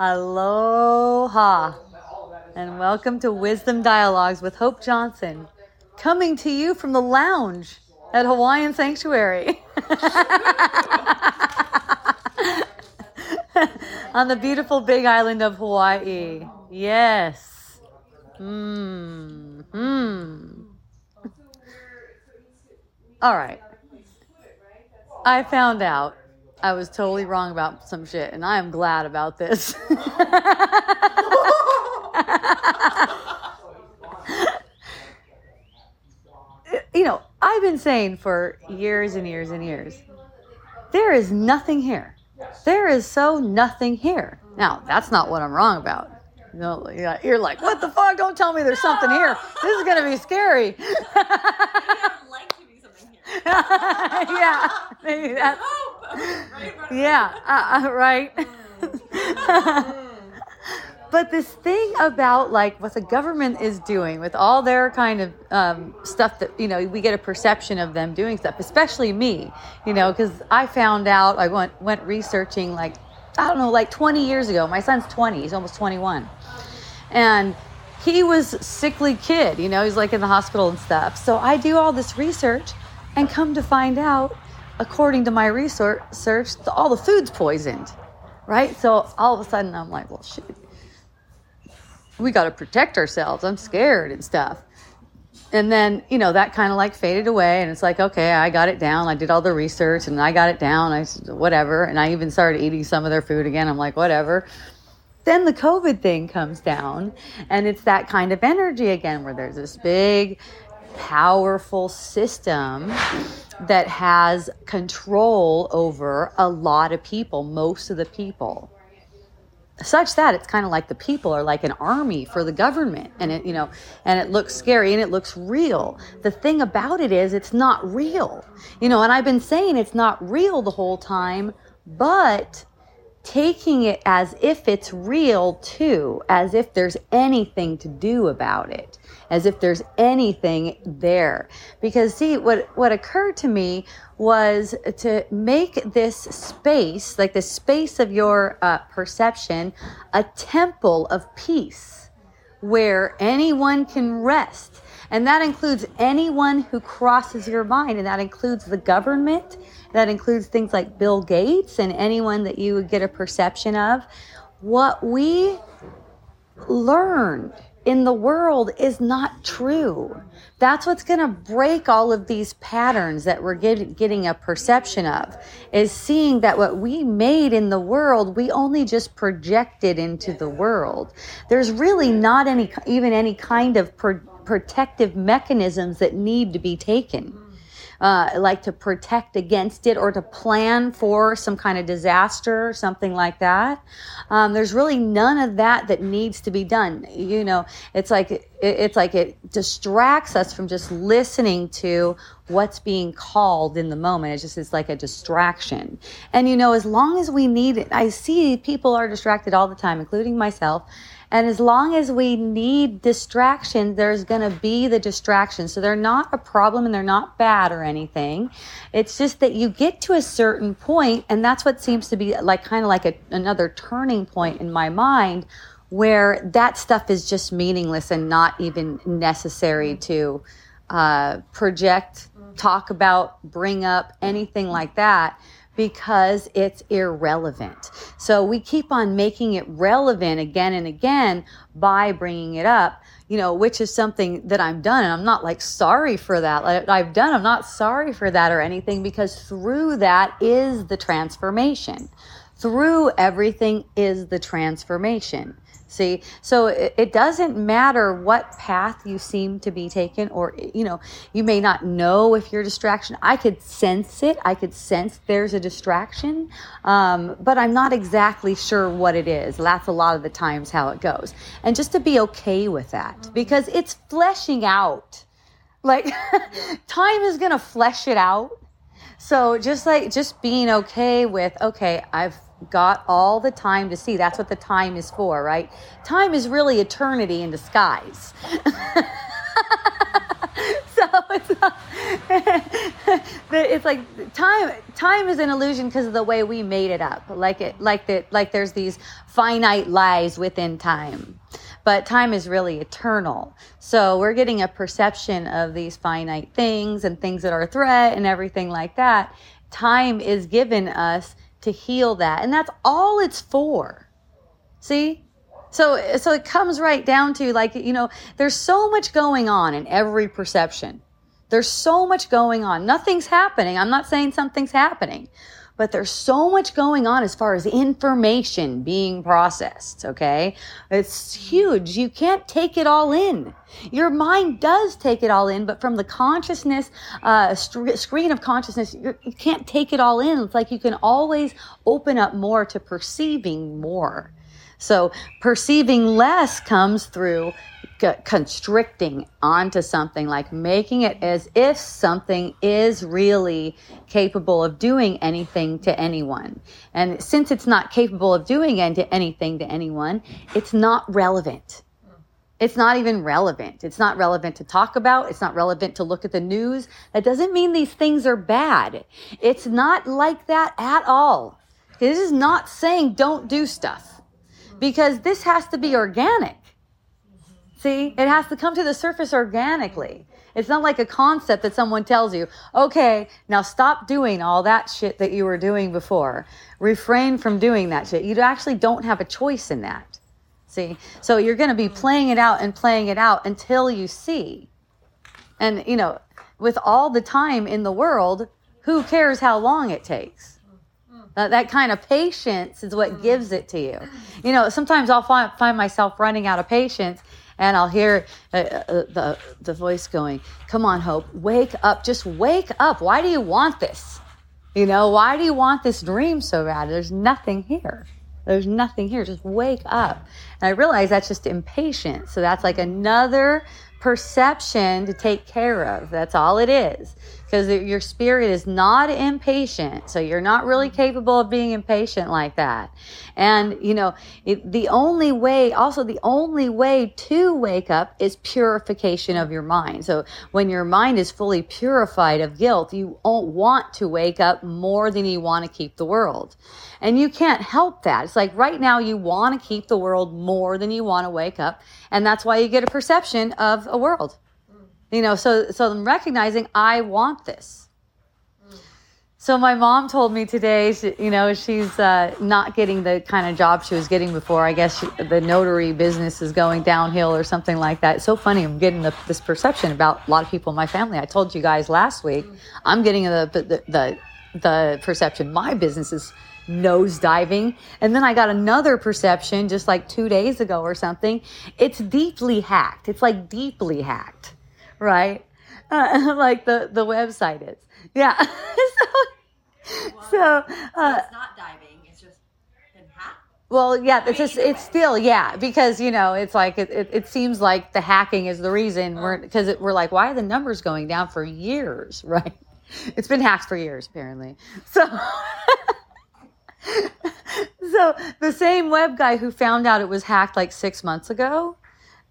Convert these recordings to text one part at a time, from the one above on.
Aloha, and welcome to Wisdom Dialogues with Hope Johnson, coming to you from the lounge at Hawaiian Sanctuary on the beautiful big island of Hawaii. Yes. Hmm. Hmm. All right. I found out I was totally wrong about some shit, and I am glad about this. you know, I've been saying for years and years and years, there is nothing here. There is so nothing here. Now, that's not what I'm wrong about. You know, you're like, what the fuck? Don't tell me there's something here. This is going to be scary. yeah, maybe that's. Yeah, uh, uh, right. but this thing about like what the government is doing with all their kind of um, stuff that you know we get a perception of them doing stuff especially me you know because i found out i went went researching like i don't know like 20 years ago. My son's 20 he's almost 21 and he was sickly kid you know he's like in the hospital and stuff. So i do all this research and come to find out, according to my research, all the food's poisoned, right? So all of a sudden I'm like, well, shit, we got to protect ourselves. I'm scared and stuff. And then, you know, that kind of like faded away. And it's like, okay, I got it down. I did all the research and I got it down. I, whatever. And I even started eating some of their food again. I'm like, whatever. Then the COVID thing comes down and it's that kind of energy again where there's this big powerful system that has control over a lot of people, most of the people. Such that it's kind of like the people are like an army for the government, and it, you know, and it looks scary and it looks real. The thing about it is, it's not real, you know, and I've been saying it's not real the whole time, but taking it as if it's real too, as if there's anything to do about it as if there's anything there. Because see, what, what occurred to me was to make this space, like the space of your uh, perception, a temple of peace where anyone can rest. And that includes anyone who crosses your mind, and that includes the government, that includes things like Bill Gates and anyone that you would get a perception of. What we learned in the world is not true. That's what's going to break all of these patterns that we're get, getting a perception of is seeing that what we made in the world, we only just projected into the world. There's really not any, even any kind of pro- protective mechanisms that need to be taken uh, like to protect against it or to plan for some kind of disaster or something like that. Um, there's really none of that that needs to be done. You know, it's like it, it's like it distracts us from just listening to what's being called in the moment. It's just it's like a distraction. And you know, as long as we need it, I see people are distracted all the time, including myself. And as long as we need distraction, there's going to be the distraction. So they're not a problem and they're not bad or anything. It's just that you get to a certain point, and that's what seems to be like kind of like a, another turning point in my mind where that stuff is just meaningless and not even necessary to uh, project, talk about, bring up, anything like that because it's irrelevant. So we keep on making it relevant again and again by bringing it up, you know, which is something that I'm done. And I'm not like sorry for that. I've done, I'm not sorry for that or anything because through that is the transformation. Through everything is the transformation. See, so it, it, doesn't matter what path you seem to be taking, or, you know, you may not know if you're a distraction. I could sense it. I could sense there's a distraction, um, but I'm not exactly sure what it is. That's a lot of the times how it goes. And just to be okay with that because it's fleshing out. Like, time is to flesh it out. So just like, just being okay with, okay, I've got all the time to see. That's what the time is for, right? Time is really eternity in disguise. so it's it's like time time is an illusion because of the way we made it up like it like that like there's these finite lies within time but time is really eternal so we're getting a perception of these finite things and things that are a threat and everything like that time is given us to heal that and that's all it's for see so so it comes right down to like you know there's so much going on in every perception there's so much going on. Nothing's happening. I'm not saying something's happening, but there's so much going on as far as information being processed. Okay. It's huge. You can't take it all in. Your mind does take it all in, but from the consciousness, uh, st- screen of consciousness, you can't take it all in. It's like you can always open up more to perceiving more. So perceiving less comes through constricting onto something, like making it as if something is really capable of doing anything to anyone. And since it's not capable of doing anything to anyone, it's not relevant. It's not even relevant. It's not relevant to talk about. It's not relevant to look at the news. That doesn't mean these things are bad. It's not like that at all. This is not saying don't do stuff because this has to be organic. See, it has to come to the surface organically. It's not like a concept that someone tells you, okay, now stop doing all that shit that you were doing before. Refrain from doing that shit. You actually don't have a choice in that. See? So you're going to be mm-hmm. playing it out and playing it out until you see. And, you know, with all the time in the world, who cares how long it takes? Mm-hmm. That, that kind of patience is what mm-hmm. gives it to you. You know, sometimes I'll find, find myself running out of patience and I'll hear uh, uh, the, the voice going, Come on, Hope, wake up. Just wake up. Why do you want this? You know, why do you want this dream so bad? There's nothing here. There's nothing here. Just wake up. And I realize that's just impatience. So that's like another perception to take care of. That's all it is because your spirit is not impatient. So you're not really mm. capable of being impatient like that. And, you know, it, the only way, also the only way to wake up is purification of your mind. So when your mind is fully purified of guilt, you won't want to wake up more than you want to keep the world. And you can't help that. It's like right now you want to keep the world more than you want to wake up. And that's why you get a perception of a world. You know, so so I'm recognizing I want this. So my mom told me today, she, you know, she's uh, not getting the kind of job she was getting before. I guess she, the notary business is going downhill or something like that. It's so funny. I'm getting the, this perception about a lot of people in my family. I told you guys last week. I'm getting the the the, the perception my business is nose diving. And then I got another perception just like two days ago or something. It's deeply hacked. It's like deeply hacked right? Uh, like the the website is. Yeah. so, well, so uh, it's not diving. It's just been hacked. Well, yeah, it's just it's still yeah because you know it's like it, it, it seems like the hacking is the reason we're because we're like why are the numbers going down for years right? It's been hacked for years apparently. So. so the same web guy who found out it was hacked like six months ago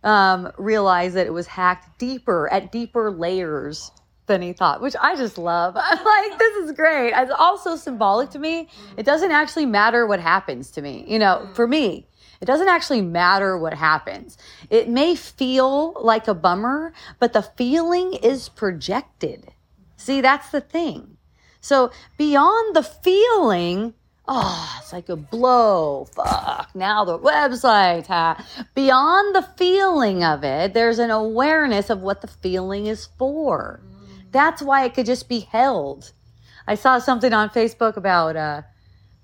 um, realized that it was hacked deeper at deeper layers than he thought, which I just love. I'm like, this is great. It's also symbolic to me. It doesn't actually matter what happens to me. You know, for me, it doesn't actually matter what happens. It may feel like a bummer, but the feeling is projected. See, that's the thing. So beyond the feeling, oh, it's like a blow. Fuck. Now the website. Huh? Beyond the feeling of it, there's an awareness of what the feeling is for. That's why it could just be held. I saw something on Facebook about uh,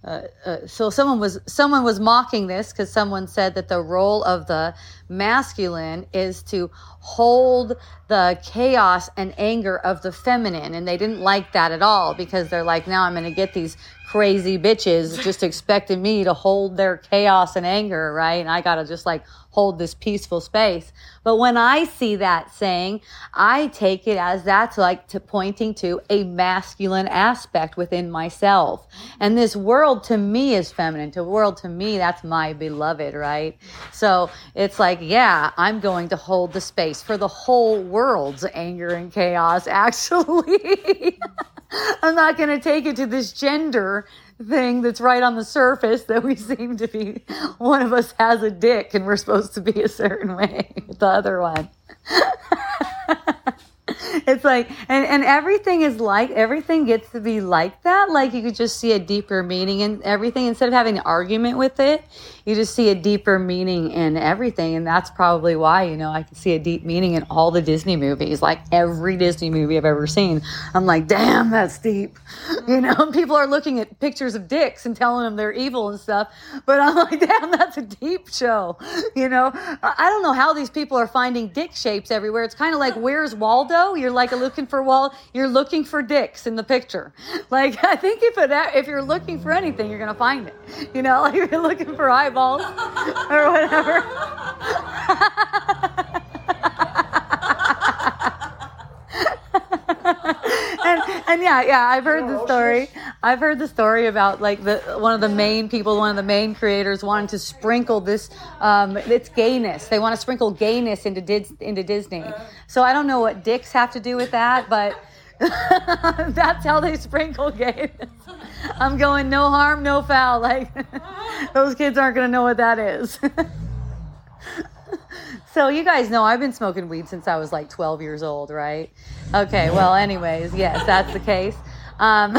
uh, uh, so someone was someone was mocking this because someone said that the role of the masculine is to hold the chaos and anger of the feminine and they didn't like that at all because they're like now i'm going to get these crazy bitches just expecting me to hold their chaos and anger right? And i got to just like hold this peaceful space. But when I see that saying, I take it as that's like to pointing to a masculine aspect within myself. And this world to me is feminine. To world to me, that's my beloved, right? So it's like, yeah, I'm going to hold the space for the whole world's anger and chaos, actually. I'm not going to take it to this gender thing that's right on the surface that we seem to be one of us has a dick and we're supposed to be a certain way the other one. It's like and, and everything is like everything gets to be like that. Like you could just see a deeper meaning in everything. Instead of having an argument with it you just see a deeper meaning in everything. And that's probably why you know i can see a deep meaning in all the disney movies like every disney movie i've ever seen. I'm like damn that's deep. You know people are looking at pictures of dicks and telling them they're evil and stuff. But i'm like damn that's a deep show. You know i don't know how these people are finding dick shapes everywhere. It's kind of like where's waldo? You're like looking for wall you're looking for dicks in the picture. Like i think if it if you're looking for anything you're gonna find it. You know like you're looking for eyeballs or whatever. And and yeah yeah i've heard the story. I've heard the story about like the one of the main people one of the main creators wanting to sprinkle this um it's gayness. They want to sprinkle gayness into into disney. So i don't know what dicks have to do with that but that's how they sprinkle gayness i'm going no harm no foul like those kids aren't going to know what that is so you guys know I've been smoking weed since I was like 12 years old, right? Okay, well, anyways, yes, that's the case. Um,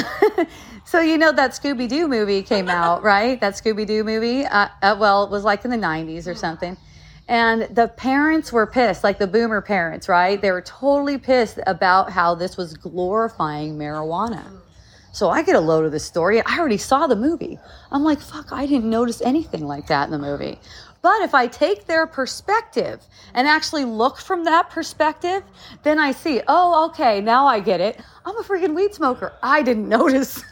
so you know that Scooby Doo movie came out, right? That Scooby Doo movie. Uh, uh, well, it was like in the 90s or something. And the parents were pissed, like the boomer parents, right? They were totally pissed about how this was glorifying marijuana. So I get a load of this story. I already saw the movie. I'm like, fuck, I didn't notice anything like that in the movie. But if I take their perspective and actually look from that perspective, then I see, oh, okay, now I get it. I'm a freaking weed smoker. I didn't notice.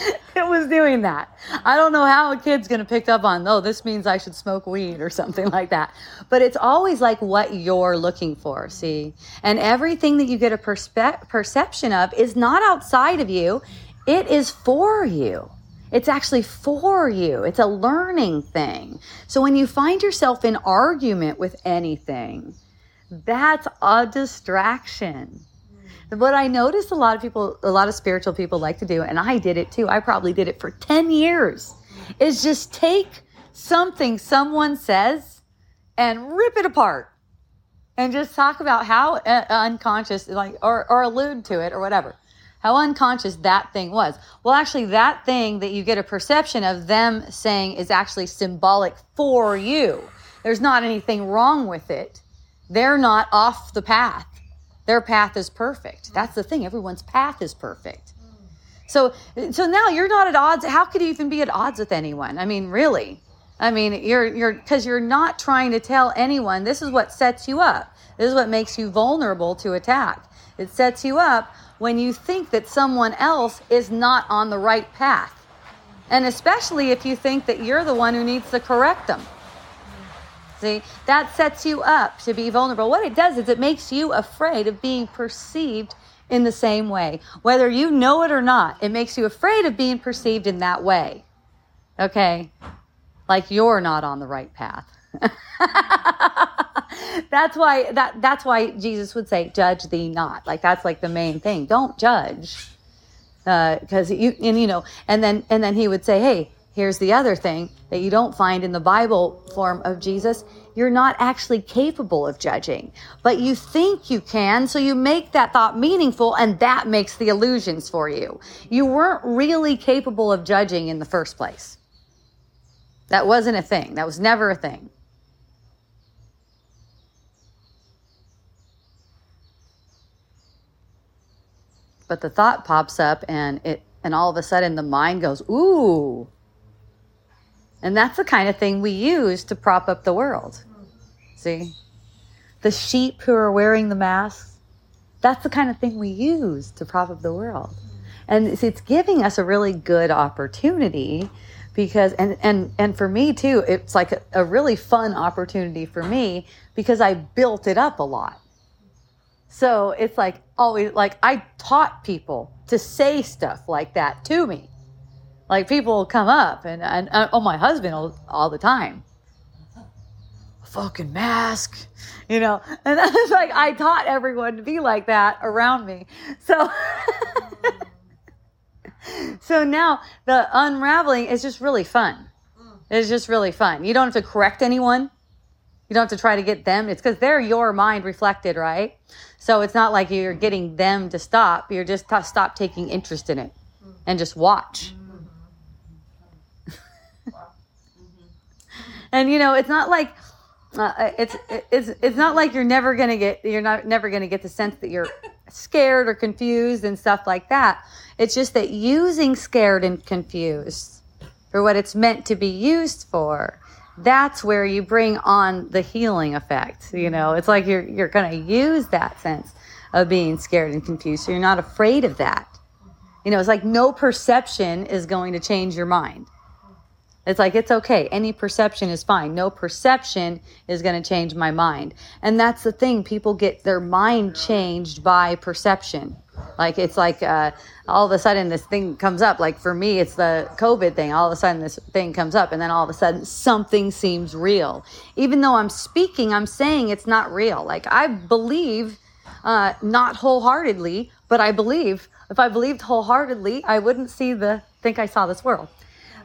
it was doing that. I don't know how a kid's going to pick up on, oh, this means I should smoke weed or something like that. But it's always like what you're looking for, see? And everything that you get a perspe- perception of is not outside of you, it is for you. It's actually for you. It's a learning thing. So when you find yourself in argument with anything, that's a distraction. What I noticed a lot of people, a lot of spiritual people like to do, and I did it too, I probably did it for 10 years, is just take something someone says and rip it apart and just talk about how uh, unconscious, like, or, or allude to it or whatever how unconscious that thing was. Well, actually, that thing that you get a perception of them saying is actually symbolic for you. There's not anything wrong with it. They're not off the path. Their path is perfect. Mm. That's the thing. Everyone's path is perfect. So, so now you're not at odds. How could you even be at odds with anyone? I mean, really? I mean, you're you're because you're not trying to tell anyone. This is what sets you up. This is what makes you vulnerable to attack. It sets you up when you think that someone else is not on the right path. And especially if you think that you're the one who needs to correct them. See, that sets you up to be vulnerable. What it does is it makes you afraid of being perceived in the same way. Whether you know it or not, it makes you afraid of being perceived in that way. Okay? Like you're not on the right path. that's why that that's why Jesus would say, "Judge thee not." Like that's like the main thing. Don't judge, because uh, you and you know, and then and then he would say, "Hey, here's the other thing that you don't find in the Bible form of Jesus. You're not actually capable of judging, but you think you can, so you make that thought meaningful, and that makes the illusions for you. You weren't really capable of judging in the first place." That wasn't a thing. That was never a thing. but the thought pops up and it and all of a sudden the mind goes ooh and that's the kind of thing we use to prop up the world. See? The sheep who are wearing the masks that's the kind of thing we use to prop up the world. And see, it's giving us a really good opportunity because and and and for me too it's like a, a really fun opportunity for me because i built it up a lot. So it's like always like i taught people to say stuff like that to me like people come up and and, and oh my husband all, all the time A fucking mask you know and it's like i taught everyone to be like that around me so so now the unraveling is just really fun. Mm. It's just really fun. You don't have to correct anyone. You don't have to try to get them. It's because they're your mind reflected, right? So it's not like you're mm. getting them to stop. You're just to stop taking interest in it mm. and just watch. And you know, it's not like uh, it's it's it's not like you're never gonna get you're not never gonna get the sense that you're scared or confused and stuff like that. It's just that using scared and confused for what it's meant to be used for, that's where you bring on the healing effect. You know, it's like you're you're gonna use that sense of being scared and confused, so you're not afraid of that. You know, it's like no perception is going to change your mind. It's like, it's okay. Any perception is fine. No perception is going to change my mind. And that's the thing. People get their mind changed by perception. Like, it's like uh, all of a sudden this thing comes up. Like, for me, it's the COVID thing. All of a sudden this thing comes up. And then all of a sudden something seems real. Even though I'm speaking, I'm saying it's not real. Like, I believe, uh, not wholeheartedly, but I believe. If I believed wholeheartedly, I wouldn't see the think I saw this world.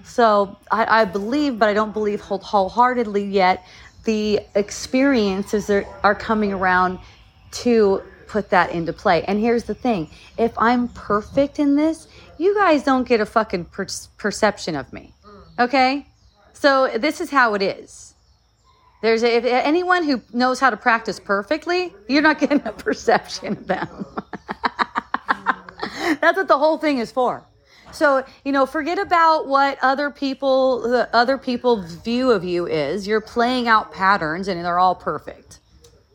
So I, I believe, but I don't believe wholeheartedly yet. The experiences are, are coming around to put that into play. And here's the thing if I'm perfect in this, you guys don't get a fucking per- perception of me. Mm. Okay? So this is how it is. There's a, if anyone who knows how to practice perfectly, you're not getting a perception of them. That's what the whole thing is for. So, you know, forget about what other people, the other people's view of you is. You're playing out patterns and they're all perfect,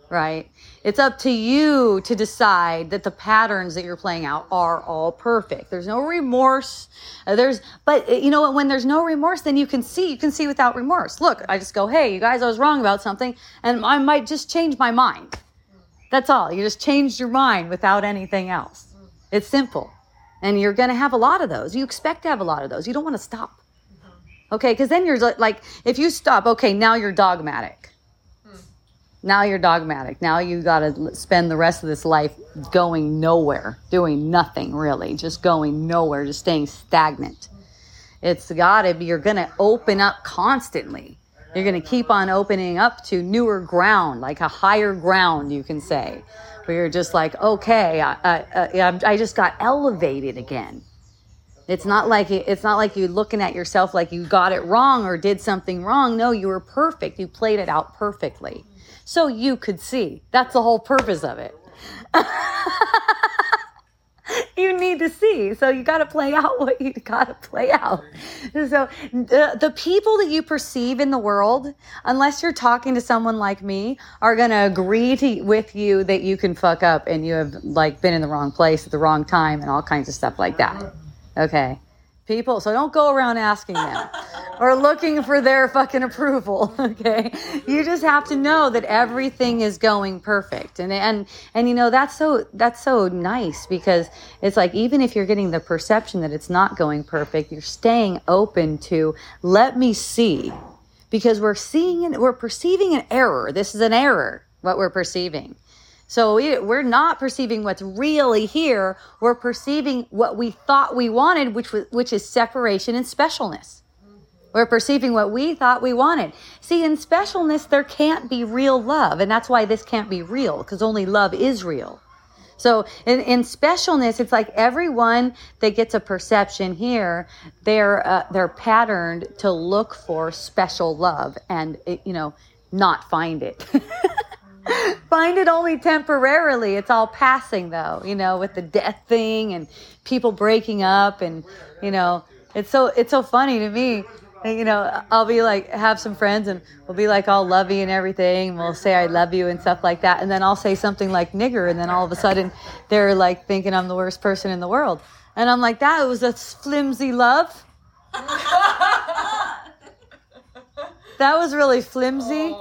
right? It's up to you to decide that the patterns that you're playing out are all perfect. There's no remorse. Uh, there's, but uh, you know, when there's no remorse, then you can see, you can see without remorse. Look, I just go, hey, you guys, I was wrong about something and I might just change my mind. That's all. You just changed your mind without anything else. It's simple. And you're going to have a lot of those. You expect to have a lot of those. You don't want to stop. Okay, because then you're like, if you stop, okay, now you're dogmatic. Now you're dogmatic. Now you got to spend the rest of this life going nowhere, doing nothing really, just going nowhere, just staying stagnant. It's got to be, you're going to open up constantly. You're going to keep on opening up to newer ground, like a higher ground, you can say where you're just like, okay, I, I, I just got elevated again. It's not like it's not like you looking at yourself like you got it wrong or did something wrong. No, you were perfect. You played it out perfectly. So you could see. That's the whole purpose of it. you need to see. So you got to play out what you got to play out. So the, the people that you perceive in the world, unless you're talking to someone like me, are going to agree with you that you can fuck up and you have like been in the wrong place at the wrong time and all kinds of stuff like that. Okay people. So don't go around asking them or looking for their fucking approval. Okay. You just have to know that everything is going perfect. And, and, and, you know, that's so, that's so nice because it's like, even if you're getting the perception that it's not going perfect, you're staying open to let me see because we're seeing it, we're perceiving an error. This is an error, what we're perceiving. So we're not perceiving what's really here. We're perceiving what we thought we wanted, which was, which is separation and specialness. We're perceiving what we thought we wanted. See, in specialness, there can't be real love. And that's why this can't be real, because only love is real. So in, in specialness, it's like everyone that gets a perception here, they're, uh, they're patterned to look for special love and, you know, not find it. Find it only temporarily. It's all passing though, you know, with the death thing and people breaking up and, you know, it's so it's so funny to me. You know, I'll be like have some friends and we'll be like all lovey and everything. And we'll say I love you and stuff like that. And then I'll say something like nigger and then all of a sudden they're like thinking I'm the worst person in the world. And I'm like, that was a flimsy love. that was really flimsy,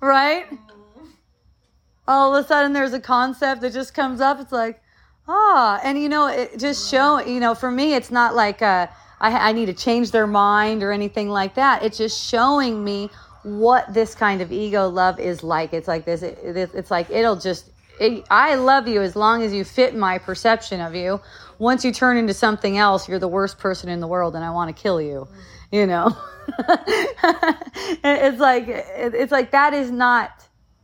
right? All of a sudden there's a concept that just comes up. It's like, ah, and you know, it just show, you know, for me, it's not like uh, I, I need to change their mind or anything like that. It's just showing me what this kind of ego love is like. It's like this, it, it, it's like, it'll just, it, I love you as long as you fit my perception of you. Once you turn into something else, you're the worst person in the world and I want to kill you, you know? it's like, it, it's like, that is not,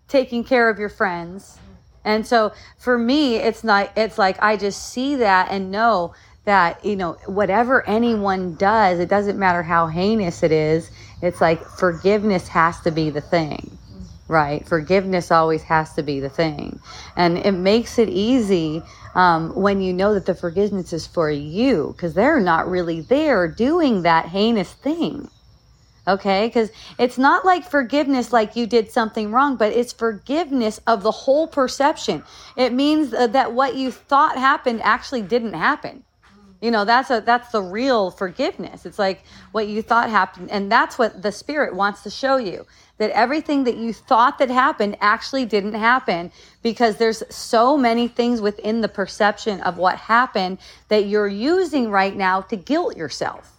taking care of your friends. And so for me, it's not, it's like I just see that and know that, you know, whatever anyone does, it doesn't matter how heinous it is, it's like forgiveness has to be the thing, right? Forgiveness always has to be the thing. And it makes it easy um, when you know that the forgiveness is for you because they're not really there doing that heinous thing okay? Because it's not like forgiveness like you did something wrong but it's forgiveness of the whole perception. It means uh, that what you thought happened actually didn't happen. You know that's a that's the real forgiveness. It's like what you thought happened and that's what the spirit wants to show you that everything that you thought that happened actually didn't happen because there's so many things within the perception of what happened that you're using right now to guilt yourself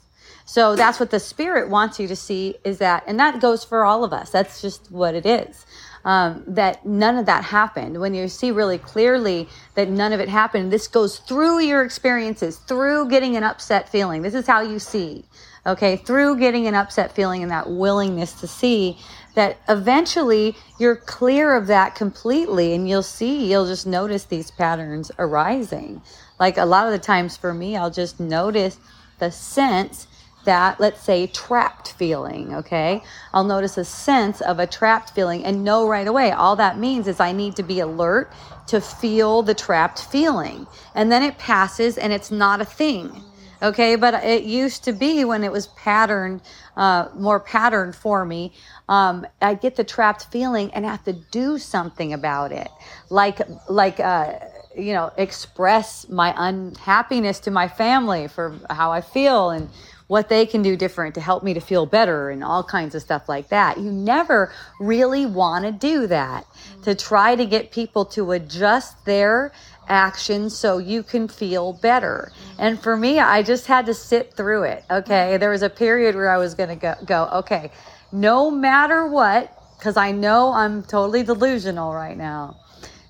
so that's what the spirit wants you to see is that, and that goes for all of us. That's just what it is. Um, that none of that happened. When you see really clearly that none of it happened, this goes through your experiences, through getting an upset feeling. This is how you see, okay, through getting an upset feeling and that willingness to see that eventually you're clear of that completely and you'll see, you'll just notice these patterns arising. Like a lot of the times for me, I'll just notice the sense that, let's say, trapped feeling, okay? I'll notice a sense of a trapped feeling and know right away. All that means is I need to be alert to feel the trapped feeling. And then it passes and it's not a thing. Okay, but it used to be when it was patterned, uh, more patterned for me. Um, I get the trapped feeling and have to do something about it, like like uh, you know, express my unhappiness to my family for how I feel and what they can do different to help me to feel better and all kinds of stuff like that. You never really want to do that to try to get people to adjust their actions so you can feel better. And for me, I just had to sit through it. Okay. Mm-hmm. There was a period where I was going to go, go, okay, no matter what, because I know I'm totally delusional right now.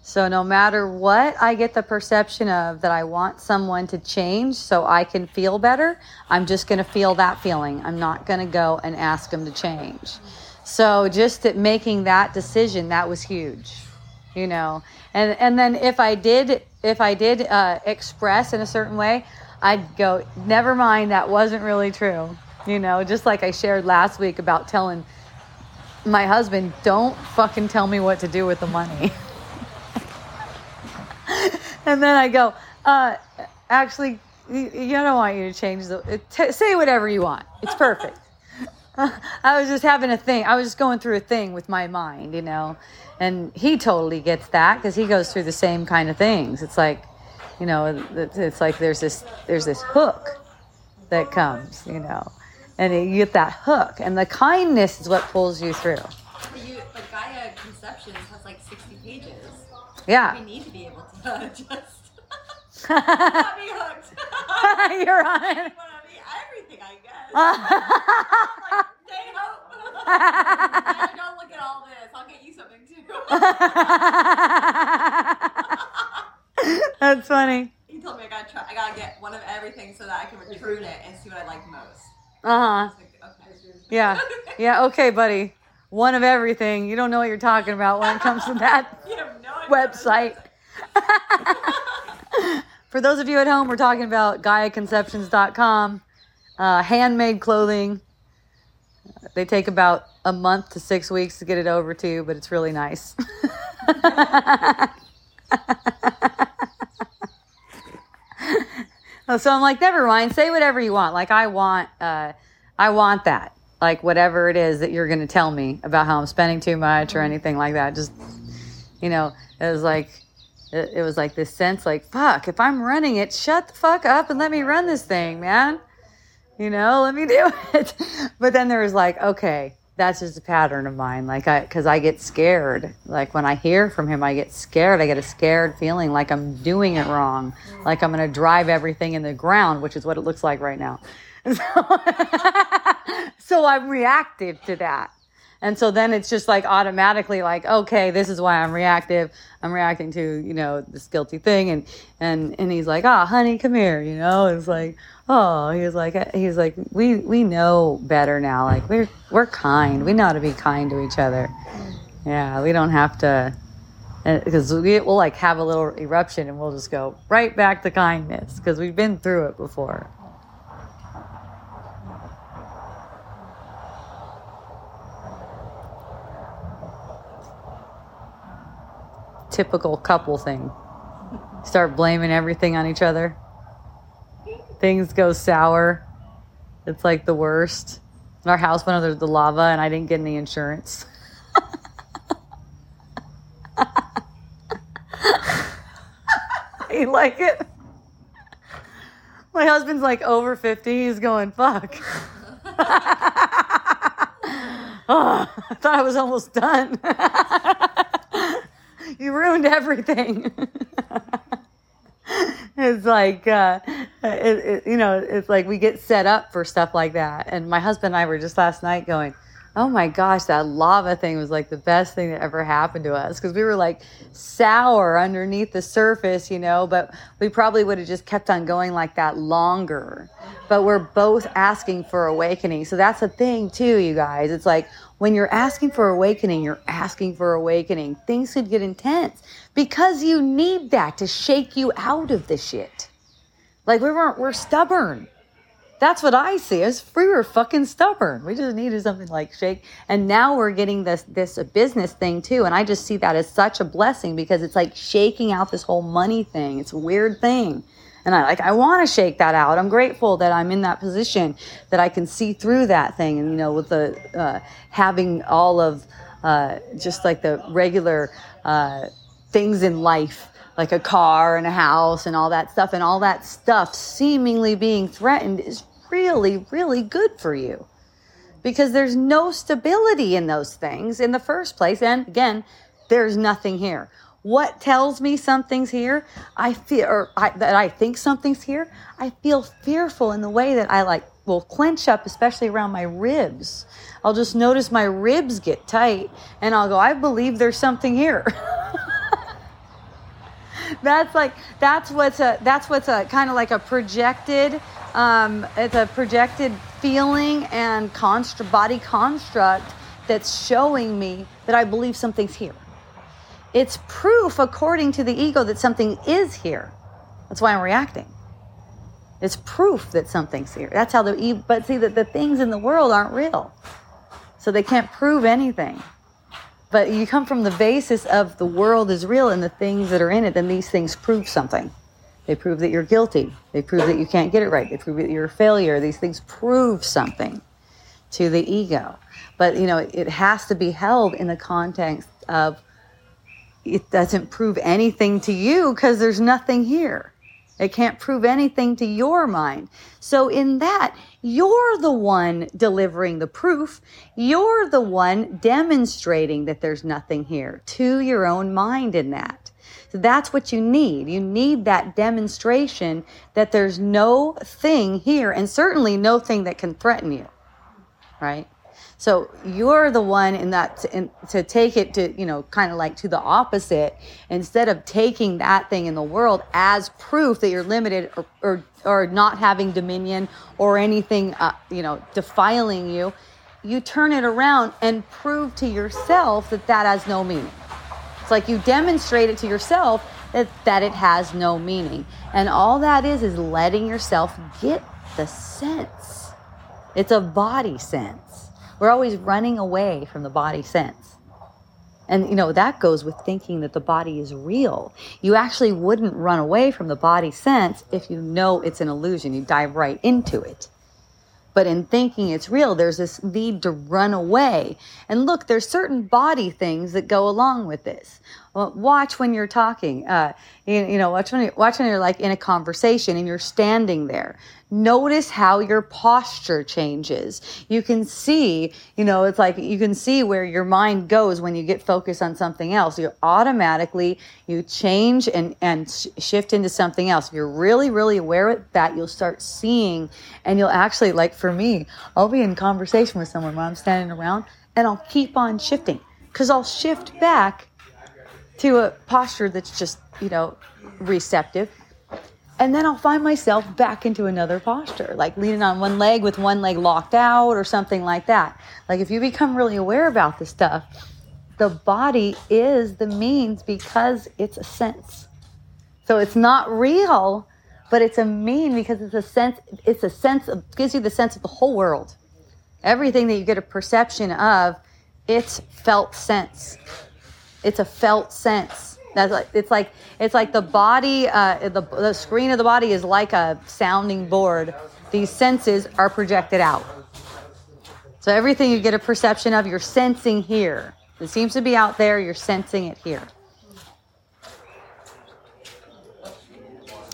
So no matter what I get the perception of that I want someone to change so I can feel better, I'm just going to feel that feeling. I'm not going to go and ask them to change. So just that making that decision, that was huge, you know. And and then if I did if I did uh, express in a certain way, I'd go, never mind, that wasn't really true. You know, just like I shared last week about telling my husband, don't fucking tell me what to do with the money. and then I go, uh, actually, you, you don't want you to change the, t- say whatever you want. It's perfect. I was just having a thing. I was just going through a thing with my mind, you know, and he totally gets that because he goes through the same kind of things. It's like, you know, it's like there's this there's this hook that comes, you know, and you get that hook, and the kindness is what pulls you through. But you, but Gaia Conceptions has like 60 pages. Yeah. We need to be able to just not be hooked. You're on it. want to be everything, I guess. like, stay hope. I don't look at all this. I'll get you something too. That's funny. he told me I gotta try. I gotta get one of everything so that I can return it and see what I like most. Uh huh. Like, okay. Yeah. Yeah. Okay, buddy. One of everything. You don't know what you're talking about when it comes to that You have no idea website. For those of you at home, we're talking about GaiaConceptions.com, uh, handmade clothing. They take about a month to six weeks to get it over to you, but it's really nice. so I'm like, never mind. Say whatever you want. Like I want, uh, I want that. Like whatever it is that you're going to tell me about how I'm spending too much or anything like that. Just, you know, it was like, it, it was like this sense, like, fuck, if I'm running it, shut the fuck up and let me run this thing, man. You know, let me do it. But then there was like, okay, that's just a pattern of mine. Like I, because I get scared. Like when I hear from him, I get scared. I get a scared feeling like I'm doing it wrong, like I'm going to drive everything in the ground, which is what it looks like right now. So, so I'm reactive to that. And so then it's just like automatically like, okay, this is why I'm reactive. I'm reacting to, you know, this guilty thing. And, and, and he's like, ah, oh, honey, come here. You know, it's like, oh, he was like, he's like, we, we know better now. Like we're, we're kind. We know how to be kind to each other. Yeah. We don't have to, because we, we'll like have a little eruption and we'll just go right back to kindness because we've been through it before. Typical couple thing. Start blaming everything on each other. Things go sour. It's like the worst. Our house went under the lava and I didn't get any insurance. you like it? My husband's like over 50. He's going, fuck. oh, I thought I was almost done you ruined everything. it's like uh, it, it, you know it's like we get set up for stuff like that and my husband and i were just last night going oh my gosh that lava thing was like the best thing that ever happened to us because we were like sour underneath the surface you know but we probably would have just kept on going like that longer but we're both asking for awakening so that's the thing too you guys it's like when you're asking for awakening, you're asking for awakening. Things could get intense because you need that to shake you out of the shit. Like we weren't, we're stubborn. That's what I see. As we were fucking stubborn. We just needed something like shake. And now we're getting this this business thing too. And I just see that as such a blessing because it's like shaking out this whole money thing. It's a weird thing and I like I want to shake that out. I'm grateful that I'm in that position that I can see through that thing, and you know, with the uh, having all of uh, just like the regular uh, things in life, like a car and a house and all that stuff, and all that stuff seemingly being threatened is really, really good for you. Because there's no stability in those things in the first place, and again, there's nothing here. What tells me something's here i feel or I, that i think something's here i feel fearful in the way that i like will clench up especially around my ribs. I'll just notice my ribs get tight and i'll go i believe there's something here. That's like that's what's a that's what's a kind of like a projected um, it's a projected feeling and construct body construct that's showing me that i believe something's here it's proof, according to the ego, that something is here. That's why I'm reacting. It's proof that something's here. That's how the but see that the things in the world aren't real, so they can't prove anything. But you come from the basis of the world is real and the things that are in it, then these things prove something. They prove that you're guilty. They prove that you can't get it right. They prove that you're a failure. These things prove something to the ego. But you know, it has to be held in the context of it doesn't prove anything to you because there's nothing here. It can't prove anything to your mind. So, in that, you're the one delivering the proof. You're the one demonstrating that there's nothing here to your own mind in that. So, that's what you need. You need that demonstration that there's no thing here, and certainly no thing that can threaten you, right? So you're the one in that to, in, to take it to, you know, kind of like to the opposite. Instead of taking that thing in the world as proof that you're limited or, or, or not having dominion or anything, uh, you know, defiling you, you turn it around and prove to yourself that that has no meaning. It's like you demonstrate it to yourself that, that it has no meaning. And all that is, is letting yourself get the sense. It's a body sense. We're always running away from the body sense. And, you know, that goes with thinking that the body is real. You actually wouldn't run away from the body sense if you know it's an illusion. You dive right into it. But in thinking it's real, there's this need to run away. And look, there's certain body things that go along with this. Well, watch when you're talking. Uh, you, you know, watch when you, watch when you're like in a conversation and you're standing there. Notice how your posture changes. You can see, you know, it's like you can see where your mind goes when you get focused on something else. You automatically you change and and sh- shift into something else. If you're really really aware of that, you'll start seeing, and you'll actually like for me, I'll be in conversation with someone while I'm standing around, and I'll keep on shifting because I'll shift back to a posture that's just, you know, receptive. And then I'll find myself back into another posture, like leaning on one leg with one leg locked out or something like that. Like if you become really aware about this stuff, the body is the means because it's a sense. So it's not real, but it's a mean because it's a sense it's a sense of gives you the sense of the whole world. Everything that you get a perception of, it's felt sense. It's a felt sense. That's like it's like it's like the body, uh, the the screen of the body is like a sounding board. These senses are projected out. So everything you get a perception of, you're sensing here. It seems to be out there. You're sensing it here.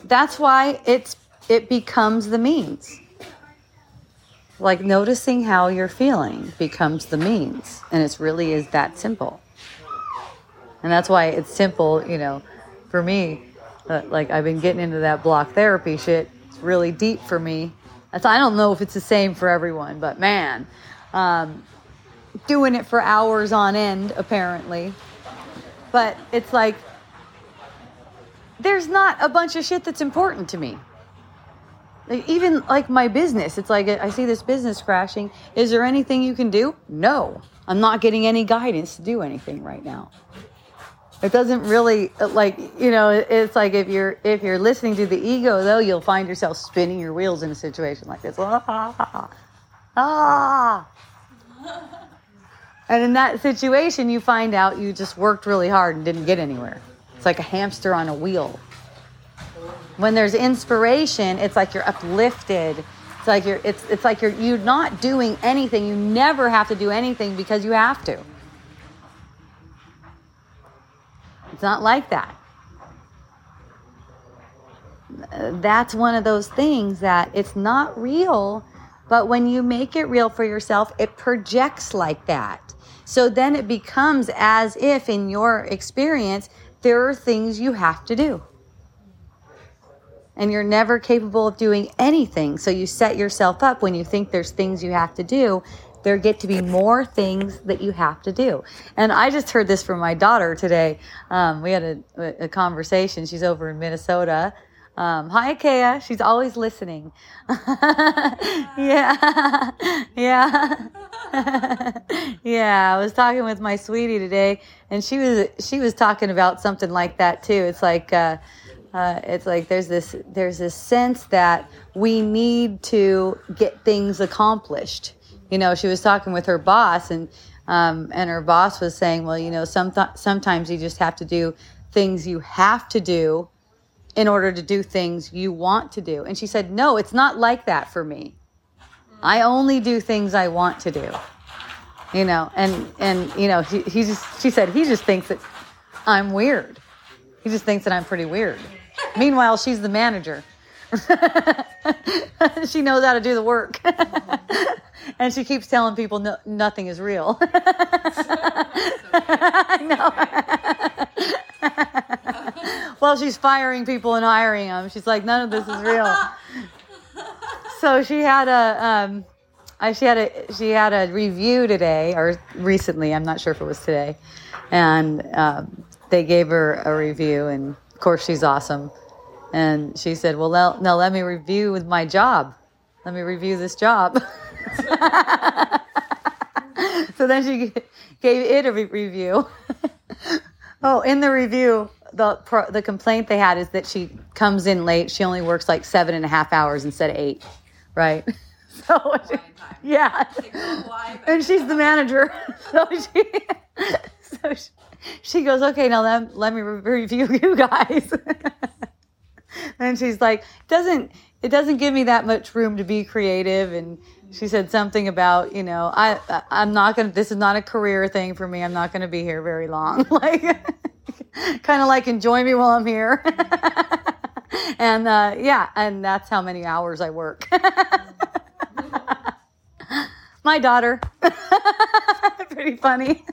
That's why it's it becomes the means. Like noticing how you're feeling becomes the means, and it really is that simple. And that's why it's simple, you know, for me. Uh, like I've been getting into that block therapy shit. It's really deep for me. I don't know if it's the same for everyone, but man, um, doing it for hours on end, apparently. But it's like, there's not a bunch of shit that's important to me. Like, even like my business, it's like I see this business crashing. Is there anything you can do? No. I'm not getting any guidance to do anything right now it doesn't really like you know it's like if you're if you're listening to the ego though you'll find yourself spinning your wheels in a situation like this. Ah, ah. and in that situation you find out you just worked really hard and didn't get anywhere. It's like a hamster on a wheel. When there's inspiration it's like you're uplifted. It's like you're it's it's like you're you're not doing anything. You never have to do anything because you have to It's not like that. That's one of those things that it's not real, but when you make it real for yourself, it projects like that. So then it becomes as if, in your experience, there are things you have to do. And you're never capable of doing anything. So you set yourself up when you think there's things you have to do there get to be more things that you have to do. And I just heard this from my daughter today. Um, we had a, a, conversation. She's over in Minnesota. Um, hi, Kea. She's always listening. yeah. yeah. yeah. I was talking with my sweetie today and she was, she was talking about something like that too. It's like, uh, uh, it's like there's this there's this sense that we need to get things accomplished you know, she was talking with her boss, and um, and her boss was saying, well, you know, some sometimes you just have to do things you have to do in order to do things you want to do. And she said, no, it's not like that for me. I only do things I want to do. You know, and and you know, he, he just she said he just thinks that I'm weird. He just thinks that I'm pretty weird. Meanwhile, she's the manager. she knows how to do the work. and she keeps telling people no, nothing is real. I well, she's firing people and hiring them. She's like, none of this is real. so she had a, um, she had a she had a review today or recently. I'm not sure if it was today, and um, they gave her a review, and of course she's awesome. And she said, "Well, now, now let me review with my job. Let me review this job." so then she gave it a re- review. oh, in the review, the pro- the complaint they had is that she comes in late. She only works like seven and a half hours instead of eight, right? So she, yeah, and she's the manager. So she, so she, she goes, okay, now let, let me re- review you guys. And she's like, doesn't it doesn't give me that much room to be creative and she said something about you know i i'm not gonna this is not a career thing for me i'm not gonna be here very long like kind of like enjoy me while I'm here. and uh, yeah, and that's how many hours I work. My daughter. Pretty funny.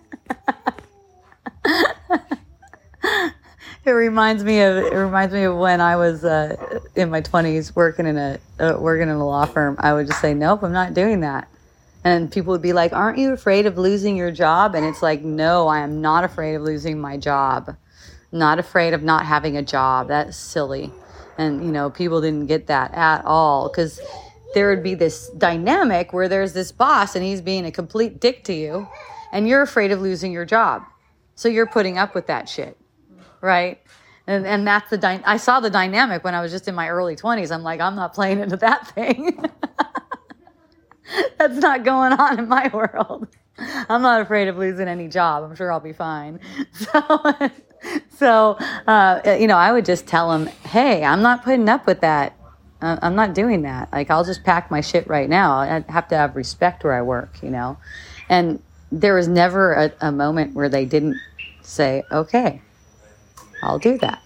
it reminds me of it reminds me of when I was uh, in my twenties working in a uh, working in a law firm. I would just say, "Nope, I'm not doing that." And people would be like, "Aren't you afraid of losing your job?" And it's like, "No, I am not afraid of losing my job. Not afraid of not having a job. That's silly." And you know, people didn't get that at all because there would be this dynamic where there's this boss and he's being a complete dick to you, and you're afraid of losing your job, so you're putting up with that shit right? And and that's the dy- I saw the dynamic when I was just in my early 20s. I'm like, I'm not playing into that thing. that's not going on in my world. I'm not afraid of losing any job. I'm sure I'll be fine. So so uh, you know, I would just tell him, "Hey, I'm not putting up with that. Uh, I'm not doing that. Like, I'll just pack my shit right now. I have to have respect where I work, you know." And there was never a, a moment where they didn't say, "Okay, I'll do that.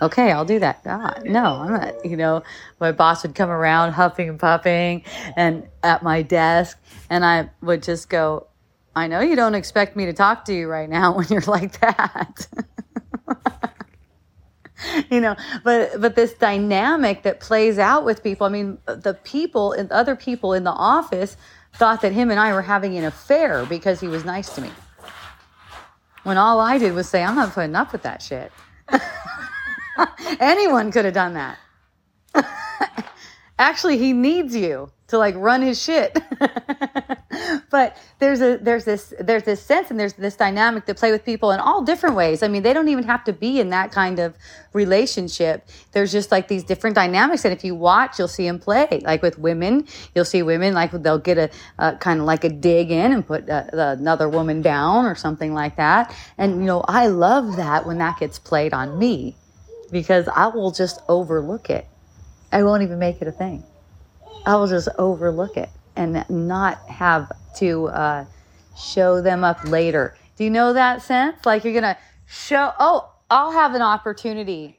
Okay, I'll do that. Ah, no, I'm not. You know, my boss would come around huffing and puffing and at my desk, and I would just go, I know you don't expect me to talk to you right now when you're like that. you know but but this dynamic that plays out with people i mean the people and other people in the office thought that him and i were having an affair because he was nice to me when all I did was say, I'm not putting up with that shit. Anyone could have done that. Actually, he needs you to like run his shit. but there's a there's this there's this sense and there's this dynamic to play with people in all different ways. I mean, they don't even have to be in that kind of relationship. There's just like these different dynamics, and if you watch, you'll see them play. Like with women, you'll see women like they'll get a, a kind of like a dig in and put a, uh, another woman down or something like that. And you know, I love that when that gets played on me because I will just overlook it. I won't even make it a thing. I will just overlook it and not have to uh, show them up later. Do you know that sense? Like you're going to show, oh, I'll have an opportunity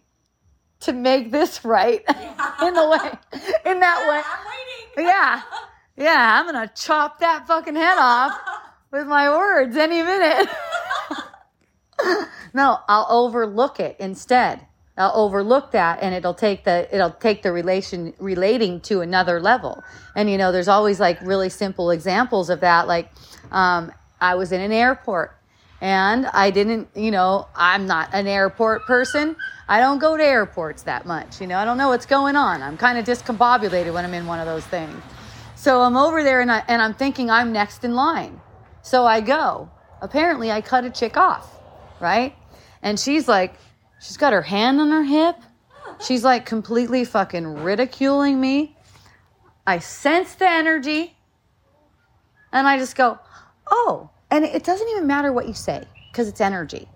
to make this right in the way, in that yeah, way. I'm waiting. Yeah. Yeah. I'm going to chop that fucking head off with my words any minute. no, I'll overlook it instead. I'll overlook that and it'll take the it'll take the relation relating to another level. And you know there's always like really simple examples of that like um, i was in an airport and i didn't you know i'm not an airport person. I don't go to airports that much you know i don't know what's going on. I'm kind of discombobulated when i'm in one of those things. So i'm over there and, I, and i'm thinking i'm next in line. So i go. Apparently i cut a chick off right? And she's like She's got her hand on her hip. She's like completely fucking ridiculing me. I sense the energy. And I just go, oh. And it doesn't even matter what you say because it's energy.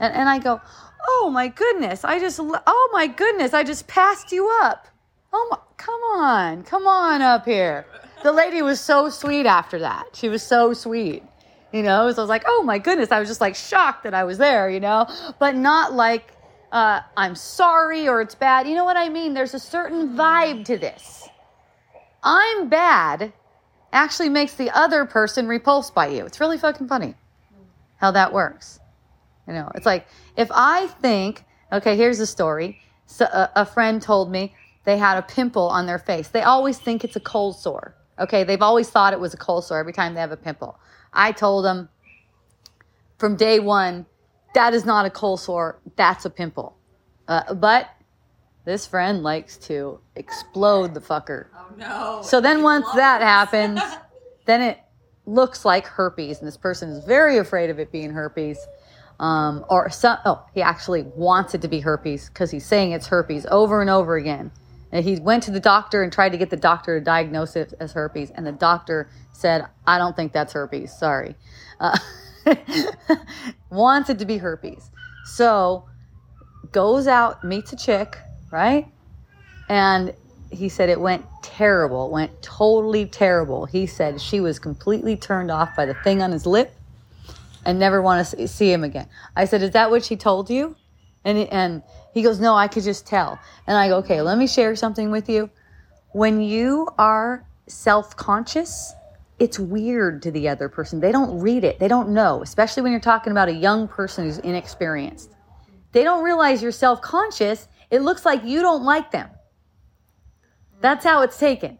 And, and I go, oh my goodness. I just, oh my goodness. I just passed you up. Oh my, come on. Come on up here. The lady was so sweet after that. She was so sweet. You know, so I was like, oh my goodness. I was just like shocked that I was there, you know, but not like uh, I'm sorry or it's bad. You know what I mean? There's a certain vibe to this. I'm bad actually makes the other person repulsed by you. It's really fucking funny how that works. You know, it's like if I think, okay, here's a story. So a, a friend told me they had a pimple on their face. They always think it's a cold sore. Okay, they've always thought it was a cold sore every time they have a pimple. I told them from day one, that is not a cold sore, that's a pimple. Uh, but this friend likes to explode the fucker. Oh no. So then once that happens, then it looks like herpes, and this person is very afraid of it being herpes. Um, or some, oh, he actually wants it to be herpes because he's saying it's herpes over and over again. And he went to the doctor and tried to get the doctor to diagnose it as herpes, and the doctor said, "I don't think that's herpes. Sorry." Uh, wants it to be herpes. So goes out, meets a chick, right? And he said it went terrible, it went totally terrible. He said she was completely turned off by the thing on his lip. and never want to see him again. I said, Is that what she told you? And, and he goes, No, I could just tell. And I go, Okay, let me share something with you. When you are self conscious, it's weird to the other person. They don't read it, they don't know, especially when you're talking about a young person who's inexperienced. They don't realize you're self conscious. It looks like you don't like them. That's how it's taken.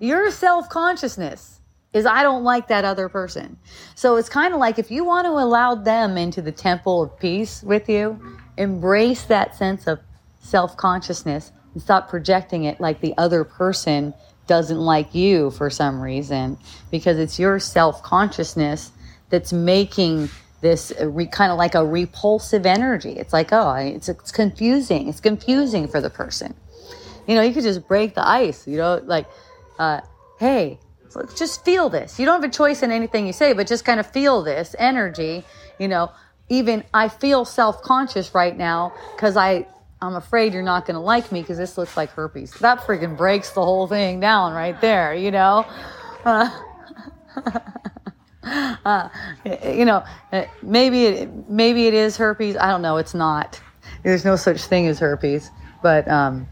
Your self consciousness is I don't like that other person. So it's kind of like if you want to allow them into the temple of peace with you, embrace that sense of self consciousness and stop projecting it like the other person doesn't like you for some reason because it's your self consciousness that's making this re, kind of like a repulsive energy. It's like, oh, it's, it's confusing. It's confusing for the person. You know, you could just break the ice, you know, like, uh, hey, just feel this. You don't have a choice in anything you say, but just kind of feel this energy. You know, even I feel self conscious right now because I I'm afraid you're not going to like me because this looks like herpes. That freaking breaks the whole thing down right there. You know. Uh, uh, you know, uh, maybe it maybe it is herpes. I don't know. It's not. There's no such thing as herpes. But um,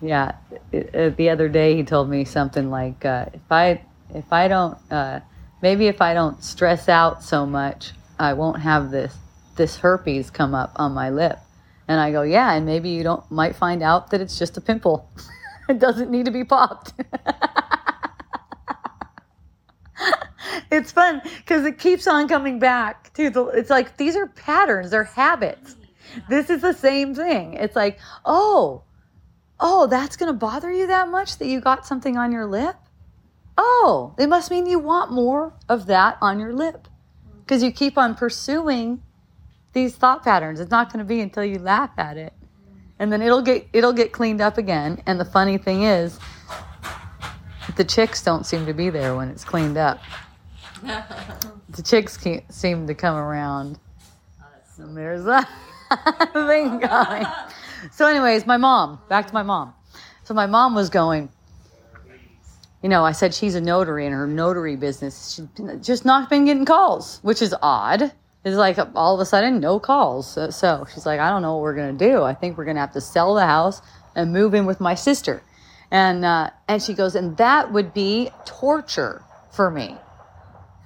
yeah, it, it, the other day he told me something like, uh, if I if I don't uh, maybe if I don't stress out so much, I won't have this this herpes come up on my lip. And I go, yeah, and maybe you don't might find out that it's just a pimple. it doesn't need to be popped. it's fun because it keeps on coming back to the it's like these are patterns, they're habits. This is the same thing. It's like, oh, oh, that's gonna bother you that much that you got something on your lip? Oh, it must mean you want more of that on your lip. Because you keep on pursuing these thought patterns. It's not going to be until you laugh at it. And then it'll get it'll get cleaned up again. And the funny thing is the chicks don't seem to be there when it's cleaned up. the chicks can't seem to come around. And there's a thing going. So, anyways, my mom, back to my mom. So, my mom was going, you know, I said she's a notary in her notary business. She's just not been getting calls, which is odd. It's like all of a sudden, no calls. So, so she's like, I don't know what we're going to do. I think we're going to have to sell the house and move in with my sister. And, uh, and she goes, and that would be torture for me.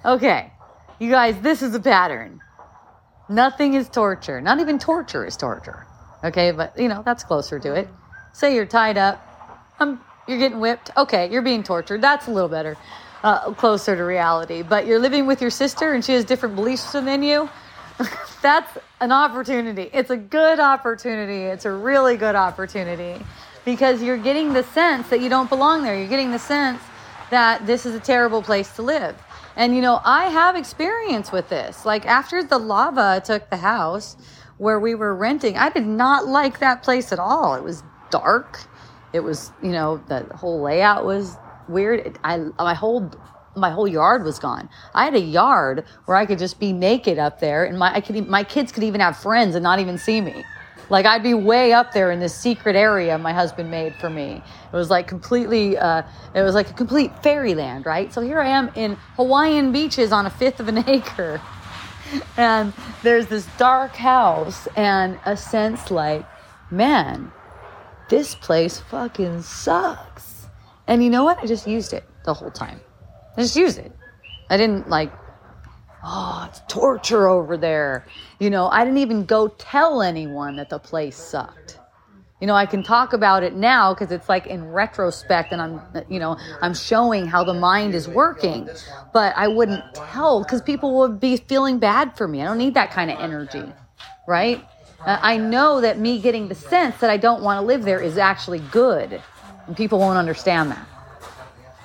Okay, you guys, this is a pattern. Nothing is torture. Not even torture is torture. Okay, but you know, that's closer to it. Say you're tied up. Um, you're getting whipped. Okay, you're being tortured. That's a little better, uh, closer to reality. But you're living with your sister and she has different beliefs than you. that's an opportunity. It's a good opportunity. It's a really good opportunity because you're getting the sense that you don't belong there. You're getting the sense that this is a terrible place to live. And you know, I have experience with this. Like after the lava took the house where we were renting, I did not like that place at all. It was dark. It was, you know, the whole layout was weird. I my whole my whole yard was gone. I had a yard where I could just be naked up there, and my I could my kids could even have friends and not even see me. Like I'd be way up there in this secret area my husband made for me. It was like completely, uh, it was like a complete fairyland, right? So here I am in Hawaiian beaches on a fifth of an acre. And there's this dark house and a sense like, man, this place fucking sucks. And you know what? I just used it the whole time. I just used it. I didn't like oh, it's torture over there. You know, I didn't even go tell anyone that the place sucked. You know, I can talk about it now because it's like in retrospect and I'm, you know, I'm showing how the mind is working. But I wouldn't tell because people would be feeling bad for me. I don't need that kind of energy, right? Uh, I know that me getting the sense that I don't want to live there is actually good. And people won't understand that.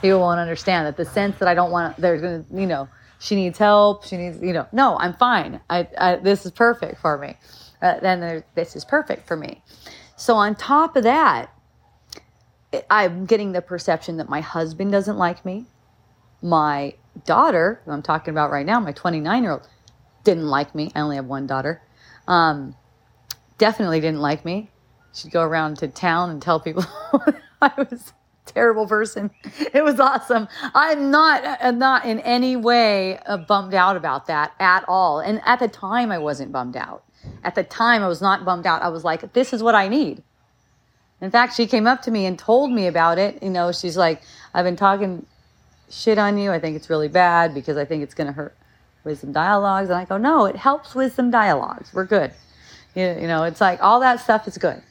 People won't understand that the sense that I don't want, they're going to, you know, she needs help. She needs, you know, no, I'm fine. I, I this is perfect for me. Uh, then this is perfect for me. So on top of that, I'm getting the perception that my husband doesn't like me. My daughter, who I'm talking about right now, my 29 year old, didn't like me. I only have one daughter. Um, definitely didn't like me. She'd go around to town and tell people I was terrible person. It was awesome. I'm not I'm not in any way uh, bummed out about that at all. And at the time, I wasn't bummed out. At the time, I was not bummed out. I was like, this is what I need. In fact, she came up to me and told me about it. You know, she's like, I've been talking shit on you. I think it's really bad because I think it's going to hurt wisdom dialogues. And I go, no, it helps wisdom dialogues. We're good. You, you know, it's like all that stuff is good.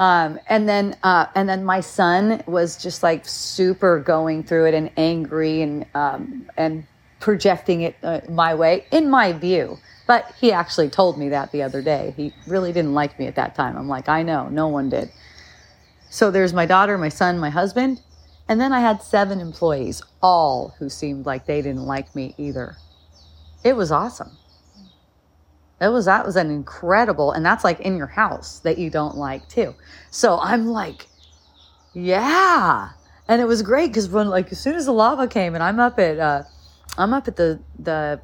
Um, and then, uh, and then my son was just like super going through it and angry and, um, and projecting it uh, my way in my view. But he actually told me that the other day. He really didn't like me at that time. I'm like, I know, no one did. So there's my daughter, my son, my husband, and then I had seven employees, all who seemed like they didn't like me either. It was awesome. It was that was an incredible, and that's like in your house that you don't like too. So I'm like, yeah, and it was great because when like as soon as the lava came, and I'm up at uh, I'm up at the the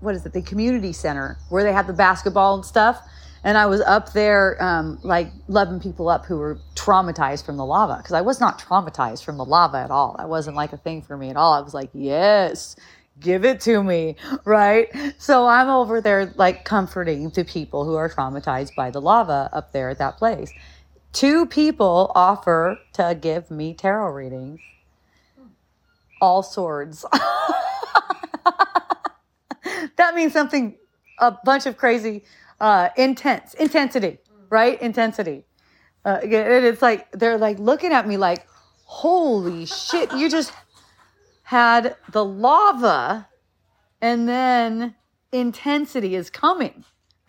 what is it the community center where they have the basketball and stuff and I was up there, um, like loving people up who were traumatized from the lava because I was not traumatized from the lava at all. That wasn't like a thing for me at all. I was like, yes, give it to me, right? So I'm over there, like comforting the people who are traumatized by the lava up there at that place. Two people offer to give me tarot readings, all swords. that means something, a bunch of crazy uh, intense intensity, right? Intensity. Uh, and it's like they're like looking at me like, holy shit! You just had the lava, and then intensity is coming.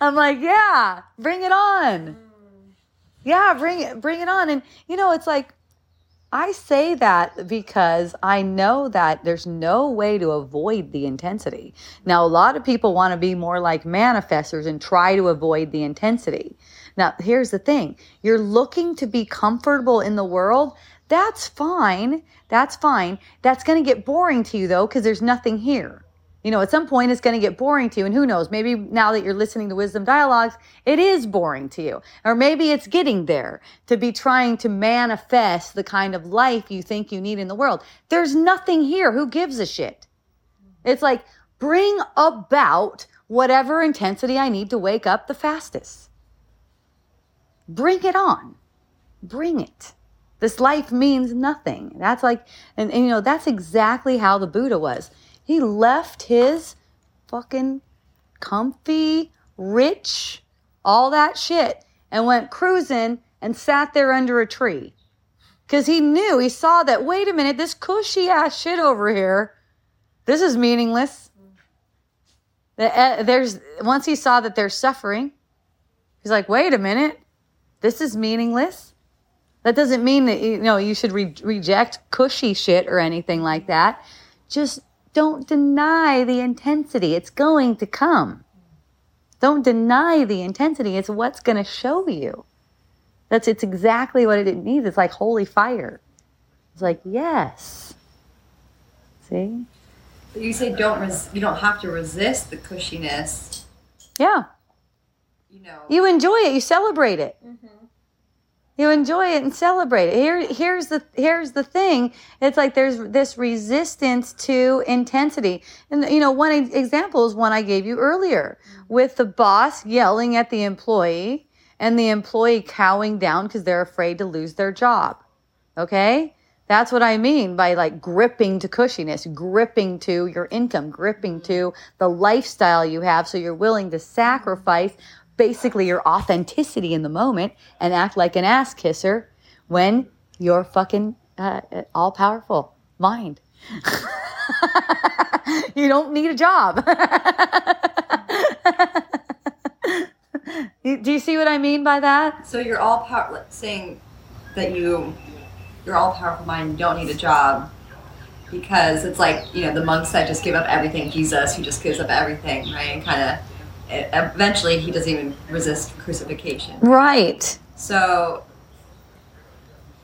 I'm like, yeah, bring it on. Yeah, bring it, bring it on. And you know, it's like I say that because I know that there's no way to avoid the intensity. Now, a lot of people want to be more like manifestors and try to avoid the intensity. Now, here's the thing you're looking to be comfortable in the world. That's fine. That's fine. That's going to get boring to you, though, because there's nothing here. You know, at some point it's going to get boring to you. And who knows, maybe now that you're listening to Wisdom Dialogues, it is boring to you. Or maybe it's getting there to be trying to manifest the kind of life you think you need in the world. There's nothing here. Who gives a shit? It's like, bring about whatever intensity I need to wake up the fastest. Bring it on. Bring it. This life means nothing. That's like, and, and you know, that's exactly how the Buddha was he left his fucking comfy, rich, all that shit and went cruising and sat there under a tree. Because he knew, he saw that, wait a minute, this cushy ass shit over here, this is meaningless. Uh, there's once he saw that there's suffering, he's like, wait a minute, this is meaningless. That doesn't mean that you know you should re- reject cushy shit or anything like that. Just don't deny the intensity. It's going to come. Don't deny the intensity. It's what's going to show you. That's it's exactly what it needs. It's like holy fire. It's like yes. See. But you say don't res- you don't have to resist the cushiness. Yeah. You know. You enjoy it. You celebrate it. Mm-hmm you enjoy it and celebrate it. Here, here's the here's the thing. It's like there's this resistance to intensity, and you know, one example is one I gave you earlier mm-hmm. with the boss yelling at the employee and the employee cowing down because they're afraid to lose their job. Okay. That's what I mean by like gripping to cushiness, gripping to your income, gripping mm-hmm. to the lifestyle you have. So you're willing to mm-hmm. sacrifice basically your authenticity in the moment and act like an ass kisser when you're fucking uh, all powerful mind. you don't need a job. Do you see what I mean by that? So you're all power saying that you you're all powerful mind, don't need a job because it's like, you know, the monks that just give up everything, Jesus who just gives up everything, right? And kind of eventually he doesn't even resist crucifixion. Right. So,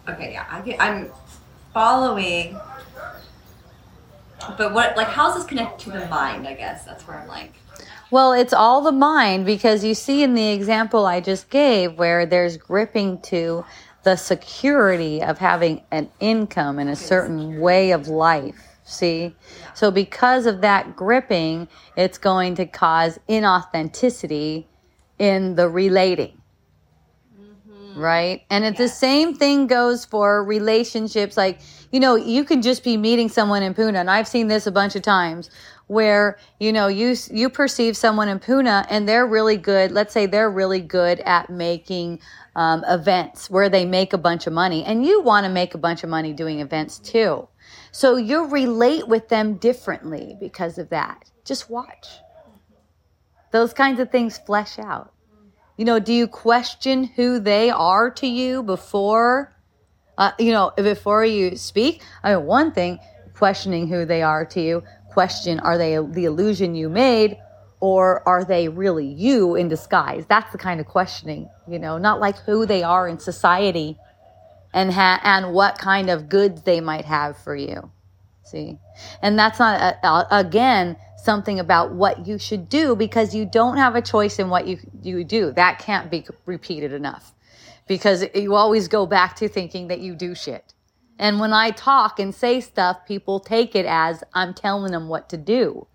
okay, yeah, I get, I'm following, but what, like, how's this connected to the mind? I guess that's where I'm like. Well, it's all the mind because you see in the example I just gave where there's gripping to the security of having an income and a certain way of life. See? So, because of that gripping, it's going to cause inauthenticity in the relating. Right? And it's the same thing goes for relationships. Like, you know, you can just be meeting someone in Puna, and I've seen this a bunch of times where you know you you perceive someone in Puna and they're really good. Let's say they're really good at making um, events where they make a bunch of money, and you want to make a bunch of money doing events too. So you relate with them differently because of that. Just watch. Those kinds of things flesh out. You know, do you question who they are to you before, uh, you know, before you speak? I mean, one thing, questioning who they are to you, question are they the illusion you made or are they really you in disguise? That's the kind of questioning, you know, not like who they are in society and ha- and what kind of goods they might have for you. See? And that's not a, a, again something about what you should do because you don't have a choice in what you you do. That can't be repeated enough. Because you always go back to thinking that you do shit. And when I talk and say stuff, people take it as I'm telling them what to do.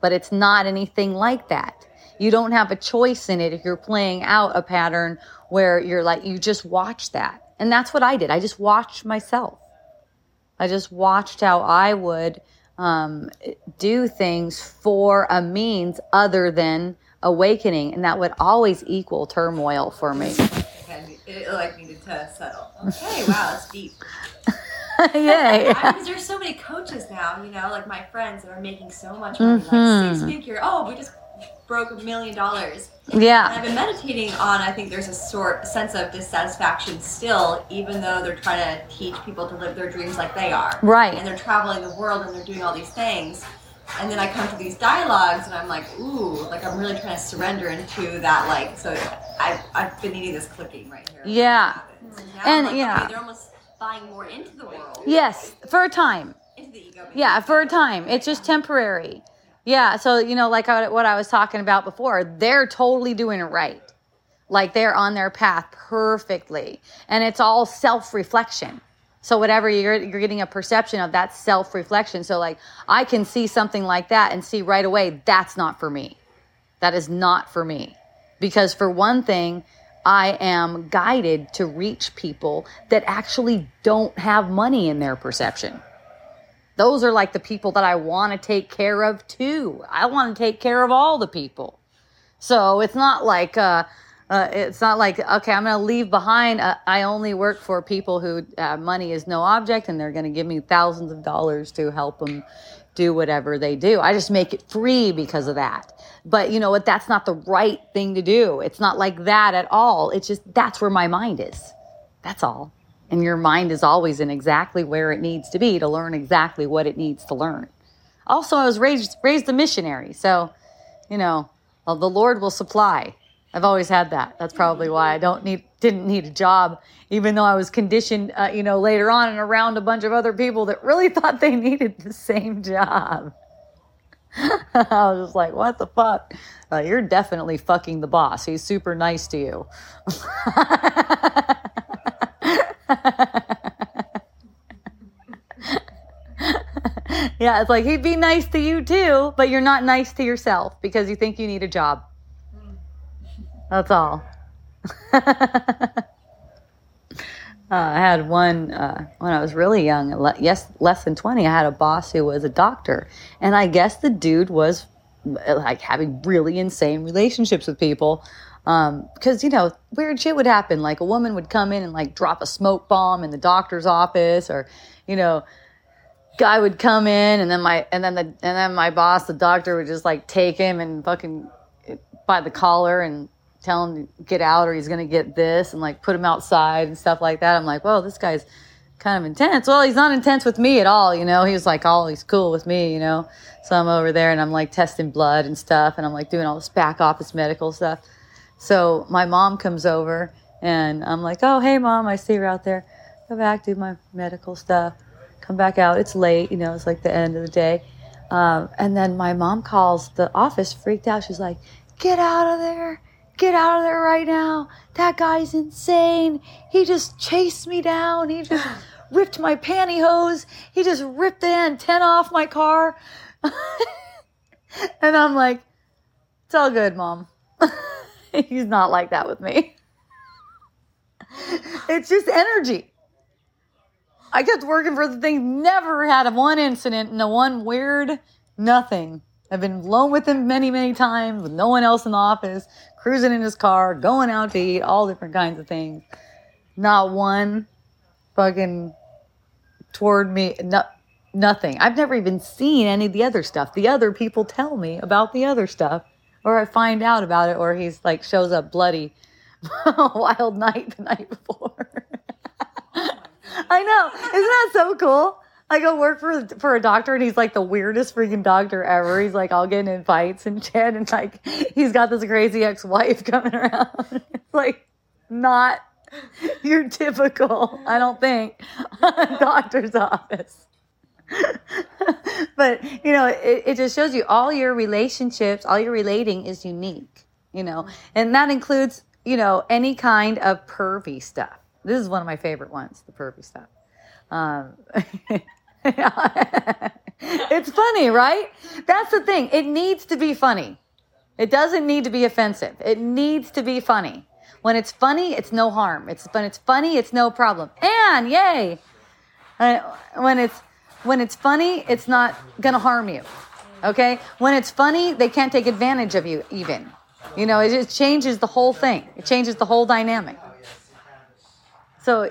But it's not anything like that. You don't have a choice in it if you're playing out a pattern where you're like, you just watch that. And that's what I did. I just watched myself. I just watched how I would um, do things for a means other than awakening. And that would always equal turmoil for me. Okay, it like needed to settle. Okay, wow, that's deep. Yay. Because there's so many coaches now, you know, like my friends that are making so much money, like six figure. Oh, we just broke a million dollars. And Yeah. I've been meditating on. I think there's a sort sense of dissatisfaction still, even though they're trying to teach people to live their dreams like they are. Right. And they're traveling the world and they're doing all these things. And then I come to these dialogues and I'm like, ooh, like I'm really trying to surrender into that. Like, so I've, I've been needing this clicking right here. Yeah. And, And, like, yeah. okay, they're almost buying more into the world, Yes, for a time. into the ego. Yeah, for a time. It's just temporary. Yeah, so you know, like I- what I was talking about before, they're totally doing it right. Like they're on their path perfectly, and it's all self-reflection. So whatever you're you're getting a perception of that self-reflection. So like I can see something like that and see right away that's not for me. That is not for me. Because for one thing, I am guided to reach people that actually don't have money in their perception those are like the people that I want to take care of too. I want to take care of all the people. So it's not like uh, uh, it's not like okay, I'm going to leave behind. Uh, I only work for people who uh, money is no object, and they're going to give me thousands of dollars to help them do whatever they do. I just make it free because of that. But you know what? That's not the right thing to do. It's not like that at all. It's just that's where my mind is. That's all. And your mind is always in exactly where it needs to be to learn exactly what it needs to learn. Also, I was raised raised a missionary, so you know, well, the Lord will supply. I've always had that. That's probably why I don't need didn't need a job, even though I was conditioned, uh, you know, later on and around a bunch of other people that really thought they needed the same job. I was just like, what the fuck? Uh, you're definitely fucking the boss. He's super nice to you. yeah, it's like he'd be nice to you too, but you're not nice to yourself because you think you need a job. That's all. Uh, I had one uh, when I was really young, le- yes, less than 20. I had a boss who was a doctor. And I guess the dude was like having really insane relationships with people. Um, because, you know, weird shit would happen. Like a woman would come in and like drop a smoke bomb in the doctor's office, or, you know, guy would come in and then my and then the and then my boss the doctor would just like take him and fucking eh, by the collar and tell him to get out or he's gonna get this and like put him outside and stuff like that. I'm like well this guy's kind of intense. Well he's not intense with me at all you know? He was like all he's cool with me you know? So i'm over there and i'm like testing blood and stuff and i'm like doing all this back office medical stuff so my mom comes over and i'm like oh hey mom i see you're out there go back do my medical stuff come back out. It's late, you know, it's like the end of the day. Um, and then my mom calls the office, freaked out. She's like, "Get out of there! Get out of there right now! That guy's insane! He just chased me down. He just ripped my pantyhose. He just ripped the antenna off my car." and I'm like, "It's all good, mom. He's not like that with me. it's just energy." I kept working for the thing, never had a one incident, no one weird, nothing. I've been alone with him many, many times with no one else in the office, cruising in his car, going out to eat, all different kinds of things. Not one fucking toward me, no, nothing. I've never even seen any of the other stuff. The other people tell me about the other stuff, or I find out about it, or he's like shows up bloody wild night the night before. I know. Isn't that so cool? I go work for for a doctor and he's like the weirdest freaking doctor ever. He's like all getting in fights and shit and like he's got this crazy ex wife coming around. It's like not your typical, I don't think, doctor's office. but you know, it, it just shows you all your relationships, all your relating is unique, you know, and that includes, you know, any kind of pervy stuff. This is one of my favorite ones, the pervy stuff. Um, it's funny, right? That's the thing. It needs to be funny. It doesn't need to be offensive. It needs to be funny. When it's funny, it's no harm. It's when it's funny, it's no problem. And yay, when it's when it's funny, it's not gonna harm you. Okay? When it's funny, they can't take advantage of you even. You know, it just changes the whole thing. It changes the whole dynamic. So,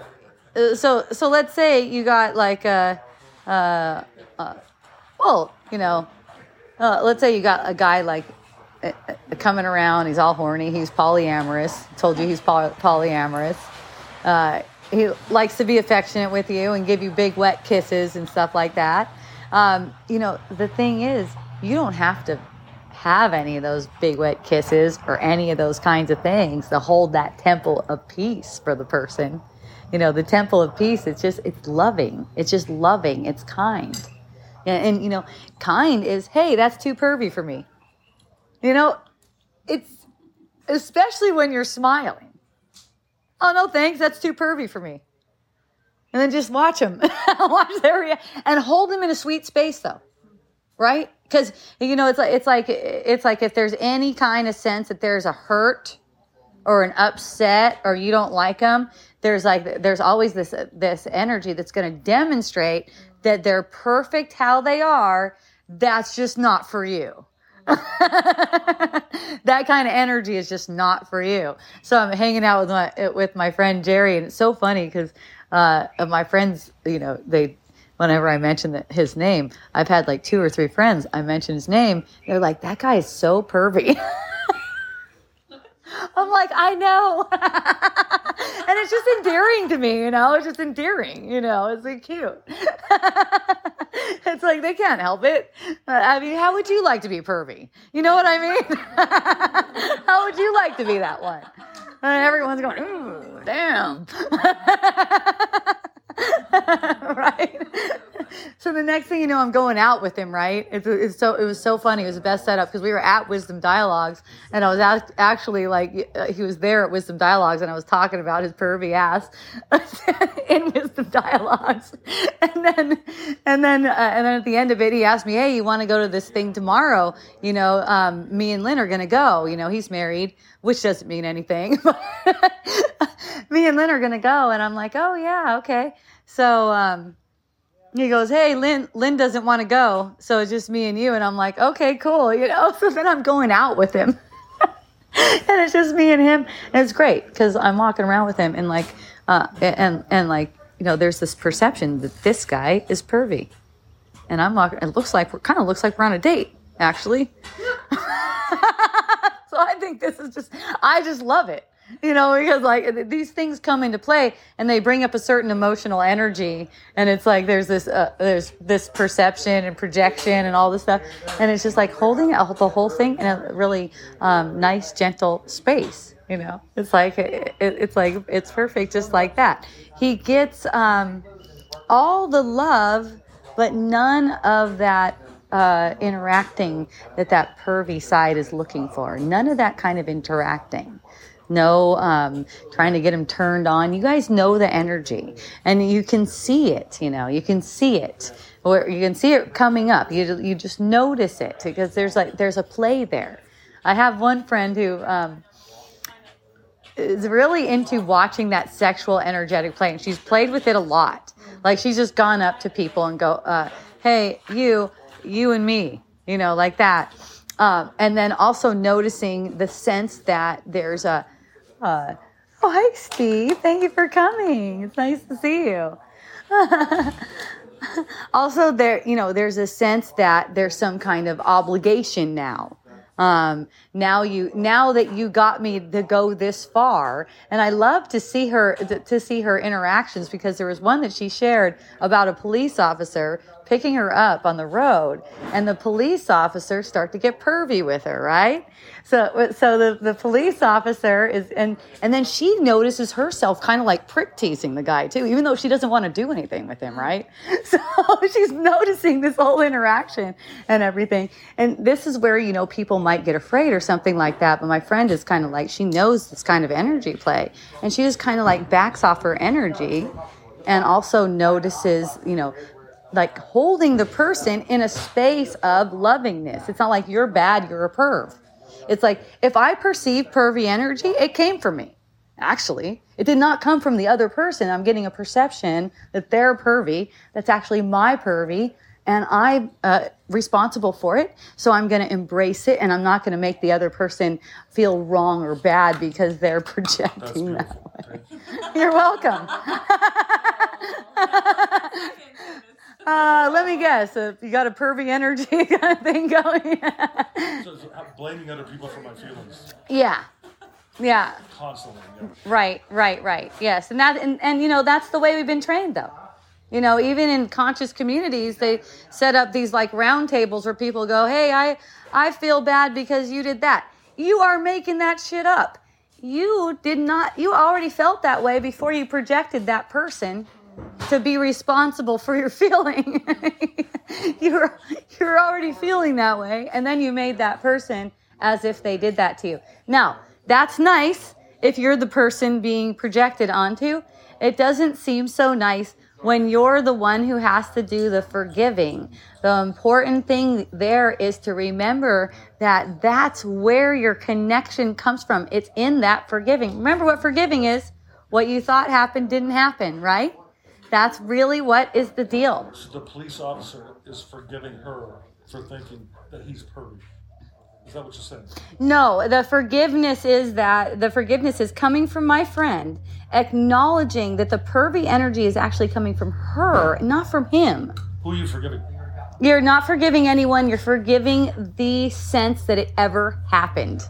uh, so, so let's say you got like a, uh, uh, well, you know, uh, let's say you got a guy like uh, uh, coming around. He's all horny. He's polyamorous. Told you he's poly- polyamorous. He likes to be affectionate with you and give you big wet kisses and stuff like that. Um, you know, the thing is, you don't have to have any of those big wet kisses or any of those kinds of things to hold that temple of peace for the person. You know the temple of peace it's just it's loving. It's just loving. It's kind. And, and, you know kind is hey that's too pervy for me. You know it's especially when you're smiling oh no thanks. That's too pervy for me. And then just watch them watch their and hold them in a sweet space though. Right? Because you know it's like it's like it's like if there's any kind of sense that there's a hurt or an upset or you don't like them there's like there's always this this energy that's going to demonstrate that they're perfect how they are. That's just not for you that kind of energy is just not for you so i'm hanging out with my with my friend jerry and it's so funny because uh, my friends you know they whenever I mention that his name, I've had like two or three friends. I mention his name. They're like, that guy is so pervy. I'm like, I know. and it's just endearing to me, you know? It's just endearing, you know? It's like cute. it's like they can't help it. Uh, I mean, how would you like to be pervy? You know what I mean? how would you like to be that one? And everyone's going, ooh, damn. right? so the next thing you know, I'm going out with him, right? It's, it's so it was so funny. It was the best setup because we were at Wisdom Dialogues, and I was actually like uh, he was there at Wisdom Dialogues, and I was talking about his pervy ass in Wisdom Dialogues, and then and then uh, and then at the end of it, he asked me, "Hey, you want to go to this thing tomorrow? You know, um, me and Lynn are gonna go. You know, he's married." Which doesn't mean anything. me and Lynn are gonna go, and I'm like, oh yeah, okay. So um, he goes, "Hey, Lynn, Lynn doesn't want to go, so it's just me and you." And I'm like, "Okay, cool," you know. So then I'm going out with him, and it's just me and him, and it's great because I'm walking around with him, and like, uh, and and like, you know, there's this perception that this guy is pervy, and I'm walking. It looks like we're kind of looks like we're on a date, actually. so I think this is just, I just love it you know, because like these things come into play and they bring up a certain emotional energy, and it's like there's this uh, there's this perception and projection and all this stuff, and it's just like holding the whole thing in a really um, nice, gentle space. You know, it's like it, it's like it's perfect, just like that. He gets um, all the love, but none of that uh, interacting that that pervy side is looking for. None of that kind of interacting. No um, trying to get him turned on. You guys know the energy, and you can see it. You know, you can see it, or you can see it coming up. You you just notice it because there's like there's a play there. I have one friend who. Um, is really into watching that sexual energetic play and she's played with it a lot like she's just gone up to people and go uh, hey you you and me you know like that um, and then also noticing the sense that there's a oh hi steve. Thank you for coming. It's nice to see you. Also there you know there's a sense that there's some kind of obligation now. Um, now you now that you got me to go this far and i love to see her to see her interactions because there was one that she shared about a police officer picking her up on the road and the police officers start to get pervy with her right? So so the, the police officer is and and then she notices herself kind of like prick teasing the guy too even though she doesn't want to do anything with him right? So she's noticing this whole interaction and everything. And this is where you know people might get afraid or something like that but my friend is kind of like she knows this kind of energy play. And she just kind of like backs off her energy and also notices you know like holding the person in a space of lovingness. It's not like you're bad, you're a perv. It's like if I perceive pervy energy, it came from me. Actually, it did not come from the other person. I'm getting a perception that they're pervy. That's actually my pervy, and I'm uh, responsible for it. So I'm going to embrace it, and I'm not going to make the other person feel wrong or bad because they're projecting that way. You're welcome. Uh, let me guess. Uh, you got a pervy energy kind of thing going. so, so blaming other people for my feelings. Yeah. Yeah. Constantly. Yeah. Right, right, right. Yes. And that and, and you know, that's the way we've been trained though. You know, even in conscious communities, they set up these like round tables where people go, Hey, I I feel bad because you did that. You are making that shit up. You did not you already felt that way before you projected that person to be responsible for your feeling. you're you're already feeling that way and then you made that person as if they did that to you. Now, that's nice if you're the person being projected onto. It doesn't seem so nice when you're the one who has to do the forgiving. The important thing there is to remember that that's where your connection comes from. It's in that forgiving. Remember what forgiving is? What you thought happened didn't happen, right? That's really what is the deal. So the police officer is forgiving her for thinking that he's pervy. Is that what you're saying? No, the forgiveness is that the forgiveness is coming from my friend, acknowledging that the pervy energy is actually coming from her, not from him. Who are you forgiving? You're not forgiving anyone, you're forgiving the sense that it ever happened,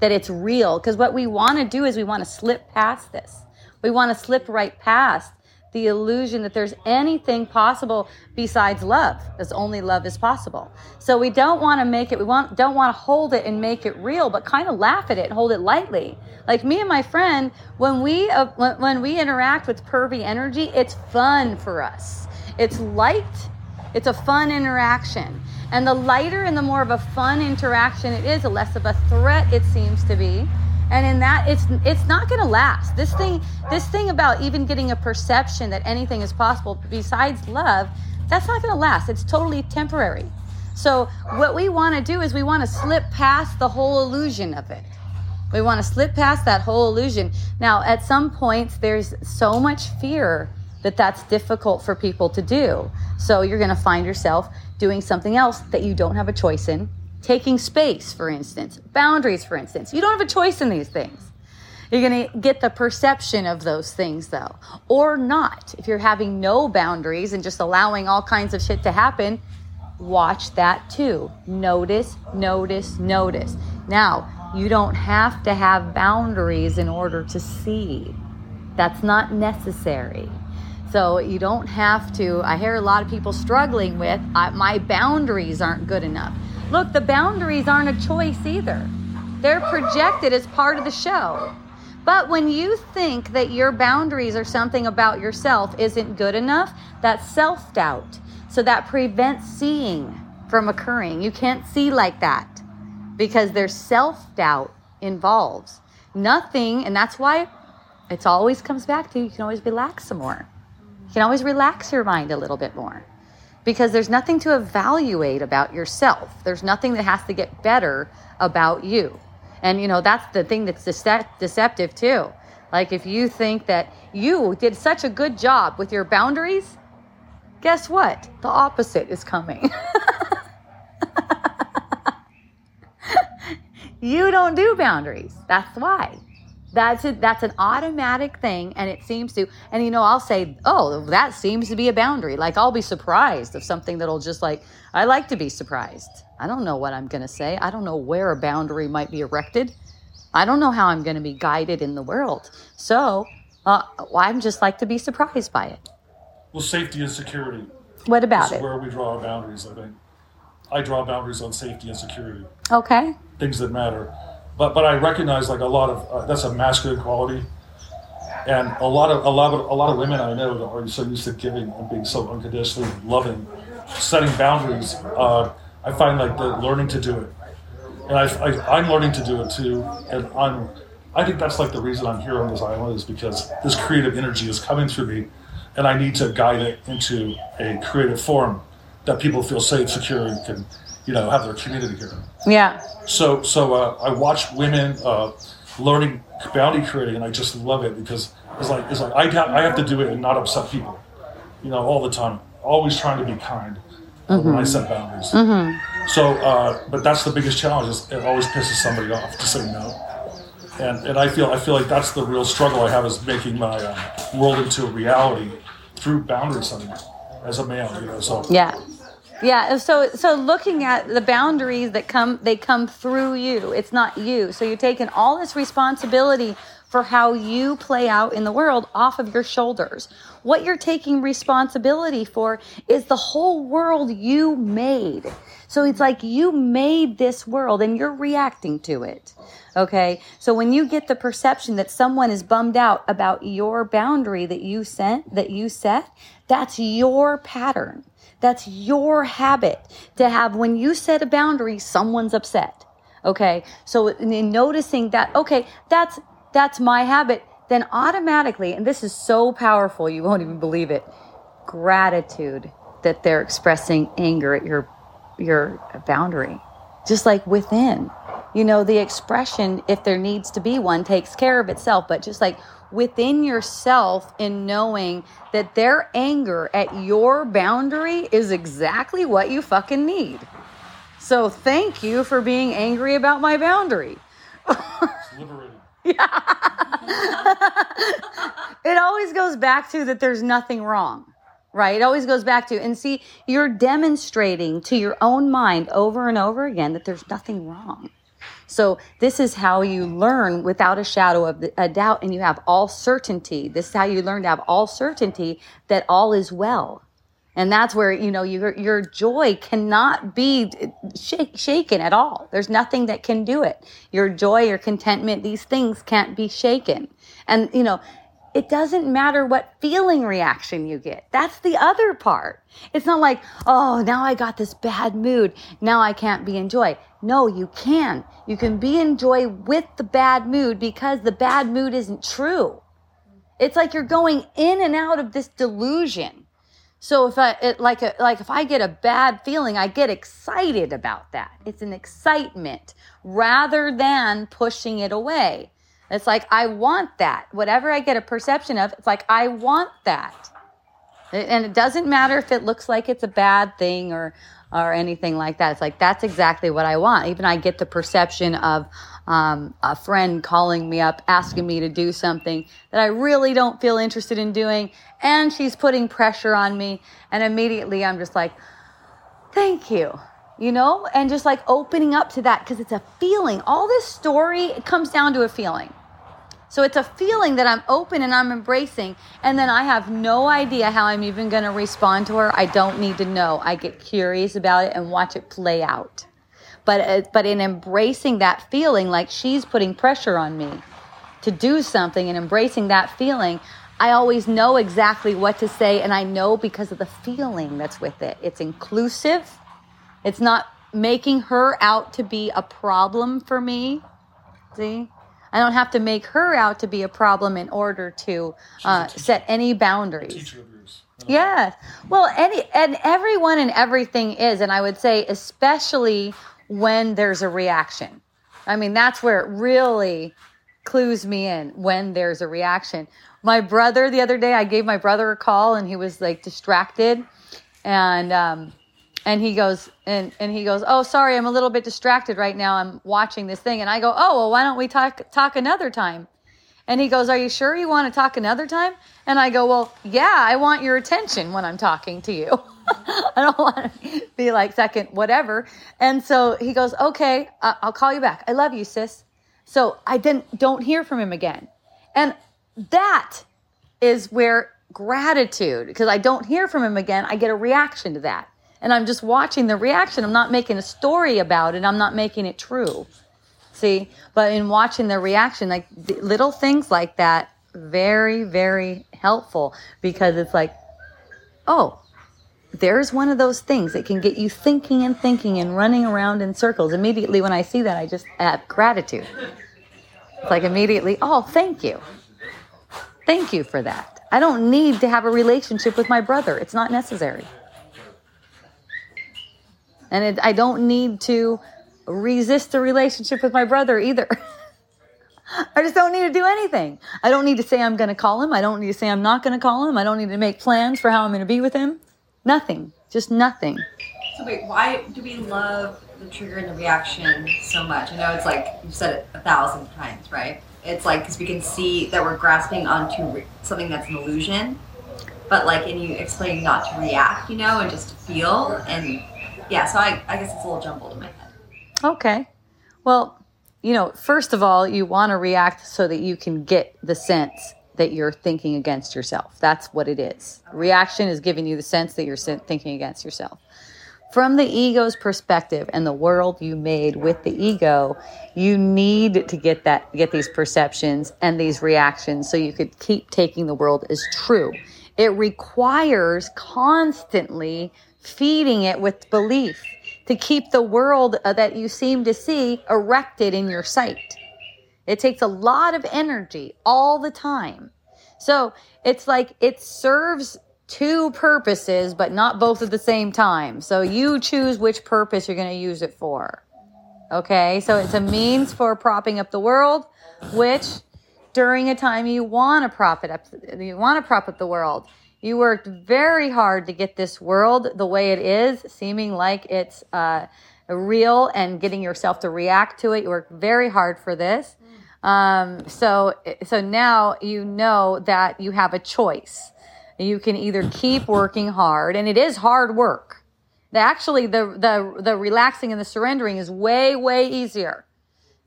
that it's real. Because what we want to do is we want to slip past this. We want to slip right past the illusion that there's anything possible besides love, as only love is possible. So we don't want to make it, we want, don't want to hold it and make it real, but kind of laugh at it and hold it lightly. Like me and my friend, when we, uh, when, when we interact with pervy energy, it's fun for us. It's light. It's a fun interaction. And the lighter and the more of a fun interaction it is, the less of a threat it seems to be and in that it's it's not going to last. This thing this thing about even getting a perception that anything is possible besides love that's not going to last. It's totally temporary. So what we want to do is we want to slip past the whole illusion of it. We want to slip past that whole illusion. Now at some points there's so much fear that that's difficult for people to do. So you're going to find yourself doing something else that you don't have a choice in taking space, for instance, boundaries, for instance. You don't have a choice in these things. You're going to get the perception of those things, though, or not. If you're having no boundaries and just allowing all kinds of shit to happen, watch that too. Notice, notice, notice. Now, you don't have to have boundaries in order to see. That's not necessary. So you don't have to. I hear a lot of people struggling with my boundaries aren't good enough. Look, the boundaries aren't a choice either. They're projected as part of the show. But when you think that your boundaries or something about yourself isn't good enough, that's self doubt. So that prevents seeing. from occurring. You can't see like that because there's self doubt involved. Nothing, and that's why it always comes back to you can always relax some more. You can always relax your mind a little bit more because there's nothing to evaluate about yourself. There's nothing that has to get better about you. And you know, that's the thing that's dece- deceptive too. Like if you think that you did such a good job with your boundaries, guess what? The opposite is coming. you don't do boundaries. That's why. That's it. That's an automatic thing, and it seems to. And you know, I'll say, "Oh, that seems to be a boundary." Like I'll be surprised of something that'll just like. I like to be surprised. I don't know what I'm going to say. I don't know where a boundary might be erected. I don't know how I'm going to be guided in the world. So, uh, I'm just like to be surprised by it. Well, safety and security What about is it? where we draw our boundaries. I think I draw boundaries on safety and security, Okay. things that matter. But but I recognize like a lot of uh, that's a masculine quality, and a lot of a lot of a lot of women I know are so used to giving and being so unconditionally loving, setting boundaries. Uh, I find like the learning to do it, and I, I I'm learning to do it too, and I'm. I think that's like the reason I'm here on this island is because this creative energy is coming through me, and I need to guide it into a creative form that people feel safe, secure, and can, you know, have their community here. Yeah. So, so uh, I watch women uh, learning boundary creating, and I just love it because it's like it's like I have, I have to do it and not upset people, you know, all the time. Always trying to be kind uh, when I set boundaries. So, uh, but that's the biggest challenge. Is it always pisses somebody off to say no, and and I feel I feel like that's the real struggle I have is making my uh, world into a reality through boundary setting as a male. You know, so Yeah. Yeah, so so looking at the boundaries that come they come through you. It's not you. So you're taking all this responsibility for how you play out in the world off of your shoulders. What you're taking responsibility for is the whole world you made. So it's like you made this world and you're reacting to it. Okay. So when you get the perception that someone is bummed out about your boundary that you sent, that you set, that's your pattern. That's your habit to have when you set a boundary, someone's upset. Okay. So in in noticing that, okay, that's, that's my habit, then automatically, and this is so powerful, you won't even believe it, gratitude that they're expressing anger at your, your boundary. Just like within, you know, the expression, if there needs to be one, takes care of itself, but just like within yourself in knowing that their anger at your boundary is exactly what you fucking need. So thank you for being angry about my boundary. It always goes back to that there's nothing wrong, right? It always goes back to, and see, you're demonstrating to your own mind over and over again that there's nothing wrong. So this is how you learn without a shadow of a doubt, and you have all certainty. This is how you learn to have all certainty that all is well. And that's where, you know, your, your joy cannot be shake, shaken at all. There's nothing that can do it. Your joy, your contentment, these things can't be shaken. And, you know, it doesn't matter what feeling reaction you get. That's the other part. It's not like, oh, now I got this bad mood. Now I can't be in joy. No, you can. You can be in joy with the bad mood because the bad mood isn't true. It's like you're going in and out of this delusion. So if I it, like a, like if I get a bad feeling, I get excited about that. It's an excitement rather than pushing it away. It's like I want that. Whatever I get a perception of, it's like I want that. And it doesn't matter if it looks like it's a bad thing or or anything like that. It's like that's exactly what I want. Even I get the perception of um, a friend calling me up, asking me to do something that I really don't feel interested in doing, and she's putting pressure on me, and immediately I'm just like, thank you. You know, and just like opening up to that because it's a feeling. All this story it comes down to a feeling. So it's a feeling that I'm open and I'm embracing. And then I have no idea how I'm even going to respond to her. I don't need to know. I get curious about it and watch it play out. But, uh, but in embracing that feeling, like she's putting pressure on me to do something and embracing that feeling, I always know exactly what to say. And I know because of the feeling that's with it. It's inclusive, It's not making her out to be a problem for me. See? I don't have to make her out to be a problem in order to uh, set any boundaries. Teacher of yours. Yes. Well, any and everyone and everything is, and I would say especially when there's a reaction. I mean, that's where it really clues me in when there's a reaction. My brother the other day, I gave my brother a call and he was like distracted, and um, and he goes and and he goes, oh, sorry, I'm a little bit distracted right now. I'm watching this thing, and I go, oh, well, why don't we talk talk another time? And he goes, Are you sure you want to talk another time? And I go, Well, yeah, I want your attention when I'm talking to you. I don't want to be like second, whatever. And so he goes, Okay, I'll call you back. I love you, sis. So I didn't, don't hear from him again. And that is where gratitude, because I don't hear from him again, I get a reaction to that. And I'm just watching the reaction. I'm not making a story about it, I'm not making it true. See, but in watching the reaction, like little things like that, very, very helpful because it's like, oh, there's one of those things that can get you thinking and thinking and running around in circles. Immediately when I see that, I just have gratitude. It's like immediately, oh, thank you. Thank you for that. I don't need to have a relationship with my brother, it's not necessary. And it, I don't need to resist the relationship with my brother either. I just don't need to do anything. I don't need to say I'm going to call him. I don't need to say I'm not going to call him. I don't need to make plans for how I'm going to be with him. Nothing. Just nothing. So wait, why do we love the trigger and the reaction so much? I know it's like you've said it a thousand times, right? It's like because we can see that we're grasping onto something that's an illusion, but like, and you explain not to react, you know, and just feel, and yeah. So I, I guess it's a little jumbled in my head. Okay. Well, you know, first of all, you want to react so that you can get the sense that you're thinking against yourself. That's what it is. Reaction is giving you the sense that you're thinking against yourself. From the ego's perspective and the world you made with the ego, you need to get that get these perceptions and these reactions so you could keep taking the world as true. It requires constantly feeding it with belief to keep the world uh, that you seem to see erected in your sight. It takes a lot of energy all the time. So it's like it serves two purposes, but not both at the same time. So you choose which purpose you're going to use it for. Okay, so it's a means for propping up the world, which during a time you want to prop it up, you want to prop up the world. You worked very hard to get this world the way it is, seeming like it's uh, real and getting yourself to react to it. You worked very hard for this. Um, so, so now you know that you have a choice. You can either keep working hard, and it is hard work. Actually, the, the, the relaxing and the surrendering is way, way easier.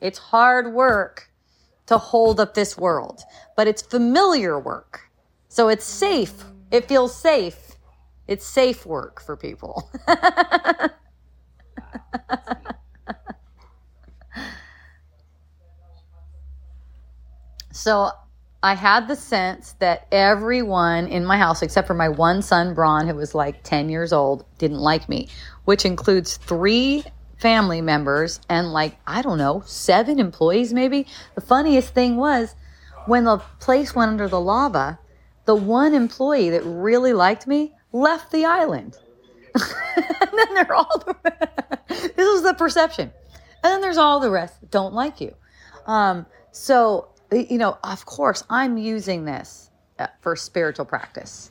It's hard work to hold up this world, but it's familiar work. So it's safe. It feels safe. It's safe work for people. so I had the sense that everyone in my house, except for my one son, Braun, who was like 10 years old, didn't like me, which includes three family members and like, I don't know, seven employees maybe. The funniest thing was when the place went under the lava, the one employee that really liked me left the island. and then they're all the this was the perception. And then there's all the rest that don't like you. Um, so you know, of course, I'm using this uh, for spiritual practice.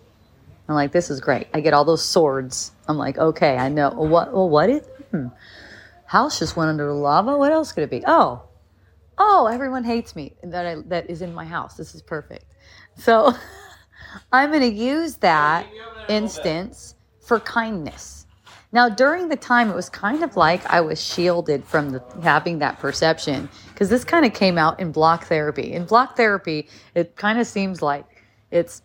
I'm like, this is great. I get all those swords. I'm like, okay, I know. What? Well, what is? Hmm. House just went under the lava. What else could it be? Oh, oh, everyone hates me that I, that is in my house. This is perfect. So I'm going to use that instance for kindness. Now, during the time, it was kind of like I was shielded from the, having that perception because this kind of came out in block therapy. In block therapy, it kind of seems like it's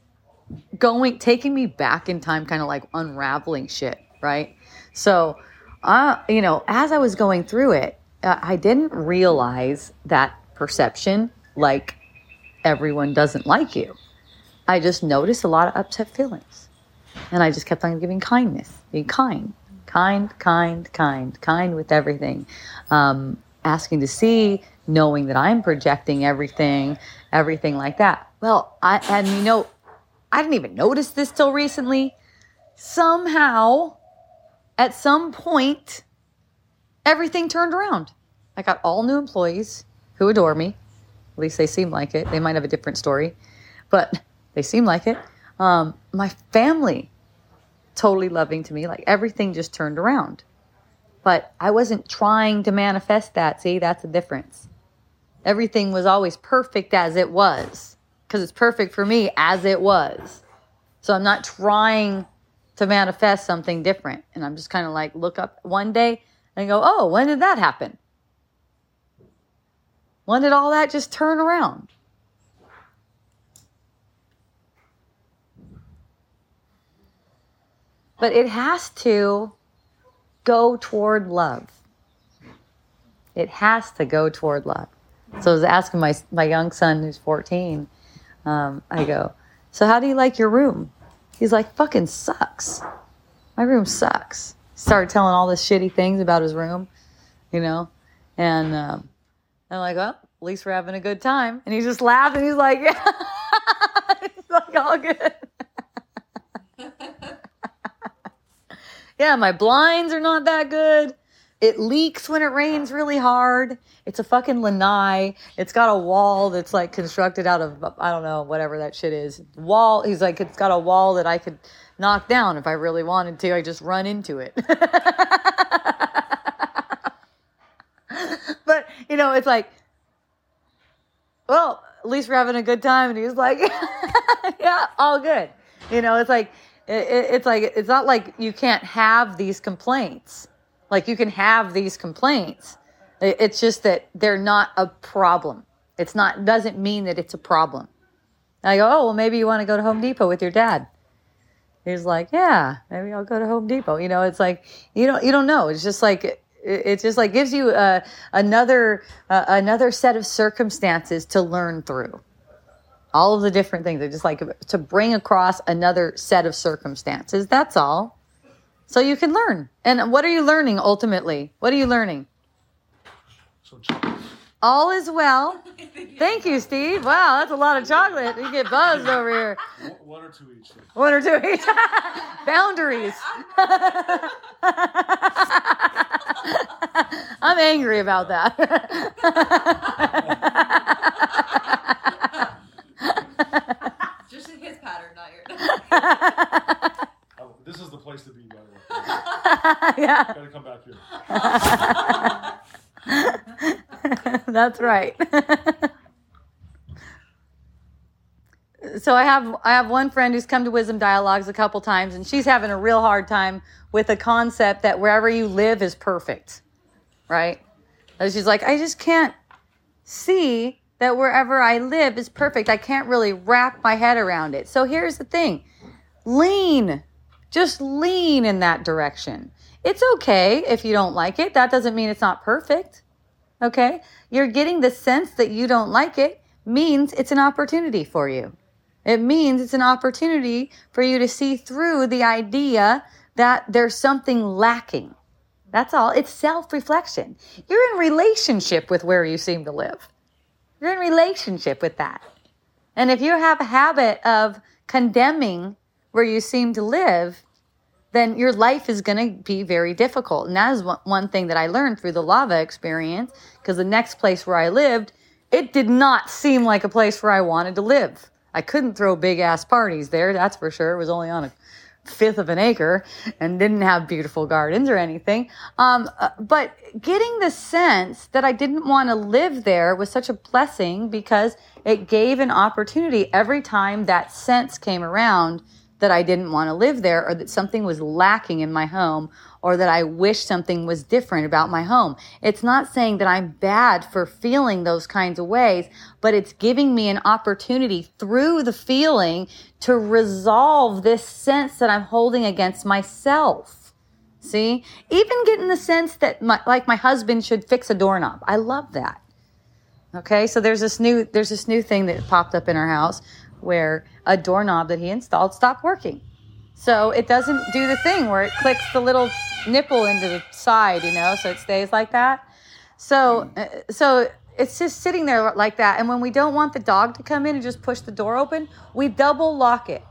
going, taking me back in time, kind of like unraveling shit, right? So, uh, you know, as I was going through it, uh, I didn't realize that perception like everyone doesn't like you. I just noticed a lot of upset feelings. And I just kept on giving kindness, being kind kind, kind, kind, kind with everything. Um, asking to see, knowing that I'm projecting everything, everything like that. Well, I and you know, I didn't even notice this till recently. Somehow, at some point, everything turned around. I got all new employees who adore me. At least they seem like it. They might have a different story, but they seem like it. Um, my family, totally loving to me. Like everything just turned around. But I wasn't trying to manifest that. See, that's the difference. Everything was always perfect as it was because it's perfect for me as it was. So I'm not trying to manifest something different. And I'm just kind of like look up one day and go, oh, when did that happen? When did all that just turn around? But it has to go toward love. It has to go toward love. So I was asking my, my young son, who's 14, um, I go, So how do you like your room? He's like, Fucking sucks. My room sucks. Started telling all the shitty things about his room, you know? And um, I'm like, Well, at least we're having a good time. And he just laughed and he's like, Yeah. he's like, All good. Yeah, my blinds are not that good. It leaks when it rains really hard. It's a fucking lanai. It's got a wall that's like constructed out of I don't know whatever that shit is. Wall. He's like it's got a wall that I could knock down if I really wanted to. I just run into it. but you know, it's like, well, at least we're having a good time. And he's like, yeah, all good. You know, it's like it, it's like it's not like you can't have these complaints. Like you can have these complaints. It's just that they're not a problem. It's not doesn't mean that it's a problem. I go, oh well, maybe you want to go to Home Depot with your dad. He's like, yeah, maybe I'll go to Home Depot. You know, it's like you don't you don't know. It's just like it, it just like gives you uh, another uh, another set of circumstances to learn through all of the different things. I just like to bring across another set of circumstances. That's all. So you can learn. And what are you learning ultimately? What are you learning? All is well. Thank you, Steve. Wow, that's a lot of chocolate. You get buzzed over here. One or two each. One or two each. Boundaries. I'm angry about that. Just in his pattern, not yours. Oh, this is the place to be, by the way. yeah, Gotta come back here. that's right. so I have I have one friend who's come to Wisdom Dialogues a couple times, and she's having a real hard time with the concept that wherever you live is perfect, right? And she's like, I just can't see that wherever I live is perfect. I can't really wrap my head around it. So here's the thing lean, just lean in that direction. It's okay if you don't like it. That doesn't mean it's not perfect. Okay? You're getting the sense that you don't like it means it's an opportunity for you. It means it's an opportunity for you to see through the idea that there's something lacking. That's all. It's self reflection. You're in relationship with where you seem to live. You're in relationship with that. And if you have a habit of condemning where you seem to live, then your life is going to be very difficult. And that is one- thing that I learned through the lava experience because the next place where I lived, it did not seem like a place where I wanted to live. I couldn't throw big ass parties there, that's for sure. It was only on a fifth of an acre and didn't have beautiful gardens or anything. Um, uh, but getting the sense that I didn't want to live there was such a blessing because it gave an opportunity every time that sense came around that I didn't want to live there or that something was lacking in my home or that I wish something was different about my home. It's not saying that I'm bad for feeling those kinds of ways, but it's giving me an opportunity through the feeling to resolve this sense that I'm holding against myself. See? Even getting the sense that my, like my husband should fix a doorknob. I love that. Okay, so there's this new there's this new thing that popped up in our house where a doorknob that he installed stopped working. So it doesn't do the thing where it clicks the little nipple into the side, you know, so it stays like that. So, uh, so it's just sitting there like that. And when we don't want the dog to come in and just push the door open, we double lock it.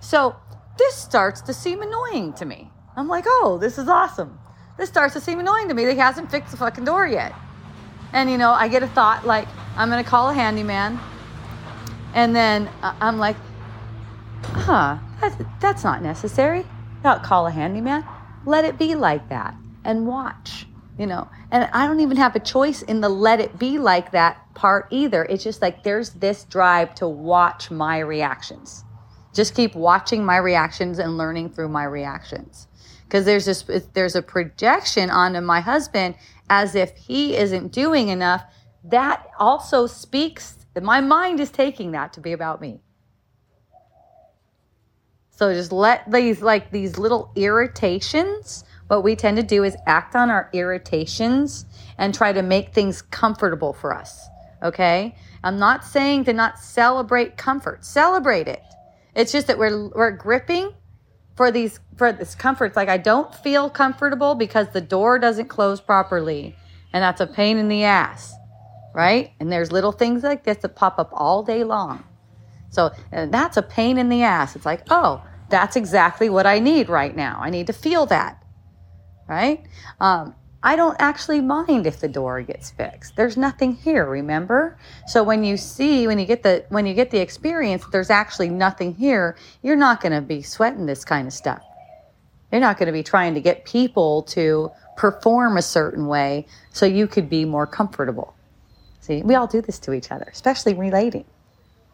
So this starts to seem annoying to me. I'm like, oh, this is awesome. This starts to seem annoying to me. That he hasn't fixed the fucking door yet. And you know, I get a thought like, I'm gonna call a handyman. And then uh, I'm like, huh, that's, that's not necessary. Not call a handyman. Let it be like that and watch, you know. And I don't even have a choice in the let it be like that part either. It's just like there's this drive to watch my reactions. Just keep watching my reactions and learning through my reactions. Because there's this, there's a projection onto my husband as if he isn't doing enough. That also speaks, my mind is taking that to be about me. So just let these like these little irritations. What we tend to do is act on our irritations and try to make things comfortable for us. Okay? I'm not saying to not celebrate comfort. Celebrate it. It's just that we're we're gripping for these for this comfort. It's like I don't feel comfortable because the door doesn't close properly. And that's a pain in the ass. Right? And there's little things like this that pop up all day long. So that's a pain in the ass. It's like, oh, that's exactly what I need right now. I need to feel that, right? Um, I don't actually mind if the door gets fixed. There's nothing here, remember? So when you see, when you get the when you get the experience, there's actually nothing here. You're not going to be sweating this kind of stuff. You're not going to be trying to get people to perform a certain way so you could be more comfortable. See, we all do this to each other, especially relating.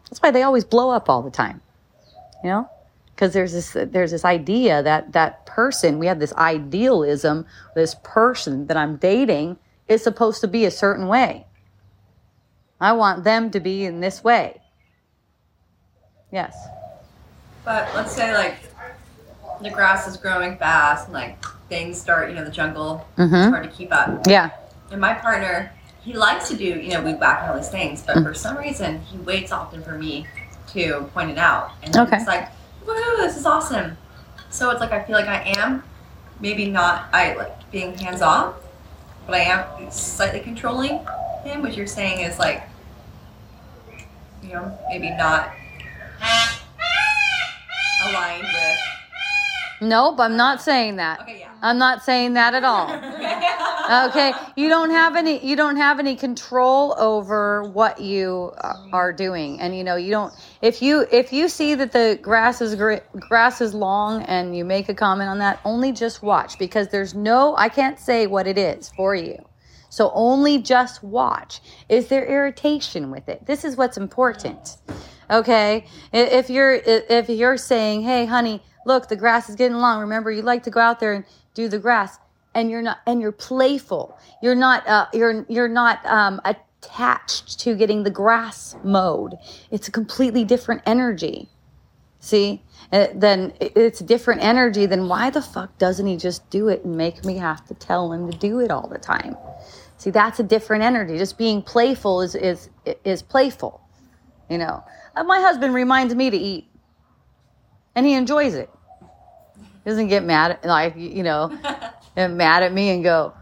That's why they always blow up all the time. You know? Because there's this there's this idea that that person, we have this idealism, this person that I'm dating is supposed to be a certain way. I want them to be in this way. Yes. But let's say like the grass is growing fast and like things start, you know, the jungle mm-hmm. it's hard to keep up. Yeah. And my partner, he likes to do, you know, weed whack and all these things, but for some reason he waits often for me to point it out. And Okay. it's like, woo, this is awesome. So it's like I feel like I am maybe not I like being hands off, but I am slightly controlling him, which you're saying is like you know, maybe not aligned with Nope, I'm not saying that. Okay, yeah. I'm not saying that at all. okay you don't have any you don't have any control over what you uh, are doing. And you know you don't if you if you see that the grass is grass is long and you make a comment on that only just watch because there's no i can't say what it is for you. So only just watch. Is there irritation with it? This is what's important. Okay if you're if you're saying hey honey look the grass is getting long. Remember you like to go out there and do the grass and you're not and you're playful. You're not uh, you're you're not um, attached to getting the grass mowed. It's a completely different energy. See? Uh, then it's a different energy Then why the fuck doesn't he just do it and make me have to tell him to do it all the time? See that's a different energy. Just being playful is is is playful you know? Uh, my husband reminds me to eat and he enjoys it. He doesn't get mad at like you know and mad at me and go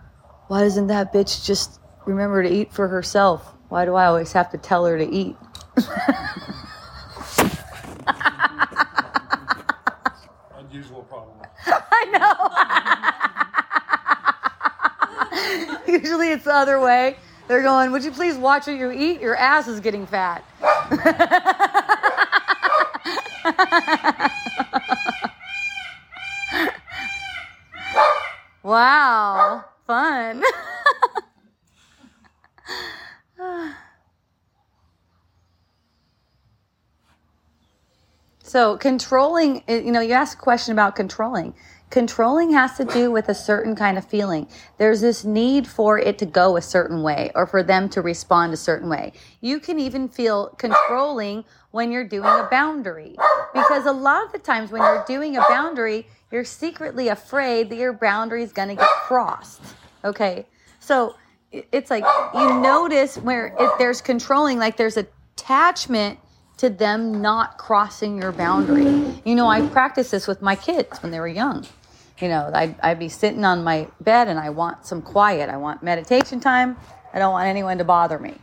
why doesn't that bitch just remember to eat for herself? Why do i always have to tell her to eat? Unusual problem. i know. Usually it's the other way. They're going would you please watch what you eat? Your ass is getting fat wow fun So controlling, eh, you know, you asked a question about controlling. Controlling has to do with a certain kind of feeling. There's this need for it to go a certain way or for them to respond a certain way. You can even feel controlling when you're doing a boundary because a lot of the times when you're doing a boundary, you're secretly afraid that your boundary is going to get crossed. Okay. So it's like you notice where it, there's controlling, like there's attachment to them not crossing your boundary. You know, I practiced this with my kids when they were young. You know, I'd, I'd be sitting on my bed and I want some quiet. I want meditation time. I don't want anyone to bother me.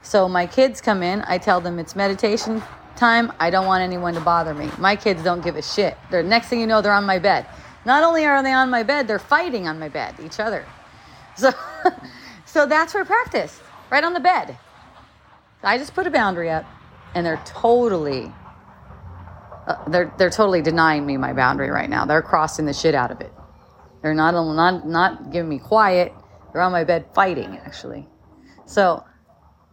So my kids come in, I tell them it's meditation time. I don't want anyone to bother me. My kids don't give a shit. The next thing you know, they're on my bed. Not only are they on my bed, they're fighting on my bed, each other. So, so that's where practice, right on the bed. I just put a boundary up, and they're totally, uh, they're they're totally denying me my boundary right now. They're crossing the shit out of it. They're not not not giving me quiet. They're on my bed fighting actually. So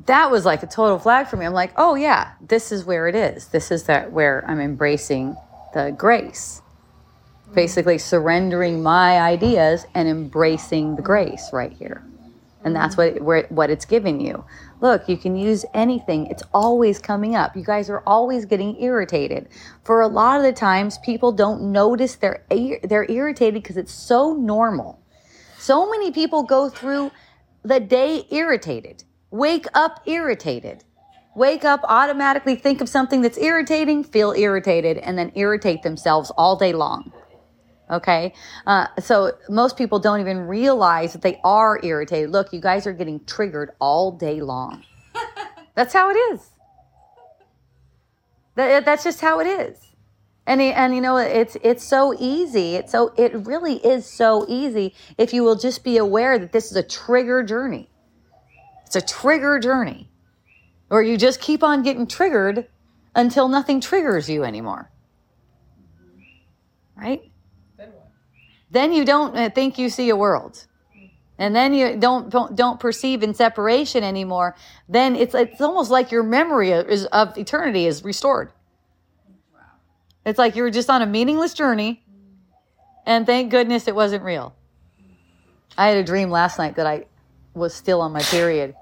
that was like a total flag for me. I'm like, oh yeah, this is where it is. This is that where I'm embracing the grace. Basically surrendering my ideas and embracing the grace right here. And that's what where, what it's giving you. Look, you can use anything. It's always coming up. You guys are always getting irritated. For a lot of the times people don't notice they're they're irritated because it's so normal. So many people go through the day irritated Wake up irritated. Wake up, automatically think of something that's irritating, feel irritated, and then irritate themselves all day long. Okay? Uh, so most people don't even realize that they are irritated. Look, you guys are getting triggered all day long. That's how it is. That, that's just how it is. And, and you know it's it's so easy. It's so it really is so easy if you will just be aware that this is a trigger journey. It's a trigger journey where you just keep on getting triggered until nothing triggers you anymore. Right? Then you don't uh, think you see a world. And then you don't, don't don't perceive in separation anymore. Then it's it's almost like your memory is, of eternity is restored. Wow. It's like you were just on a meaningless journey, and thank goodness it wasn't real. I had a dream last night that I was still on my period.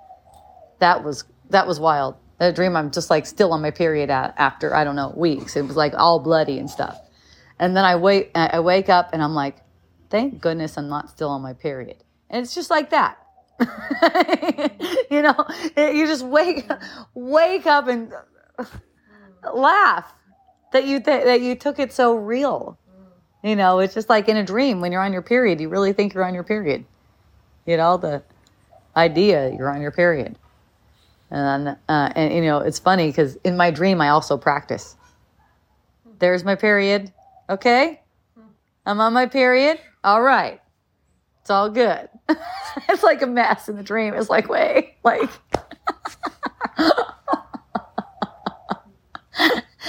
That was that was wild. A dream I'm just like still on my period after I don't know weeks. It was like all bloody and stuff. And then I wake I wake up and I'm like, thank goodness I'm not still on my period. And it's just like that. you know, you just wake wake up and laugh that you th- that you took it so real. You know, it's just like in a dream when you're on your period, you really think you're on your period. You know, the idea you're on your period. And then, uh, and you know, it's funny because in my dream, I also practice. There's my period. Okay. I'm on my period. All right. It's all good. it's like a mess in the dream. It's like, wait, like,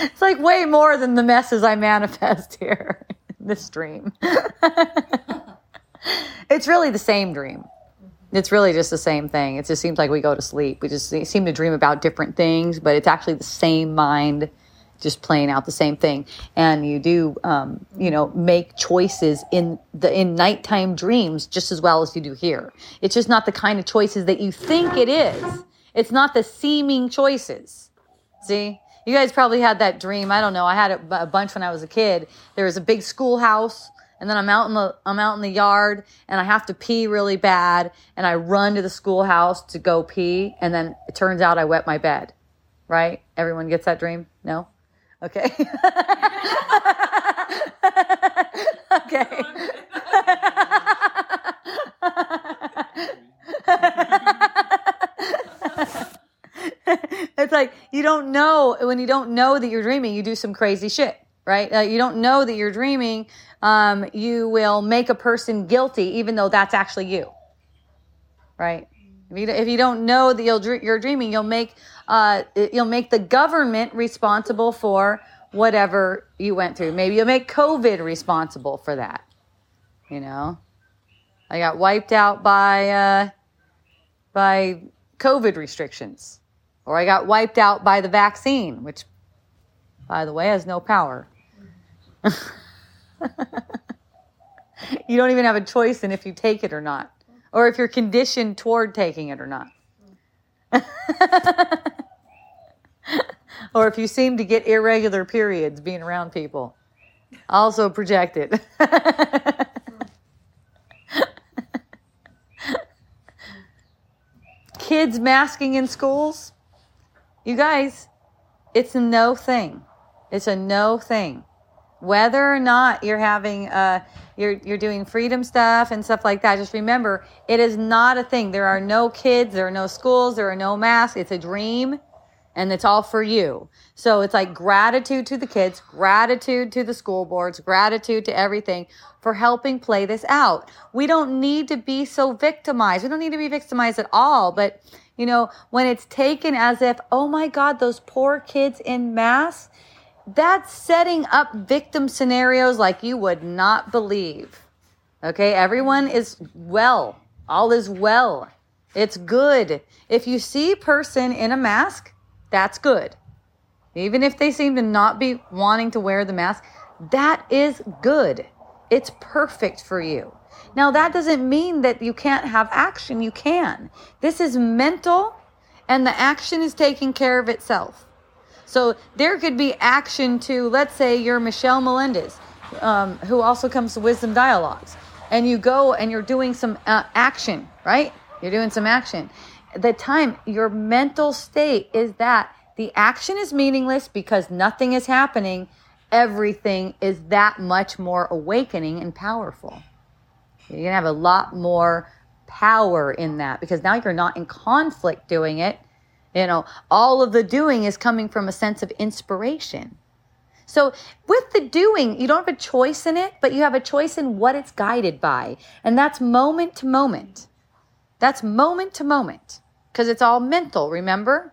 it's like way more than the messes I manifest here in this dream. it's really the same dream. It's really just the same thing. It just seems like we go to sleep. We just seem to dream about different things, but it's actually the same mind just playing out the same thing. And you do, um, you know, make choices in the in nighttime dreams just as well as you do here. It's just not the kind of choices that you think it is. It's not the seeming choices. See, you guys probably had that dream. I don't know. I had it a bunch when I was a kid. There was a big schoolhouse and then I'm out in the I'm out in the yard and I have to pee really bad and I run to the schoolhouse to go pee and then it turns out I wet my bed. Right? Everyone gets that dream? No? Okay. okay. it's like you don't know when you don't know that you're dreaming, you do some crazy shit right? Uh, you don't know that you're dreaming, um, you will make a person guilty, even though that's actually you, right? If you, if you don't know that you're, you're dreaming, you'll make uh, you'll make the government responsible for whatever you went through. Maybe you'll make COVID responsible for that. You know, I got wiped out by uh, by COVID restrictions, or I got wiped out by the vaccine, which, by the way, has no power. you don't even have a choice in if you take it or not, or if you're conditioned toward taking it or not. Or if you seem to get irregular periods being around people. Also project it. Kids masking in schools. You guys, It's a no thing. It's a no thing. Whether or not you're having uh you're you're doing freedom stuff and stuff like that, just remember it is not a thing. There are no kids, there are no schools, there are no masks. It's a dream and it's all for you. So it's like gratitude to the kids, gratitude to the school boards, gratitude to everything for helping play this out. We don't need to be so victimized. We don't need to be victimized at all. But, you know, when it's taken as if, oh my God, those poor kids in mass, that's setting up victim scenarios like you would not believe. Okay, everyone is well. All is well. It's good. If you see person in a mask, that's good. Even if they seem to not be wanting to wear the mask, that is good. It's perfect for you. Now, that doesn't mean that you can't have action. You can. This is mental, and the action is taking care of itself. So there could be action to, let's say, you're Michelle Melendez, um, who also comes to Wisdom Dialogues, and you go and you're doing some uh, action, right? You're doing some action the time, your mental state is that the action is meaningless because nothing is happening. Everything is that much more awakening and powerful. You're going to have a lot more power in that because now you're not in conflict doing it. You know, all of the doing is coming from a sense of inspiration. So, with the doing, you don't have a choice in it, but you have a choice in what it's guided by. And that's moment to moment. That's moment to moment because it's all mental, remember?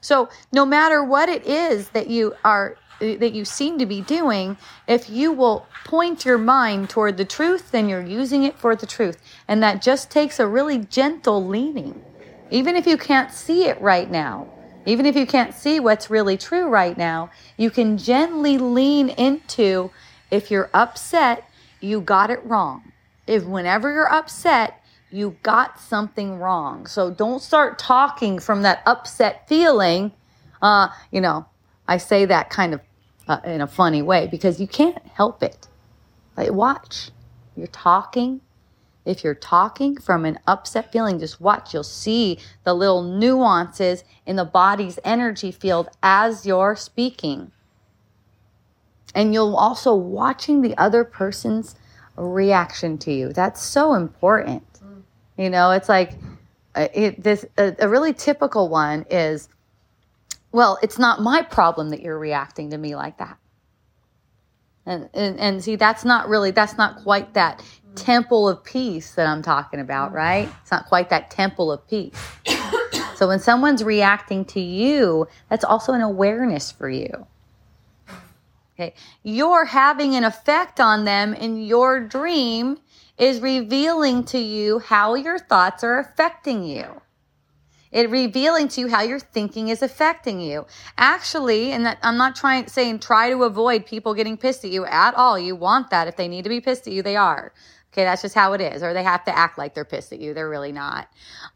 So no matter what it is that you are that you seem to be doing, if you will point your mind toward the truth, then you're using it for the truth. And that just takes a really gentle leaning. Even if you can't see it right now, even if you can't see what's really true right now, you can gently lean into if you're upset, you got it wrong. If whenever you're upset, you got something wrong. So don't start talking from that upset feeling. Uh, you know, I say that kind of uh, in a funny way because you can't help it. Like, watch. You're talking. If you're talking from an upset feeling, just watch. You'll see the little nuances in the body's energy field as you're speaking. And you'll also watching the other person's reaction to you. That's so important. You know, it's like uh, it, this a, a really typical one is, well, it's not my problem that you're reacting to me like that. And, and, and see, that's not really, that's not quite that Mm-hmm. temple of peace that I'm talking about, mm-hmm. right? It's not quite that temple of peace. so when someone's reacting to you, that's also an awareness for you. Okay. You're having an effect on them in your dream is revealing to you how your thoughts are affecting you. It revealing to you how your thinking is affecting you. Actually, and that I'm not trying saying try to avoid people getting pissed at you at all. You want that. If they need to be pissed at you, they are. Okay, that's just how it is. Or they have to act like they're pissed at you. They're really not.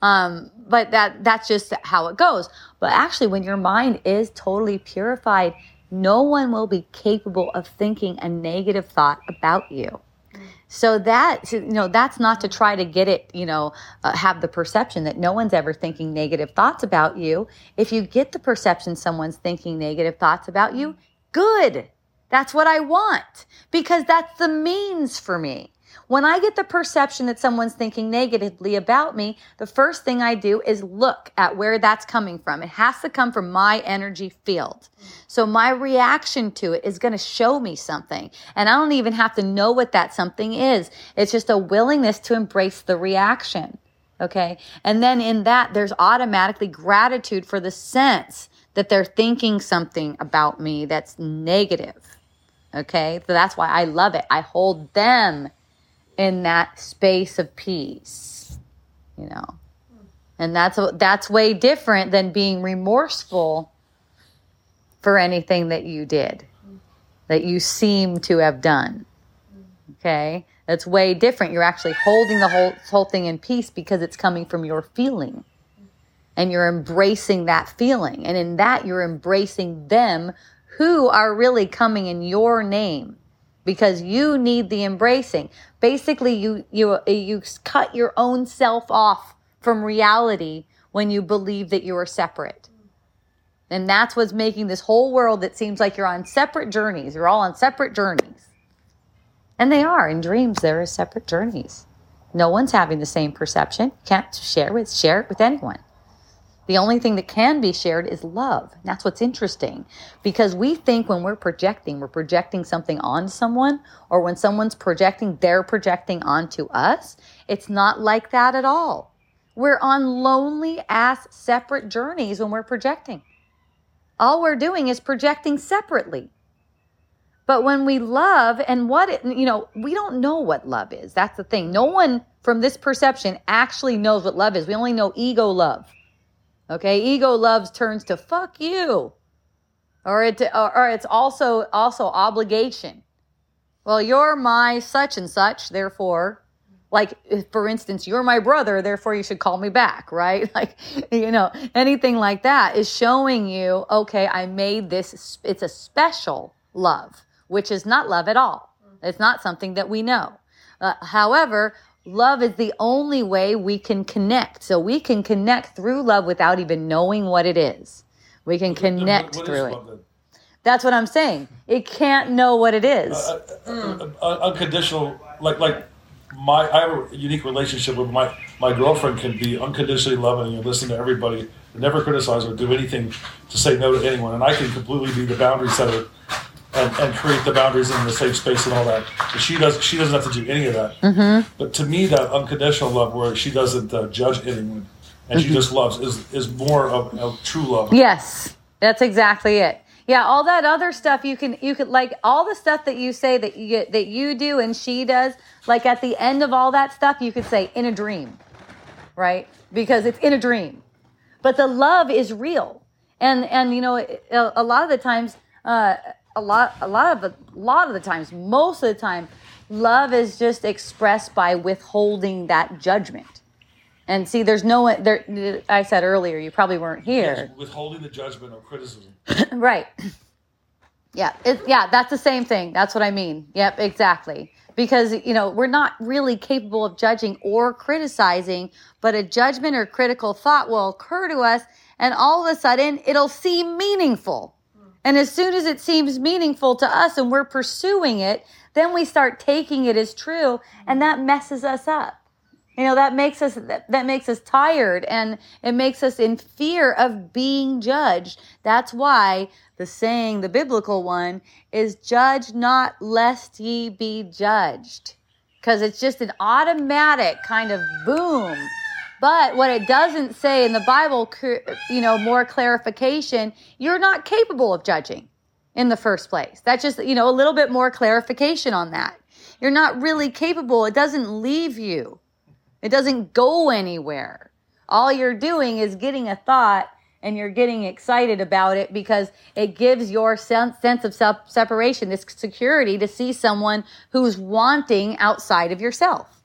Um, but that that's just how it goes. But actually, when your mind is totally purified, no one will be capable of thinking a negative thought about you. So that you know that's not to try to get it, you know, uh, have the perception that no one's ever thinking negative thoughts about you. If you get the perception someone's thinking negative thoughts about you, good. That's what I want because that's the means for me. When I get the perception that someone's thinking negatively about me, the first thing I do is look at where that's coming from. It has to come from my energy field. So my reaction to it is going to show me something. And I don't even have to know what that something is. It's just a willingness to embrace the reaction. Okay. And then in that, there's automatically gratitude for the sense that they're thinking something about me that's negative. Okay. So that's why I love it. I hold them in that space of peace, you know. And that's that's way different than being remorseful for anything that you did, that you seem to have done. Okay? That's way different. You're actually holding the whole whole thing in peace because it's coming from your feeling. And you're embracing that feeling. And in that you're embracing them who are really coming in your name because you need the embracing. Basically, you you you cut your own self off from reality when you believe that you are separate. And that's what's making this whole world that seems like you're on separate journeys. You're all on separate journeys. And they are. In dreams, there are separate journeys. No one's having the same perception. Can't share with share it with anyone. The only thing that can be shared is love. And that's what's interesting because we think when we're projecting, we're projecting something on someone, or when someone's projecting, they're projecting onto us. It's not like that at all. We're on lonely ass separate journeys when we're projecting. All we're doing is projecting separately. But when we love and what, it, you know, we don't know what love is. That's the thing. No one from this perception actually knows what love is. We only know ego love. Okay, ego loves turns to fuck you, or it or, it's also also obligation. Well, you're my such and such, therefore, like for instance, you're my brother, therefore you should call me back, right? Like you know anything like that is showing you, okay, I made this. It's a special love, which is not love at all. It's not something that we know. Uh, however, love is the only way we can connect. So we can connect through love without even knowing what it is. We can connect What is through it. love? That's what I'm saying. It can't know what it is. Uh, uh, uh, unconditional, like like my I have a unique relationship with my my girlfriend can be unconditionally loving and listen to everybody, never criticize or do anything to say no to anyone, and I can completely be the boundary setter and, and create the boundaries in the safe space and all that. But she does she doesn't have to do any of that. Mm-hmm. But to me, that unconditional love, where she doesn't uh, judge anyone and she just loves, is is more of, of true love. Yes, that's exactly it. Yeah, all that other stuff you can you could like all the stuff that you say that you that you do and she does. Like at the end of all that stuff, you could say in a dream, right? Because it's in a dream, but the love is real. And and you know a, a lot of the times, uh, a lot a lot of the a lot of the times, most of the time, love is just expressed by withholding that judgment. And see, there's no there. I said earlier, you probably weren't here. Yes, withholding the judgment or criticism. right. Yeah, it, yeah, that's the same thing. That's what I mean. Yep, exactly. Because you know we're not really capable of judging or criticizing, but a judgment or critical thought will occur to us, and all of a sudden it'll seem meaningful. And as soon as it seems meaningful to us and we're pursuing it, then we start taking it as true, and that messes us up. You know, that makes us that, makes us tired and it makes us in fear of being judged. That's why the saying, the biblical one, is judge not lest ye be judged. Because it's just an automatic kind of boom. But what it doesn't say in the Bible, you know, more clarification, you're not capable of judging in the first place. That's just, you know, a little bit more clarification on that. You're not really capable. It doesn't leave you. It doesn't go anywhere. All you're doing is getting a thought and you're getting excited about it because it gives your sense of self separation, this security to see someone who's wanting outside of yourself.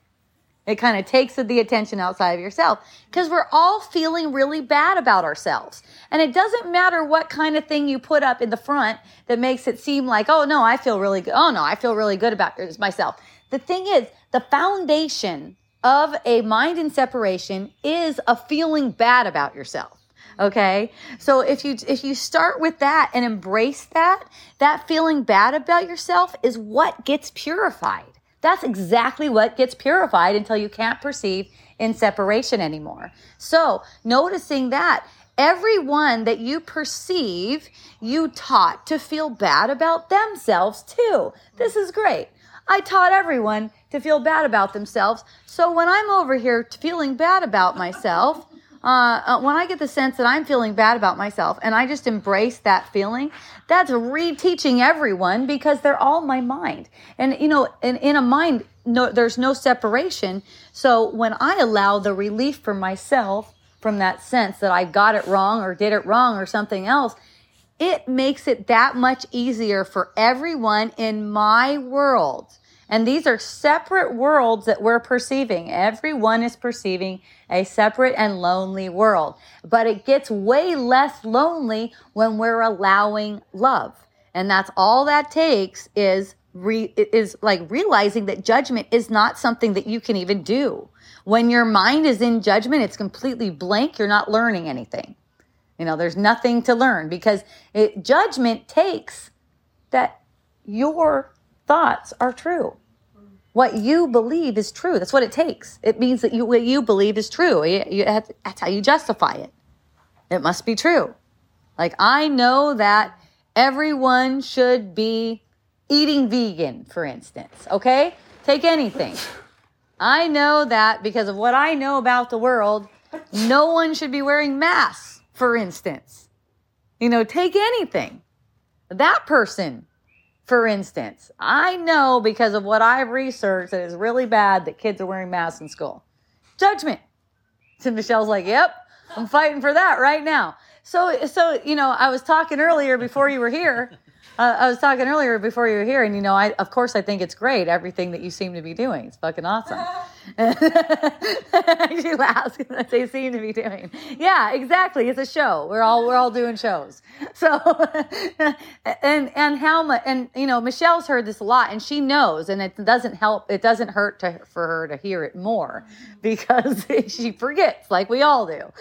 It kind of takes the attention outside of yourself because we're all feeling really bad about ourselves. And it doesn't matter what kind of thing you put up in the front that makes it seem like, oh no, I feel really good. Oh no, I feel really good about myself. The thing is, the foundation of a mind in separation is a feeling bad about yourself okay so if you if you start with that and embrace that that feeling bad about yourself is what gets purified that's exactly what gets purified until you can't perceive in separation anymore. So noticing that everyone that you perceive you taught to feel bad about themselves too. This is great. I taught everyone to feel bad about themselves. So when I'm over here feeling bad about myself, uh, uh, when I get the sense that I'm feeling bad about myself and I just embrace that feeling, that's reteaching everyone because they're all my mind. And, you know, in, in a mind, no, there's no separation. So when I allow the relief for myself from that sense that I got it wrong or did it wrong or something else, it makes it that much easier for everyone in my world. And these are separate worlds that we're perceiving. Everyone is perceiving a separate and lonely world. But it gets way less lonely when we're allowing love. And that's all that takes is re- is like realizing that judgment is not something that you can even do. When your mind is in judgment, it's completely blank. You're not learning anything. You know, there's nothing to learn because it, judgment takes that your thoughts are true. What you believe is true. That's what it takes. It means that you, what you believe is true. You, you have that's how you justify it. It must be true. Like, I know that everyone should be eating vegan, for instance. Okay? Take anything. I know that because of what I know about the world, no one should be wearing masks, for instance. You know, take anything. That person, for instance, I know because of what I've researched that it's really bad that kids are wearing masks in school. Judgment. And Michelle's like, yep, I'm fighting for that right now. So, so you know, I was talking earlier before you were here uh, I was talking earlier before you were here, and you know, I of course I think it's great everything that you seem to be doing. It's fucking awesome. she laughs because they seem to be doing. Yeah, exactly. It's a show. We're all we're all doing shows. So, and and how much? And you know, Michelle's heard this a lot, and she knows, and it doesn't help. It doesn't hurt to for her to hear it more because she forgets, like we all do.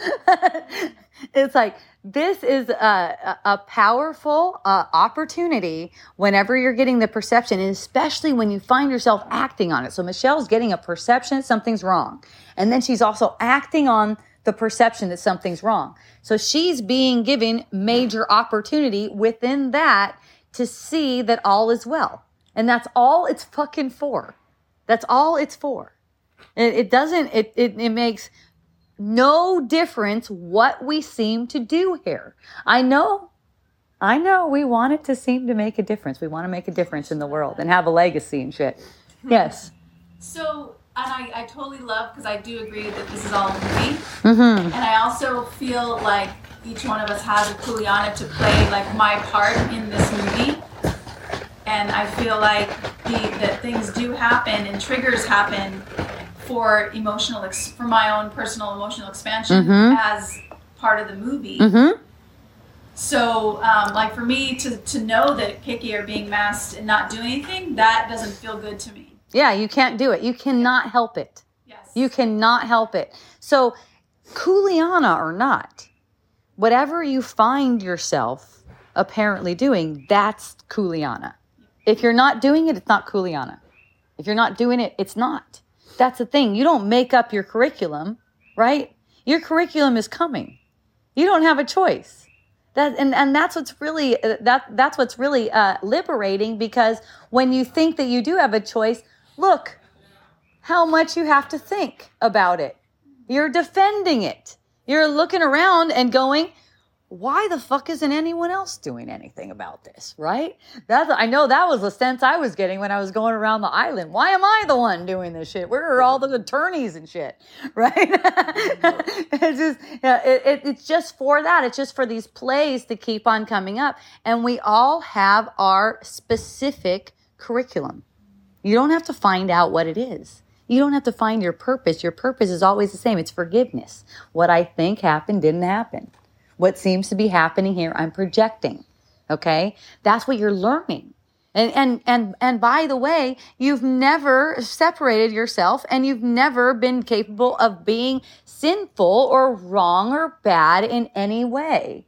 It's like this is a, a powerful uh, opportunity whenever you're getting the perception, and especially when you find yourself acting on it. So Michelle's getting a perception that something's wrong, and then she's also acting on the perception that something's wrong. So she's being given major opportunity within that to see that all is well, and that's all it's fucking for. That's all it's for. It, it doesn't. It, it it makes no difference what we seem to do here. I know, I know we want it to seem to make a difference. We want to make a difference in the world and have a legacy and shit. Yes. So, and I, I totally love because I do agree that this is all a movie. Mm-hmm. And I also feel like each one of us has a Kuleana to play like my part in this movie. And I feel like the, that things do happen and triggers happen for emotional ex- for my own personal emotional expansion mm-hmm. as part of the movie. Mm-hmm. So, um, like for me to to know that Keiki are being masked and not doing anything, that doesn't feel good to me. Yeah, you can't do it. You cannot help it. Yes. You cannot help it. So, Kuleana or not, whatever you find yourself apparently doing, that's Kuleana. If you're not doing it, it's not Kuleana. If you're not doing it, it's not. That's the thing. You don't make up your curriculum, right? Your curriculum is coming. You don't have a choice. That and, and that's what's really uh, that that's what's really uh, liberating because when you think that you do have a choice, look how much you have to think about it. You're defending it. You're looking around and going, why the fuck isn't anyone else doing anything about this, right? That's I know that was the sense I was getting when I was going around the island. Why am I the one doing this shit? Where are all the attorneys and shit, right? Mm-hmm. it's just yeah, it, it, it's just for that. It's just for these plays to keep on coming up, and we all have our specific curriculum. You don't have to find out what it is. You don't have to find your purpose. Your purpose is always the same. It's forgiveness. What I think happened didn't happen. What seems to be happening here, I'm projecting. Okay? That's what you're learning. And, and, and, and by the way, you've never separated yourself and you've never been capable of being sinful or wrong or bad in any way.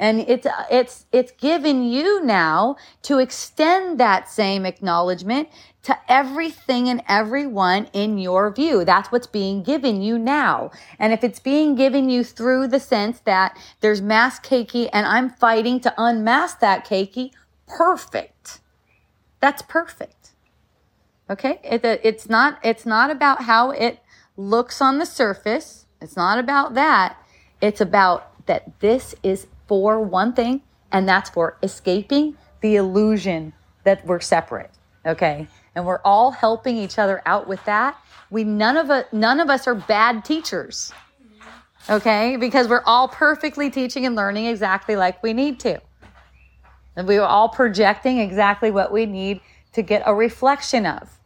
And it's, it's, it's given you now to extend that same acknowledgement to everything and everyone in your view. That's what's being given you now. And if it's being given you through the sense that there's mass Keiki and I'm fighting to unmask that Keiki, perfect. That's perfect. Okay? It, it's not, it's not about how it looks on the surface. It's not about that. It's about that this is for one thing, and that's for escaping the illusion that we're separate. Okay? and we're all helping each other out with that, we none of us none of us are bad teachers. Okay? Because we're all perfectly teaching and learning exactly like we need to. And we are all projecting exactly what we need to get a reflection of.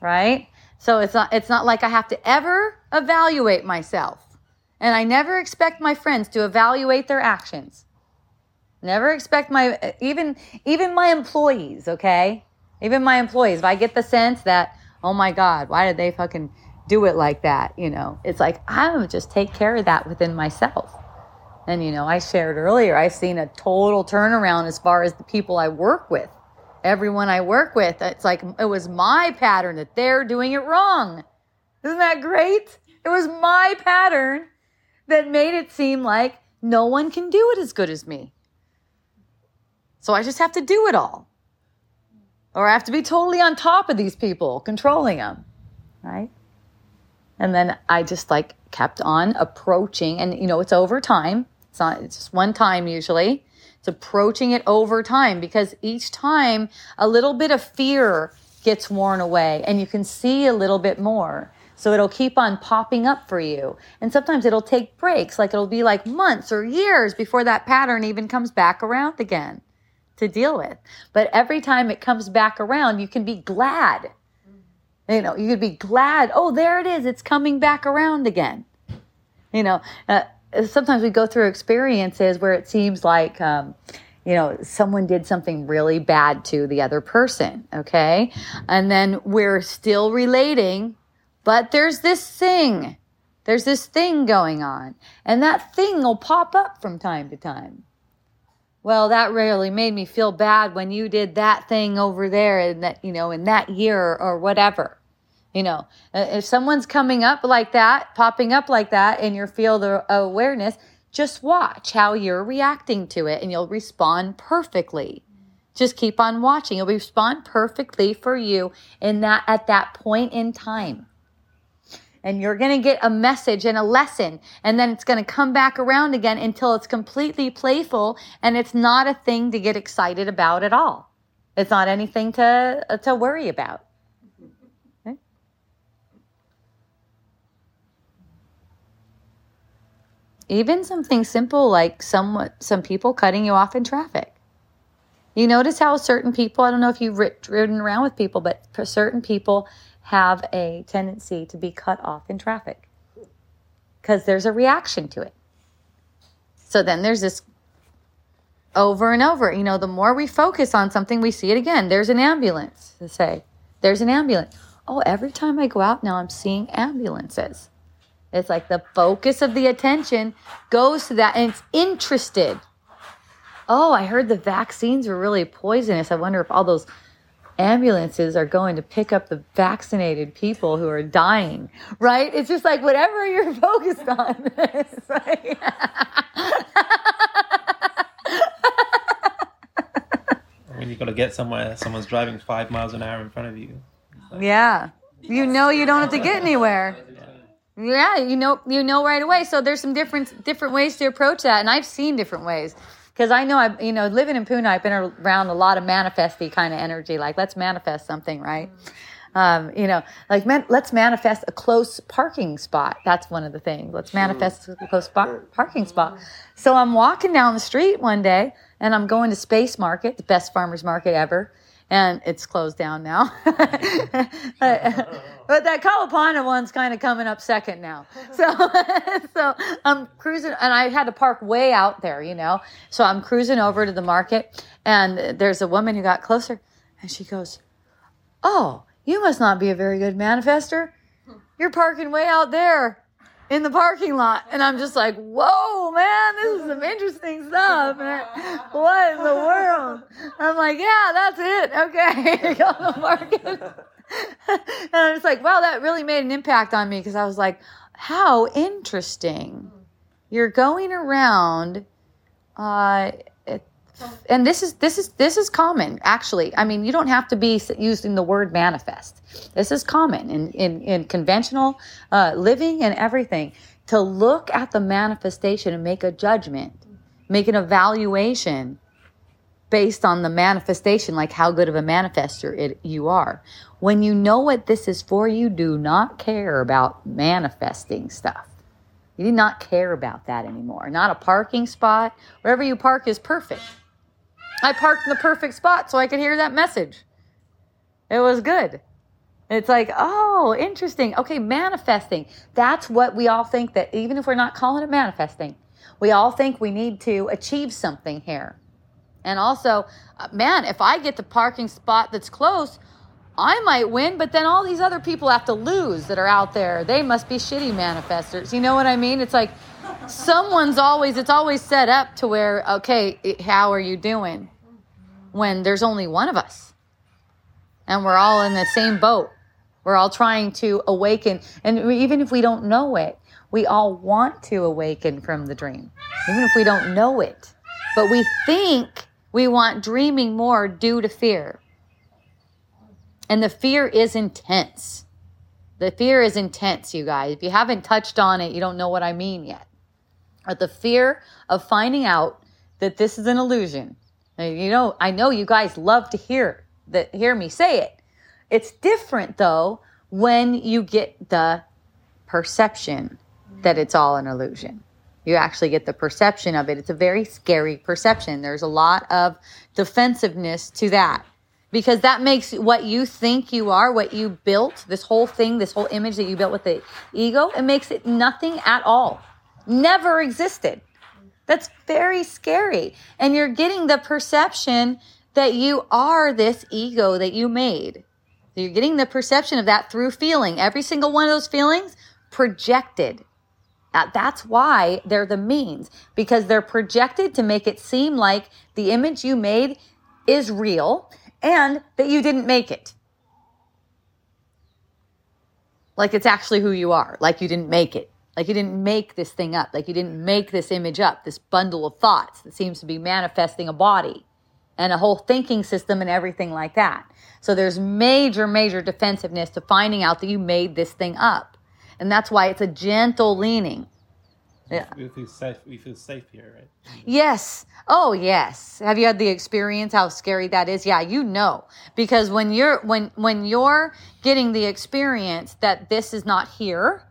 Right? So it's not it's not like I have to ever evaluate myself. And I never expect my friends to evaluate their actions. Never expect my even even my employees, okay? Even my employees, if I get the sense that, oh my God, why did they fucking do it like that? You know, it's like, I would just take care of that within myself. And, you know, I shared earlier, I've seen a total turnaround as far as the people I work with. Everyone I work with, it's like it was my pattern that they're doing it wrong. Isn't that great? It was my pattern that made it seem like no one can do it as good as me. So I just have to do it all. Or I have to be totally on top of these people, controlling them. Right? And then I just like kept on approaching, and you know, it's over time. It's not, it's just one time usually. It's approaching it over time because each time a little bit of fear gets worn away and you can see a little bit more. So it'll keep on popping up for you. And sometimes it'll take breaks, like it'll be like months or years before that pattern even comes back around again to deal with. But every time it comes back around, you can be glad. You know, you could be glad, oh, there it is, it's coming back around again. You know, uh, sometimes we go through experiences where it seems like, um, you know, someone did something really bad to the other person, okay? And then we're still relating, but there's this thing. There's this thing going on. And that thing will pop up from time to time. Well, that really made me feel bad when you did that thing over there in that, you know, in that year or whatever. You know, uh, if someone's coming up like that, popping up like that in your field of awareness, just watch how you're reacting to it and you'll respond perfectly. Just keep on watching. You'll respond perfectly for you in that at that point in time. And you're going to get a message and a lesson and then it's going to come back around again until it's completely playful and it's not a thing to get excited about at all. It's not anything to to worry about. Even something simple like some some people cutting you off in traffic. You notice how certain people, I don't know if you've ridden around with people, but certain people have a tendency to be cut off in traffic because there's a reaction to it. So then there's this over and over. You know, the more we focus on something, we see it again. There's an ambulance, to say. There's an ambulance. Oh, every time I go out now, I'm seeing ambulances. It's like the focus of the attention goes to that and it's interested. Oh, I heard the vaccines were really poisonous. I wonder if all those ambulances are going to pick up the vaccinated people who are dying, right? It's just like whatever you're focused on. it's like, when you've got to get somewhere, someone's driving five miles an hour in front of you. Like, yeah. You know you don't have to get anywhere. Yeah, you know you know right away. So there's some different different ways to approach that, and I've seen different ways because I know I you know living in Puna, I've been around a lot of manifesty kind of energy. Like let's manifest something, right? Um, you know, like man, let's manifest a close parking spot. That's one of the things. Let's manifest a close parking spot. So I'm walking down the street one day, and I'm going to Space Market, the best farmers market ever and it's closed down now. but that Kalapana one's kind of coming up second now. So, so I'm cruising, and I had to park way out there, you know. So I'm cruising over to the market, and there's a woman who got closer, and she goes, "Oh, you must not be a very good manifester. You're parking way out there." In the parking lot. And I'm just like, whoa, man, this is some interesting stuff. What in the world? I'm like, yeah, that's it. Okay. Go to the market. and I'm just like, wow, that really made an impact on me because I was like, how interesting. You're going around, uh, and this is this is this is common actually i mean you don't have to be using the word manifest this is common in in, in conventional uh, living and everything to look at the manifestation and make a judgment make an evaluation based on the manifestation like how good of a manifester it, you are when you know what this is for you do not care about manifesting stuff you do not care about that anymore. Not a parking spot. Wherever you park is perfect. I parked in the perfect spot so I could hear that message. It was good. It's like, oh, interesting. Okay, manifesting. That's what we all think that even if we're not calling it manifesting, we all think we need to achieve something here. And also, uh, man, if I get the parking spot that's close, I might win, but then all these other people have to lose that are out there. They must be shitty manifestors. You know what I mean? It's like, someone's always it's always set up to where okay how are you doing? When there's only one of us. And we're all in the same boat. We're all trying to awaken. And even if we don't know it we all want to awaken from the dream. Even if we don't know it. But we think we want dreaming more due to fear. And the fear is intense. The fear is intense you guys. If you haven't touched on it you don't know what i mean yet but the fear of finding out that this is an illusion. You know, I know you guys love to hear that hear me say it. It's different though when you get the perception that it's all an illusion. You actually get the perception of it. It's a very scary perception. There's a lot of defensiveness to that because that makes what you think you are, what you built, this whole thing, this whole image that you built with the ego, it makes it nothing at all never existed. That's very scary. And you're getting the perception that you are this ego that you made. You're getting the perception of that through feeling. Every single one of those feelings projected. That's why they're the means, because they're projected to make it seem like the image you made is real and that you didn't make it. Like it's actually who you are, like you didn't make it. Like you didn't make this thing up. Like you didn't make this image up, this bundle of thoughts that seems to be manifesting a body and a whole thinking system and everything like that. So there's major, major defensiveness to finding out that you made this thing up. And that's why it's a gentle leaning. Yeah. We feel safe. We feel safe here, right? Yes. Oh, yes. Have you had the experience how scary that is? Yeah, you know. Because when you're when when you're getting the experience that this is not here,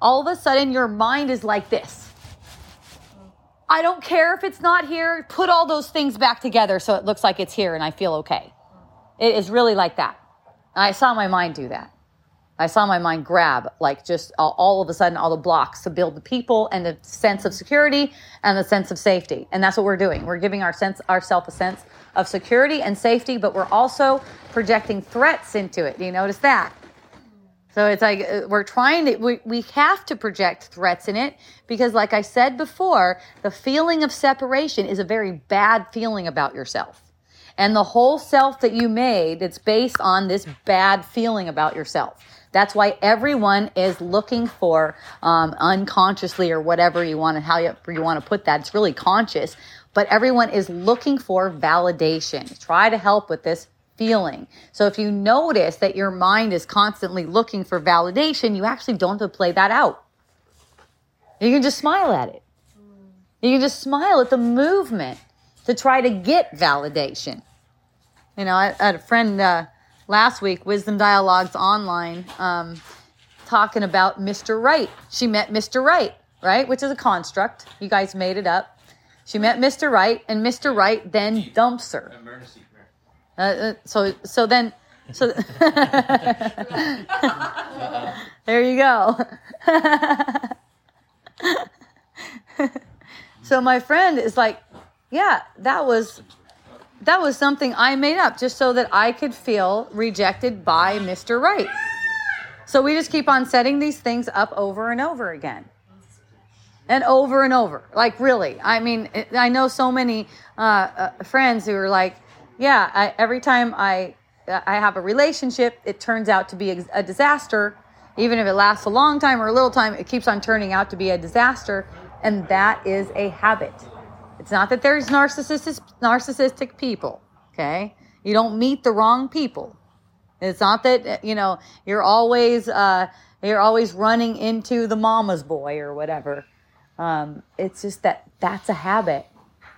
all of a sudden your mind is like this. I don't care if it's not here. Put all those things back together so it looks like it's here and I feel okay. It is really like that. I saw my mind do that. I saw my mind grab, like just all, of a sudden, all the blocks to build the people and the sense of security and the sense of safety. And that's what we're doing. We're giving our sense, ourself a sense of security and safety, but we're also projecting threats into it. Do you notice that? So it's like uh, we're trying to, we, we have to project threats in it because, like I said before, the feeling of separation is a very bad feeling about yourself. And the whole self that you made, it's based on this bad feeling about yourself. That's why everyone is looking for um, unconsciously or whatever you want to, how you, you want to put that. It's really conscious, but everyone is looking for validation. Try to help with this feeling. So if you notice that your mind is constantly looking for validation, you actually don't have to play that out. You can just smile at it. You can just smile at the movement to try to get validation. You know, I, I had a friend uh, last week, Wisdom Dialogues Online, um, talking about Mr. Right. She met Mr. Right, right? Which is a construct. You guys made it up. She met Mr. Right, and Mr. Right then dumps her. Emergency. Uh, uh, so so then so there you go. so my friend is like, yeah, that was that was something I made up just so that I could feel rejected by Mr. Right. So we just keep on setting these things up over and over again. And over and over. Like, really. I mean, I know so many uh, uh, friends who are like, yeah, I, every time I, I have a relationship, it turns out to be a, disaster. Even if it lasts a long time or a little time, it keeps on turning out to be a disaster. And that is a habit. It's not that there's narcissistic, narcissistic people, okay? You don't meet the wrong people. It's not that you know you're always uh, you're always running into the mama's boy or whatever. Um, it's just that that's a habit.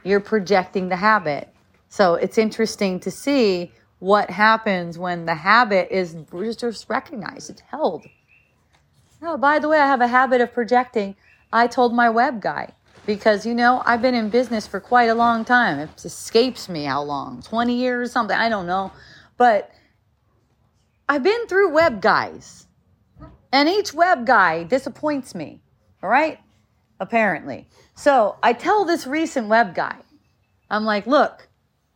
You're projecting the habit. So it's interesting to see what happens when the habit is just recognized. It's held. Oh, by the way, I have a habit of projecting. I told my web guy because you know I've been in business for quite a long time. It escapes me how long, twenty years, or something. I don't know, but I've been through web guys, and each web guy disappoints me. All right, apparently. So I tell this recent web guy, I'm like, look,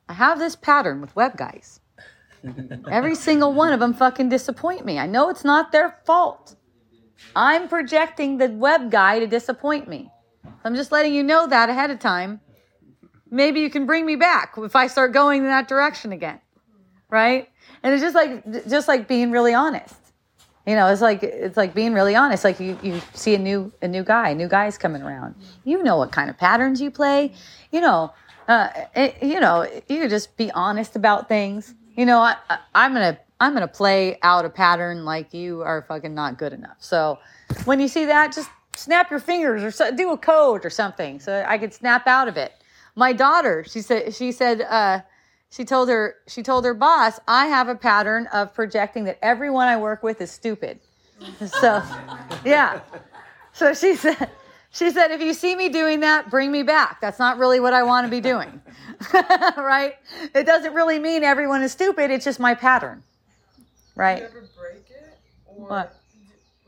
I have this pattern with web guys. Every single one of them fucking disappoint me. I know it's not their fault. I'm projecting the web guy to disappoint me. I'm just letting you know that ahead of time. Maybe you can bring me back if I start going in that direction again. Right? And it's just like just like being really honest. You know, it's like it's like being really honest. Like you, you see a new a new guy, new guys coming around. You know what kind of patterns you play. You know, uh, it, you know, you could just be honest about things. You know, I, I, I'm gonna I'm gonna play out a pattern like you are fucking not good enough. So when you see that, just snap your fingers or so, do a code or something so I could snap out of it. My daughter, she said she said uh, she told her she told her boss, I have a pattern of projecting that everyone I work with is stupid. So yeah. So she said she said if you see me doing that, bring me back. That's not really what I want to be doing. right? It doesn't really mean everyone is stupid, it's just my pattern. Right? Do you ever break it, or What?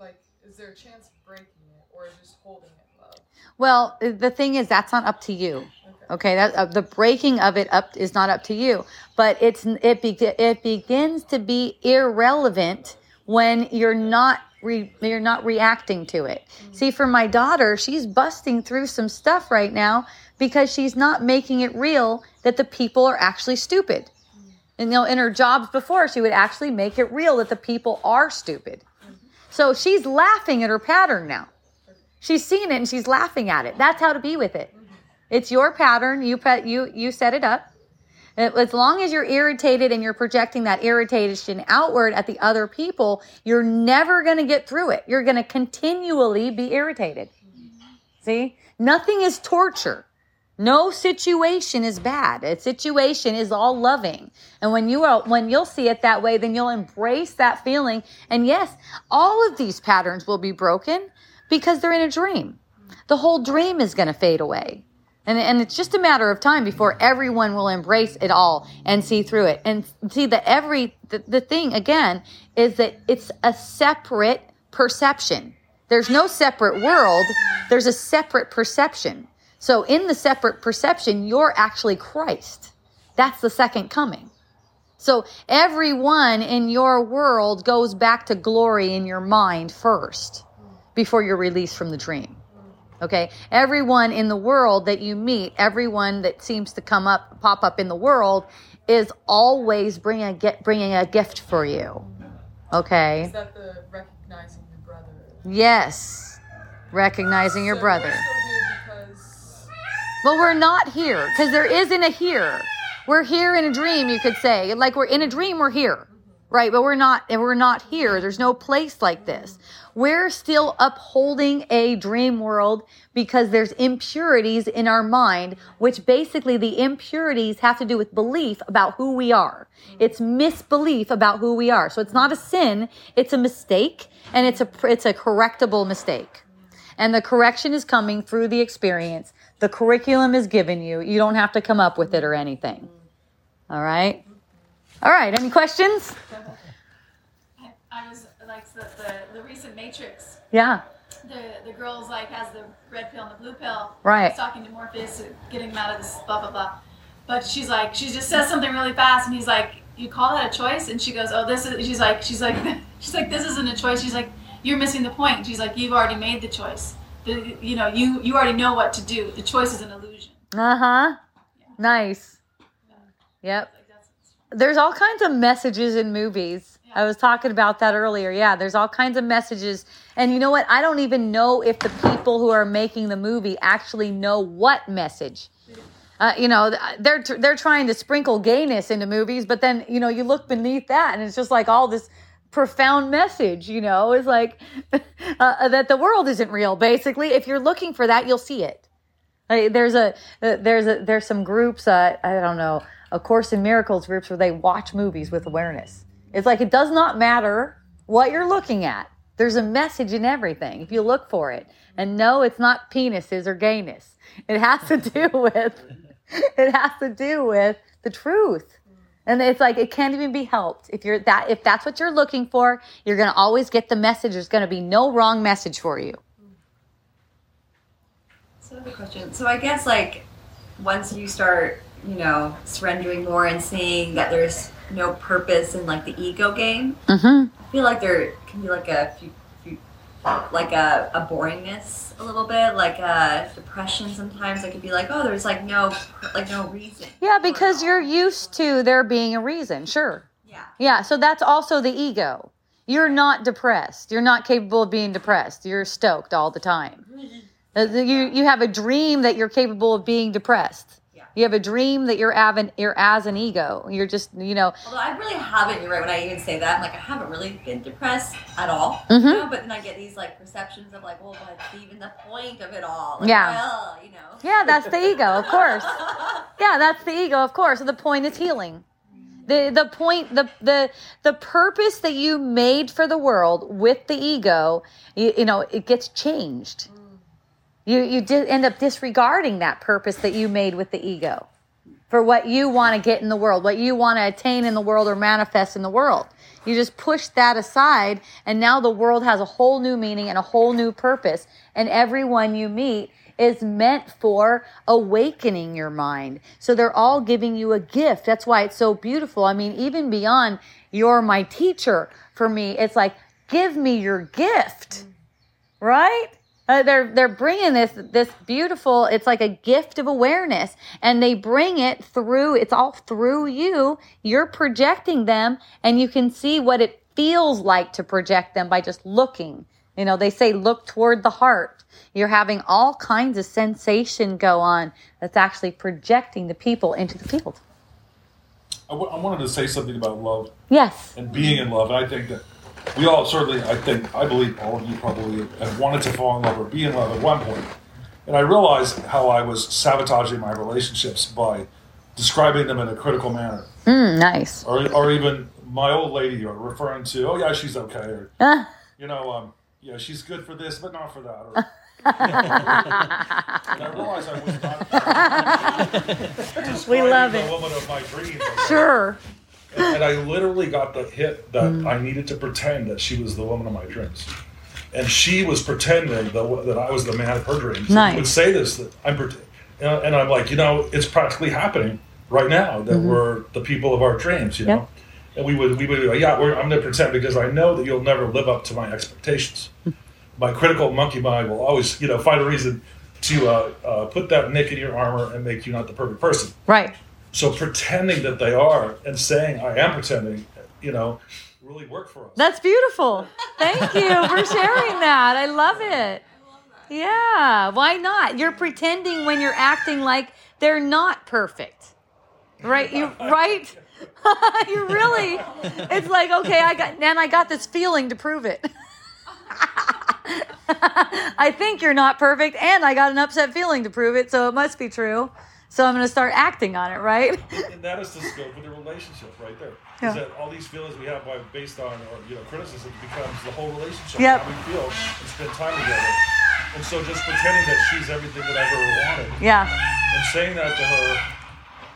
like, is there a chance of breaking it, or just holding it love? Well, the thing is, that's not up to you. Okay, that uh, the breaking of it up is not up to you, but it's it be, it begins to be irrelevant when you're not re, you're not reacting to it. Mm. See, for my daughter, she's busting through some stuff right now because she's not making it real that the people are actually stupid. Mm. And you know, in her jobs before, she would actually make it real that the people are stupid. Mm-hmm. So she's laughing at her pattern now. She's seen it and she's laughing at it. That's how to be with it. Mm-hmm. It's your pattern. You you you set it up. As long as you're irritated and you're projecting that irritation outward at the other people, you're never going to get through it. You're going to continually be irritated. See? Nothing is torture. No situation is bad. A situation is all loving. And when you are when you'll see it that way, then you'll embrace that feeling. And yes, all of these patterns will be broken because they're in a dream. The whole dream is going to fade away. And, and it's just a matter of time before everyone will embrace it all and see through it. And see that every, the, the thing again is that it's a separate perception. There's no separate world, there's a separate perception. So in the separate perception, you're actually Christ. That's the second coming. So everyone in your world goes back to glory in your mind first before you're released from the dream. Okay. Everyone in the world that you meet, everyone that seems to come up, pop up in the world is always bringing a, get, bringing a gift for you. Okay. Is that the recognizing your brother? Yes. Recognizing your So brother. We're because Well, we're not here because there isn't a here. We're here in a dream, you could say. Like we're in a dream, we're here. Mm-hmm. Right? But we're not and we're not here. There's no place like this. We're still upholding a dream world because there's impurities in our mind, which basically the impurities have to do with belief about who we are. It's misbelief about who we are. So it's not a sin, it's a mistake, and it's a it's a correctable mistake. And the correction is coming through the experience. The curriculum is given you. You don't have to come up with it or anything. All right? All right. Any questions? I, was the, the, the recent Matrix. Yeah. The the girl's like has the red pill and the blue pill. Right. He's talking to Morpheus, getting him out of this blah blah blah. But she's like, she just says something really fast, and he's like, "You call that a choice?" And she goes, "Oh, this is." She's like, she's like, she's like, "This isn't a choice." She's like, "You're missing the point." She's like, "You've already made the choice. The, you know, you you already know what to do. The choice is an illusion." Uh huh. Nice. Yep. Like. There's all kinds of messages in movies. I was talking about that earlier. Yeah, there's all kinds of messages. And you know what? I don't even know if the people who are making the movie actually know what message. Uh, you know, they're they're trying to sprinkle gayness into movies, but then you know you look beneath that, and it's just like all this profound message. You know, is like uh, that the world isn't real. Basically, if you're looking for that, you'll see it. Like, there's a uh, there's a there's some groups. Uh, I don't know, a Course in Miracles groups where they watch movies with awareness. It's like it does not matter what you're looking at. There's a message in everything if you look for it. And no, it's not penises or gayness. It has to do with it has to do with the truth. And it's like it can't even be helped. If you're that if that's what you're looking for, you're gonna always get the message. There's gonna be no wrong message for you. So I have a question. So I guess like once you start, you know, surrendering more and seeing that there's no purpose in like the ego game, Mm-hmm. I feel like there can be like a few, few like a, a boringness a little bit, like a depression. Sometimes it could be like, oh, there's like no like no reason. Yeah, because you're used to there being a reason. Sure. yeah. Yeah, so that's also the ego. You're not depressed. You're not capable of being depressed. You're stoked all the time. Uh, You you have a dream that you're capable of being depressed. You have a dream that you're av- you're as an ego. You're just you know Although I really haven't, you're right. When I even say that, I'm like, I haven't really been depressed at all. Mhm. You know? But then I get these like perceptions of like, well, what's even the point of it all? Like, Yeah. Well, you know. yeah that's the ego of course. Yeah, that's the ego of course. So the point is healing. The the point the the the purpose that you made for the world with the ego, you, you know, it gets changed. You you end up disregarding that purpose that you made with the ego for what you want to get in the world, what you want to attain in the world or manifest in the world. You just push that aside, and now the world has a whole new meaning and a whole new purpose. And everyone you meet is meant for awakening your mind. So they're all giving you a gift. That's why it's so beautiful. I mean, even beyond you're my teacher, for me, it's like, give me your gift right? Uh, they're they're bringing this this beautiful. It's like a gift of awareness, and they bring it through. It's all through you. You're projecting them, and you can see what it feels like to project them by just looking. You know, they say look toward the heart. You're having all kinds of sensation go on that's actually projecting the people into the field. I, w- I wanted to say something about love Yes. and being in love. I think that we all certainly, I think, I believe all of you probably have wanted to fall in love or be in love at one point. And I realized how I was sabotaging my relationships by describing them in a critical manner. Mm, nice. Or, or even my old lady, or referring to, oh, yeah, she's okay. Or, Ah, you know, um, yeah, she's good for this, but not for that. Or, and I realized I was not we love the it. woman of my dreams. Sure. And, I literally got the hit that Mm. I needed to pretend that she was the woman of my dreams. And she was pretending that, that I was the man of her dreams. Nice. Would say this that I'm, pret- and I'm like, you know, it's practically happening right now that we're the people of our dreams, you know. Mm-hmm. Yep. And we would we would go, yeah, we're, I'm going to pretend because I know that you'll never live up to my expectations. my critical monkey mind will always, you know, find a reason to uh, uh, put that nick in your armor and make you not the perfect person. Right. So pretending that they are and saying I am pretending, you know, really work for us. That's beautiful. Thank you for sharing that. I love it. Yeah, why not? You're pretending when you're acting like they're not perfect. Right? You right? you really It's like, okay, I got and I got this feeling to prove it. I think you're not perfect and I got an upset feeling to prove it, so it must be true. So I'm going to start acting on it, right? and that is the scope of the relationship right there. Is Yeah. that all these feelings we have by based on or you know criticism becomes the whole relationship Yep. how we feel and spend time together. And so just pretending that she's everything that I've ever wanted yeah. and saying that to her,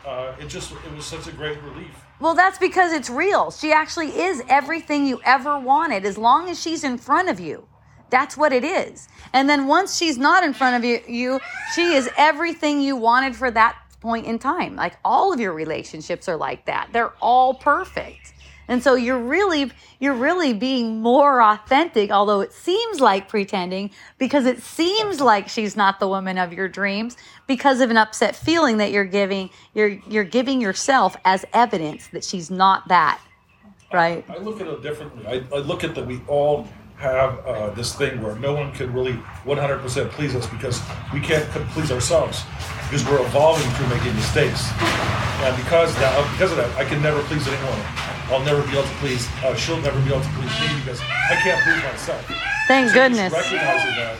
uh, it just it was such a great relief. Well, that's because it's real. She actually is everything you ever wanted as long as she's in front of you. That's what it is. And then once she's not in front of you, you she is everything you wanted for that point in time. Like all of your relationships are like that. They're all perfect. And so you're really you're really being more authentic although it seems like pretending because it seems like she's not the woman of your dreams because of an upset feeling that you're giving you're you're giving yourself as evidence that she's not that. Right? I look at it differently. I, I look at that we all have uh, this thing where no one can really 100% please us because we can't please ourselves because we're evolving through making mistakes. And because of that, because of that, I can never please anyone. I'll never be able to please. Uh, she'll never be able to please me because I can't please myself. Thank So goodness. recognizing that,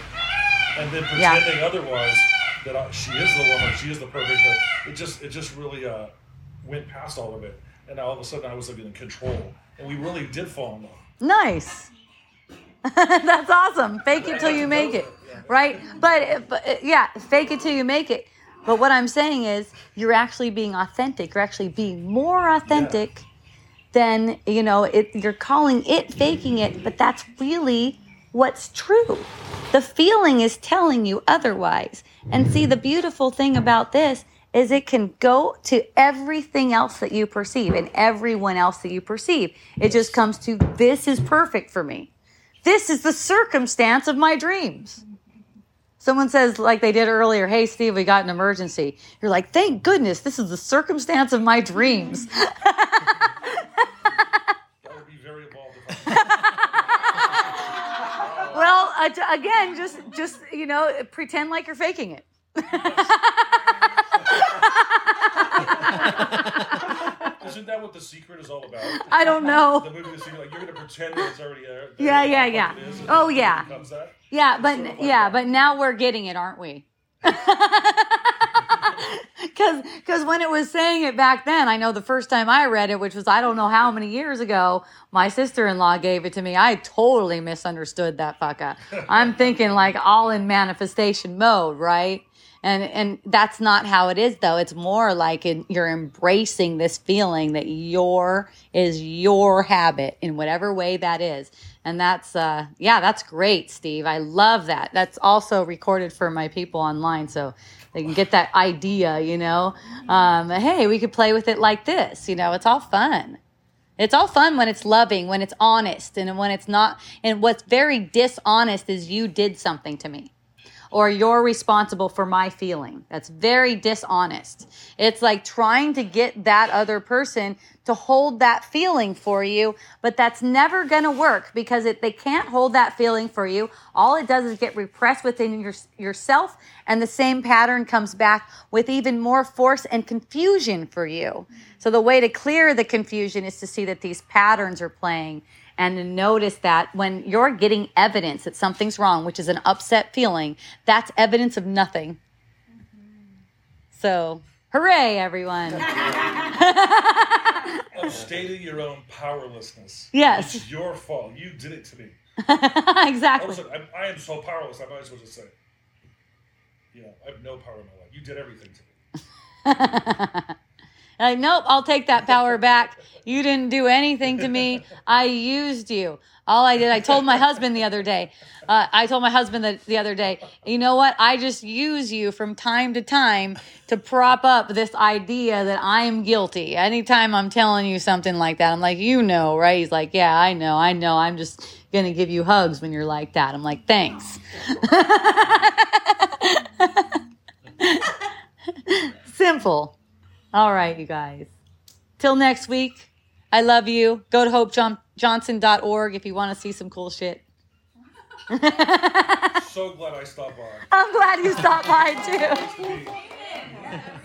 and then Yeah. pretending otherwise that I, she is the woman, she is the perfect. It just, it just really uh, went past all of it, and all of a sudden I was like in control, and we really did fall in love. Nice. That's awesome. Fake it till you make it. Right? But, but yeah, fake it till you make it. But what I'm saying is you're actually being authentic. You're actually being more authentic than, you know, it you're calling it faking it, but that's really what's true. The feeling is telling you otherwise. And see the beautiful thing about this is it can go to everything else that you perceive and everyone else that you perceive. It just comes to this is perfect for me. This is the circumstance of my dreams. Someone says, like they did earlier, hey, Steve, we got an emergency. You're like, thank goodness, this is the circumstance of my dreams. That would be very evolved. Well, uh, again, just, just, you know, pretend like you're faking it. Isn't that what The Secret is all about? I don't know. The movie The Secret, like you're gonna pretend that it's already there. Yeah, yeah, oh, yeah. it is, Oh, yeah. Yeah, but sort of like yeah, that. but now we're getting it, aren't we? Because because when it was saying it back then, I know the first time I read it, which was I don't know how many years ago, my sister in law gave it to me. I totally misunderstood that fucka. I'm thinking like all in manifestation mode, right? And and that's not how it is though. It's more like in, you're embracing this feeling that your is your habit in whatever way that is. And that's uh yeah, that's great, Steve. I love that. That's also recorded for my people online so they can get that idea, you know. Um, hey, we could play with it like this, you know. It's all fun. It's all fun when it's loving, when it's honest, and when it's not. And what's very dishonest is you did something to me or you're responsible for my feeling. That's very dishonest. It's like trying to get that other person to hold that feeling for you, but that's never going to work because they can't hold that feeling for you. All it does is get repressed within your, yourself, and the same pattern comes back with even more force and confusion for you. So the way to clear the confusion is to see that these patterns are playing and notice that when you're getting evidence that something's wrong, which is an upset feeling, that's evidence of nothing. So, hooray, everyone. Of stating your own powerlessness. Yes. It's your fault. You did it to me. All of a exactly. sudden, I'm, I am so powerless. I might as well just say, you know, I have no power in my life. You did everything to me. Like, nope, I'll take that power back. You didn't do anything to me. I used you. All I did, I told my husband the other day. Uh, I told my husband the, the other day, you know what? I just use you from time to time to prop up this idea that I am guilty. Anytime I'm telling you something like that, I'm like, you know, right? He's like, yeah, I know, I know. I'm just going to give you hugs when you're like that. I'm like, thanks. Simple. All right, you guys. Till next week, I love you. Go to hopejohnson.org if you want to see some cool shit. So glad I stopped by. I'm glad you stopped by too.